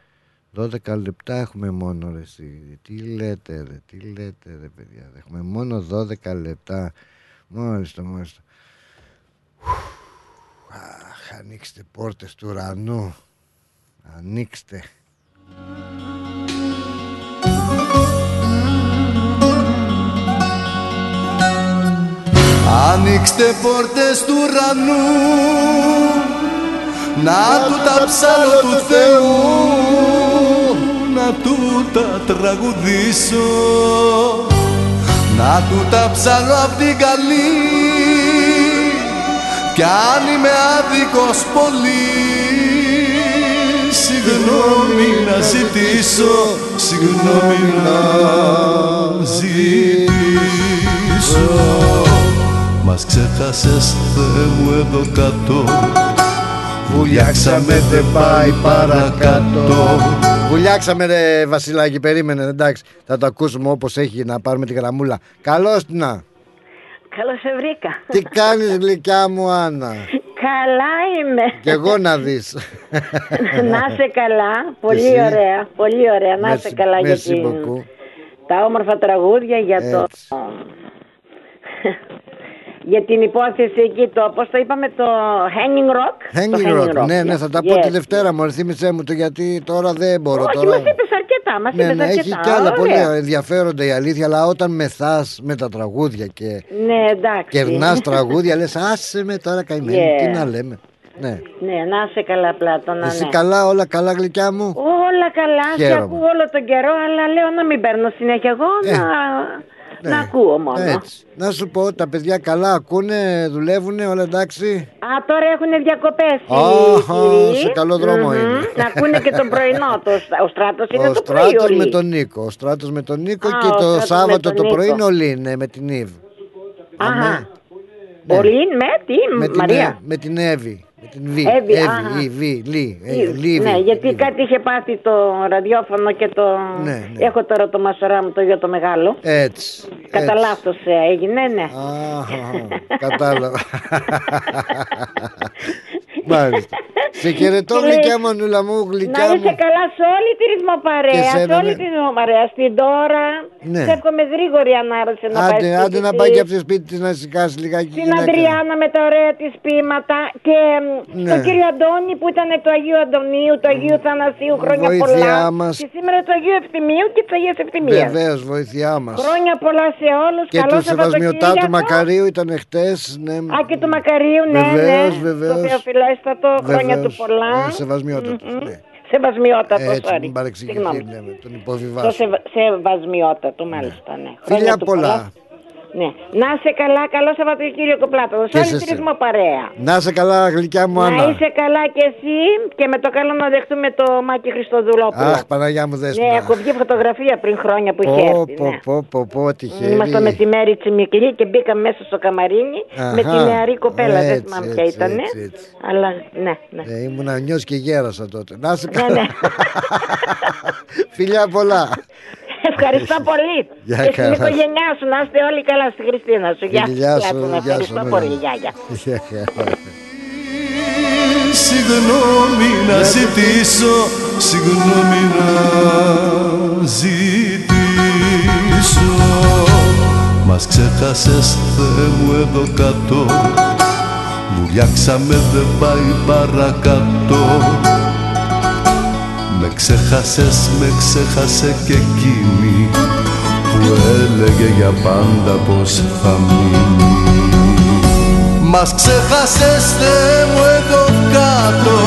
12 λεπτά έχουμε μόνο ρε εσύ. Τι λέτε ρε, τι λέτε ρε παιδιά. Έχουμε μόνο 12 λεπτά. Μάλιστα, μάλιστα. Αχ, ανοίξτε πόρτες του ουρανού. Ανοίξτε. Ανοίξτε πόρτες του ουρανού Να του τα ψάλω του Θεού Να του τα τραγουδήσω. Να του τα ψάλω απ' την καλή Κι αν είμαι άδικος πολύς Συγγνώμη να ζητήσω Συγγνώμη να ζητήσω μας ξέχασες Θεέ μου εδώ κάτω Βουλιάξαμε δεν πάει παρακάτω Βουλιάξαμε ρε Βασιλάκη, περίμενε, εντάξει. Θα το ακούσουμε όπως έχει να πάρουμε τη γραμμούλα. Καλώς την να. Καλώς σε βρήκα. Τι κάνεις γλυκιά μου Άννα; Καλά είμαι. Κι εγώ να δεις. να είσαι καλά. Πολύ Εσύ. ωραία. Πολύ ωραία. Να είσαι Merci- καλά για merci την... beaucoup. τα όμορφα τραγούδια για το... για την υπόθεση εκεί το, πώς το είπαμε, το Hanging Rock; Hanging το Rock. Ναι, ναι, θα τα πω Yes. τη Δευτέρα μου. Θύμησέ μου το γιατί τώρα δεν μπορώ. Όχι, τώρα... μας είπες αρκετά, μας Ναι, είπες ναι, αρκετά. έχει κι άλλα πολύ Ωραία. ενδιαφέροντα η αλήθεια, αλλά όταν μεθάς με τα τραγούδια και Ναι, εντάξει. κερνάς τραγούδια, λες άσε με τώρα καημένη, Yeah. τι να λέμε. Ναι. Ναι, να είσαι καλά Πλάτωνα, Εσύ ναι. καλά, όλα καλά γλυκιά μου; Όλα καλά, σε Χαίρομαι. ακούω όλο τον καιρό, αλλά λέω να μην παίρνω συνέχεια εγώ, Ε, να, ναι. να ακούω μόνο. Έτσι. Να σου πω, τα παιδιά καλά ακούνε, δουλεύουν, όλα εντάξει. Α, τώρα έχουν διακοπές Αχα, σε καλό δρόμο είναι. Να ακούνε και τον πρωινό. Το, ο Στράτος είναι Ο το πρωί Στράτος όλοι. με τον Νίκο. Ο Στράτος με τον Νίκο Α, και ο το Στράτος με Σάββατο τον το πρωί Νίκο. είναι ο Λίν, ναι, με την Ήβ. Αχα. Ναι. Ο Λίν με τι, Με την, Μαρία. Ε- με την Εύη. Με την Β. Εύη, Εύη, αχα. η, Β, Λί. ε, Λίν. Λίβη. Ναι, γιατί κάτι είχε πάθει το ραδιόφωνο και το... Ναι, ναι. Έχω τώρα το μασορά μου το γιο το μεγάλο. Έτσι. Κατά έτσι. λάθος ε, έγινε, ναι. Αχα, Κατάλαβα. Μάλιστα. Σε χαιρετώ Και λέει, γλυκιά μανούλα μου, Να γλυκιά είσαι μου. καλά σε όλη τη Και ρυθμοπαρέα, σε σένα, όλη ναι. τη ρυθμοπαρέα. Στην τώρα, Ναι. σε εύχομαι γρήγορη ανάρρωση να πάει Άντε, σπίτι άντε να της. πάει και αυτή σπίτι της να σηκάσει λιγάκι. Την γυναίκα. Αντριάννα με τα ωραία της ποίηματα και μ, Ναι. τον κύριο Αντώνη που ήταν του Αγίου Αντωνίου, του Αγίου Θανασίου, χρόνια Βοήθειά πολλά. μας. Και σήμερα του Αγίου Ευθυμίου και της Αγίας Ευθυμίας. Βεβαίως, βοήθειά μας. Χρόνια πολλά σε όλους. Και Καλό του Σεβασμιωτάτου Σαββατοκύριακο. Μακαρίου ήταν χτες. Ναι. Α, και του Μακαρίου, ναι, Βεβαίως, ναι. βεβαίως. Το Θεοφιλέστατο, χρόνια του Βεβαίως. πολλά. Ε, Σεβασμιότατος, Μμμ. ναι. Σεβασμιότατος, Έτσι, sorry. μην παρεξηγηθεί, Συγγνώμη. λέμε, τον Το υποβιβάσω. σεβα- σεβασμιότατο, μάλιστα, ναι. Φιλιά Χρόνια του πολλά. Ναι. Να είσαι καλά, καλό Σαββατοκύριακο Πλάτωνο. Σε Και όλη σε τη σένα. ρυθμό παρέα. Να σε καλά, γλυκιά μου Να Άννα. είσαι καλά κι εσύ και με το καλό να δεχτούμε το Μάκη Χριστοδουλόπουλο. Αχ, Παναγιά μου ναι, δέσποινα. έχω βγει φωτογραφία πριν χρόνια που είχε Πω, έρθει. πω, ναι. πω, πω, πω, τυχερή. Είμαστε με τη Μέρη Τσιμικλή και μπήκαμε μέσα στο καμαρίνι με τη Αχα. νεαρή κοπέλα. Δεν Έτσι, θυμάμαι ποια έτσι, ήταν. έτσι, έτσι. Αλλά ναι, ναι. Ε, ήμουν νιός και γέρασα τότε. Να σε Ναι, καλά. ναι. Φιλιά πολλά. Ευχαριστώ πολύ. Γεια και στην χαρά. οικογένειά σου να είστε όλοι καλά στη Χριστίνα σου. Γεια Γεια σου, Πλάτωνα. γεια σου, Ευχαριστώ ναι. πολύ. Γεια, γεια. Γεια χαρά. Συγγνώμη να ζητήσω Συγγνώμη να ζητήσω Μας ξέχασες Θεέ μου εδώ κάτω Βουλιάξαμε δεν πάει παρακάτω Με ξέχασες, με ξέχασε και εκείνη Που έλεγε για πάντα πως θα μείνει. Μας ξέχασες Θεέ μου εδώ κάτω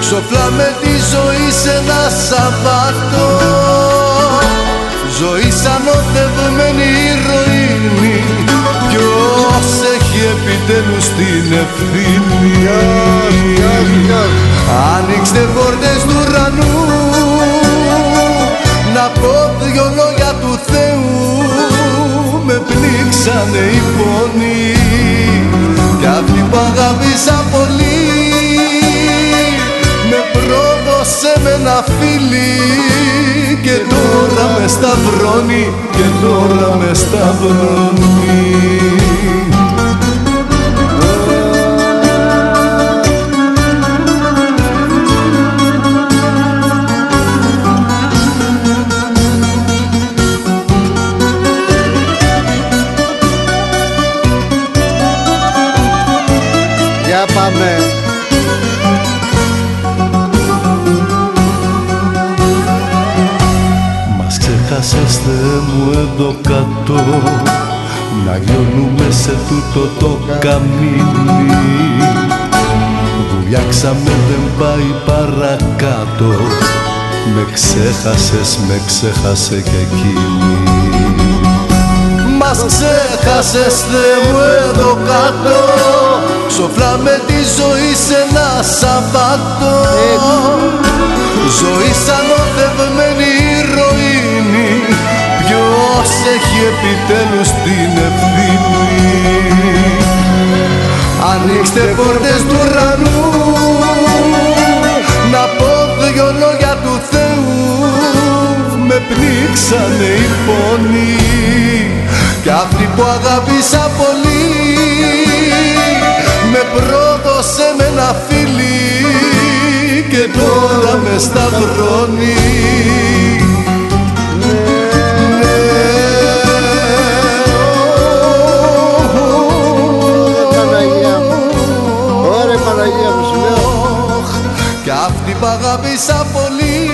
Ξοφλάμε τη ζωή σε ένα Σαββάτο. Ζωή σαν οδευμένη ηρωίνη Ποιος έχει επιτέλους την ευθύνη. Άνοιξτε πόρτες του ουρανού Να πω δυο λόγια του Θεού. Με πνίξανε οι πόνοι. Κι αυτή που αγάπησα πολύ Με πρόδωσε με ένα φίλι. Και τώρα με σταυρώνει Και τώρα με σταυρώνει εδώ κάτω να λιώνουμε σε τούτο το καμίνι. Βουλιάξαμε δεν πάει παρακάτω Με ξέχασες, με ξέχασε και εκείνη. Μας ξέχασες Θεέ μου εδώ κάτω Σοφράμε τη ζωή σε ένα Σαββάτο Ζωή σαν οδευμένη ηρωίνη Ποιος έχει επιτέλους την ευθύνη. Ανοίξτε πόρτες του ουρανού Να πω δυο λόγια του Θεού. Με πνίξανε οι πόνοι Κι αυτοί που αγάπησα πολύ Με πρόδωσε με ένα φίλι. Και τώρα με σταυρώνει αγάπησα πολύ.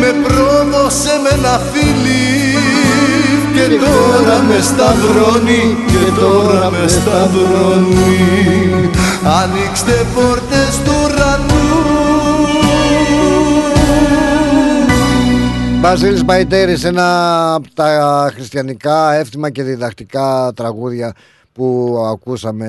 Με πρόδωσε με ένα φίλι. Και τώρα με σταυρώνει Και τώρα με σταυρώνει. Ανοίξτε πόρτες του ουρανού. Βασίλης Παϊτέρης ένα από τα χριστιανικά εύθυμα και διδακτικά τραγούδια που ακούσαμε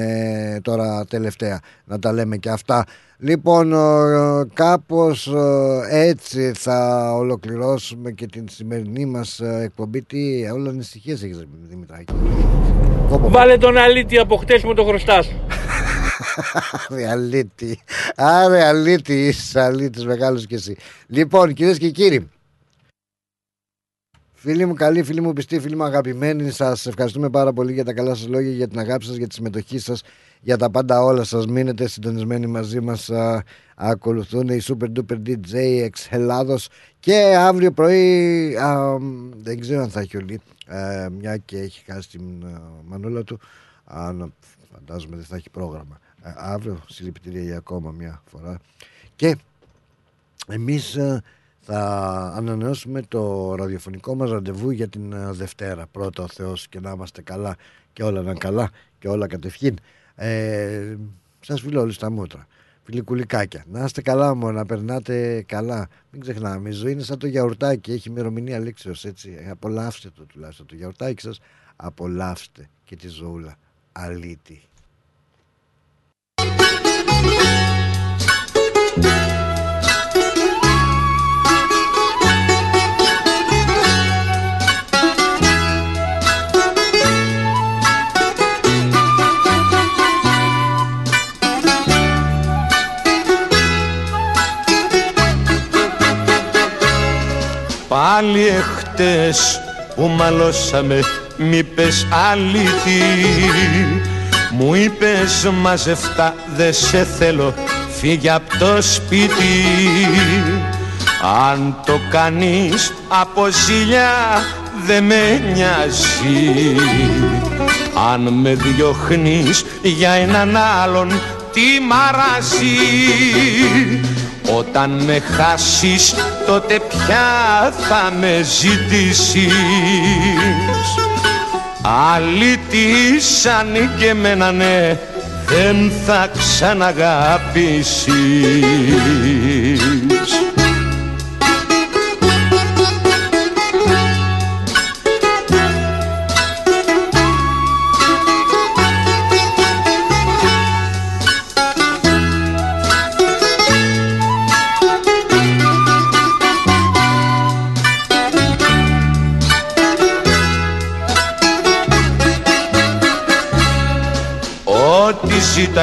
τώρα τελευταία. Να τα λέμε και αυτά. Λοιπόν ε, κάπως ε, έτσι θα ολοκληρώσουμε και την σημερινή μας ε, εκπομπή. Τι όλα ανησυχίες έχεις Δημητράκη. Βάλε τον αλήτη από χτες μου το χρωστάς. Άρε αλήτη. Άρε αλήτη είσαι αλήτης μεγάλος και εσύ. Λοιπόν κυρίες και κύριοι Φίλοι μου καλοί, φίλοι μου πιστοί, φίλοι μου αγαπημένοι, σας ευχαριστούμε πάρα πολύ για τα καλά σας λόγια, για την αγάπη σας, για τη συμμετοχή σας, για τα πάντα όλα σας. Μείνετε συντονισμένοι μαζί μας. Ακολουθούν οι Super Duper DJ εξ Ελλάδο και αύριο πρωί. Α, δεν ξέρω αν θα έχει ολί, ε, μια και έχει χάσει την α, μανούλα του. Αν φαντάζομαι δεν θα έχει πρόγραμμα. Ε, αύριο συλληπιτήρια για ακόμα μια φορά. Και εμείς ε, θα ανανεώσουμε το ραδιοφωνικό μας ραντεβού για την ε, Δευτέρα. Πρώτα ο Θεός και να είμαστε καλά και όλα να καλά και όλα κατευχήν. Ε, σας φιλώ όλους τα μούτρα. Φιλικουλικάκια. Να είστε καλά μόνο, να περνάτε καλά. Μην ξεχνάμε, η ζωή είναι σαν το γιαουρτάκι, έχει ημερομηνία λήξεως έτσι. Ε, Απολαύστε το τουλάχιστον το γιαουρτάκι σας. Απολαύστε και τη ζωούλα. Αλήτη. Πάλι εχτες που μαλώσαμε μ' είπες αλήτη Μου είπες μαζευτά δε σε θέλω φύγε απ' το σπίτι Αν το κάνεις από ζήλια δε με νοιάζει. Αν με διώχνεις για έναν άλλον τι μ' αράζει όταν με χάσεις τότε πια θα με ζητήσεις. Αλήτη σαν και εμένα ναι δεν θα ξαναγαπήσεις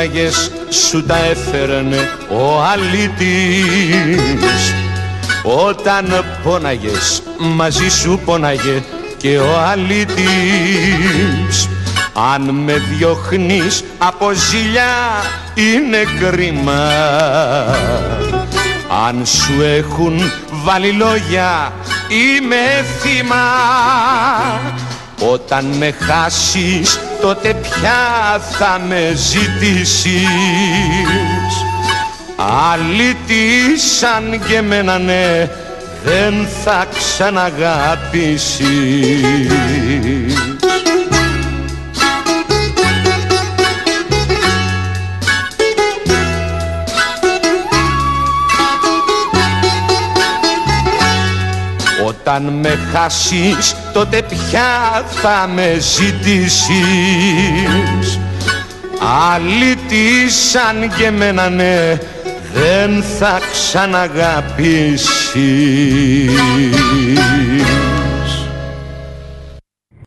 ζήταγες σου τα έφερνε ο αλήτης. Όταν πόναγες μαζί σου πόναγε και ο αλήτης. Αν με διώχνεις από ζήλια είναι κρίμα. Αν σου έχουν βάλει λόγια είμαι θύμα. Όταν με χάσεις τότε πια θα με ζητήσεις. Αλήτη σαν και εμένα ναι δεν θα ξαναγαπήσεις Όταν με χάσεις τότε πια θα με ζητήσεις. Αλήτη σαν και εμένα ναι δεν θα ξαναγαπήσεις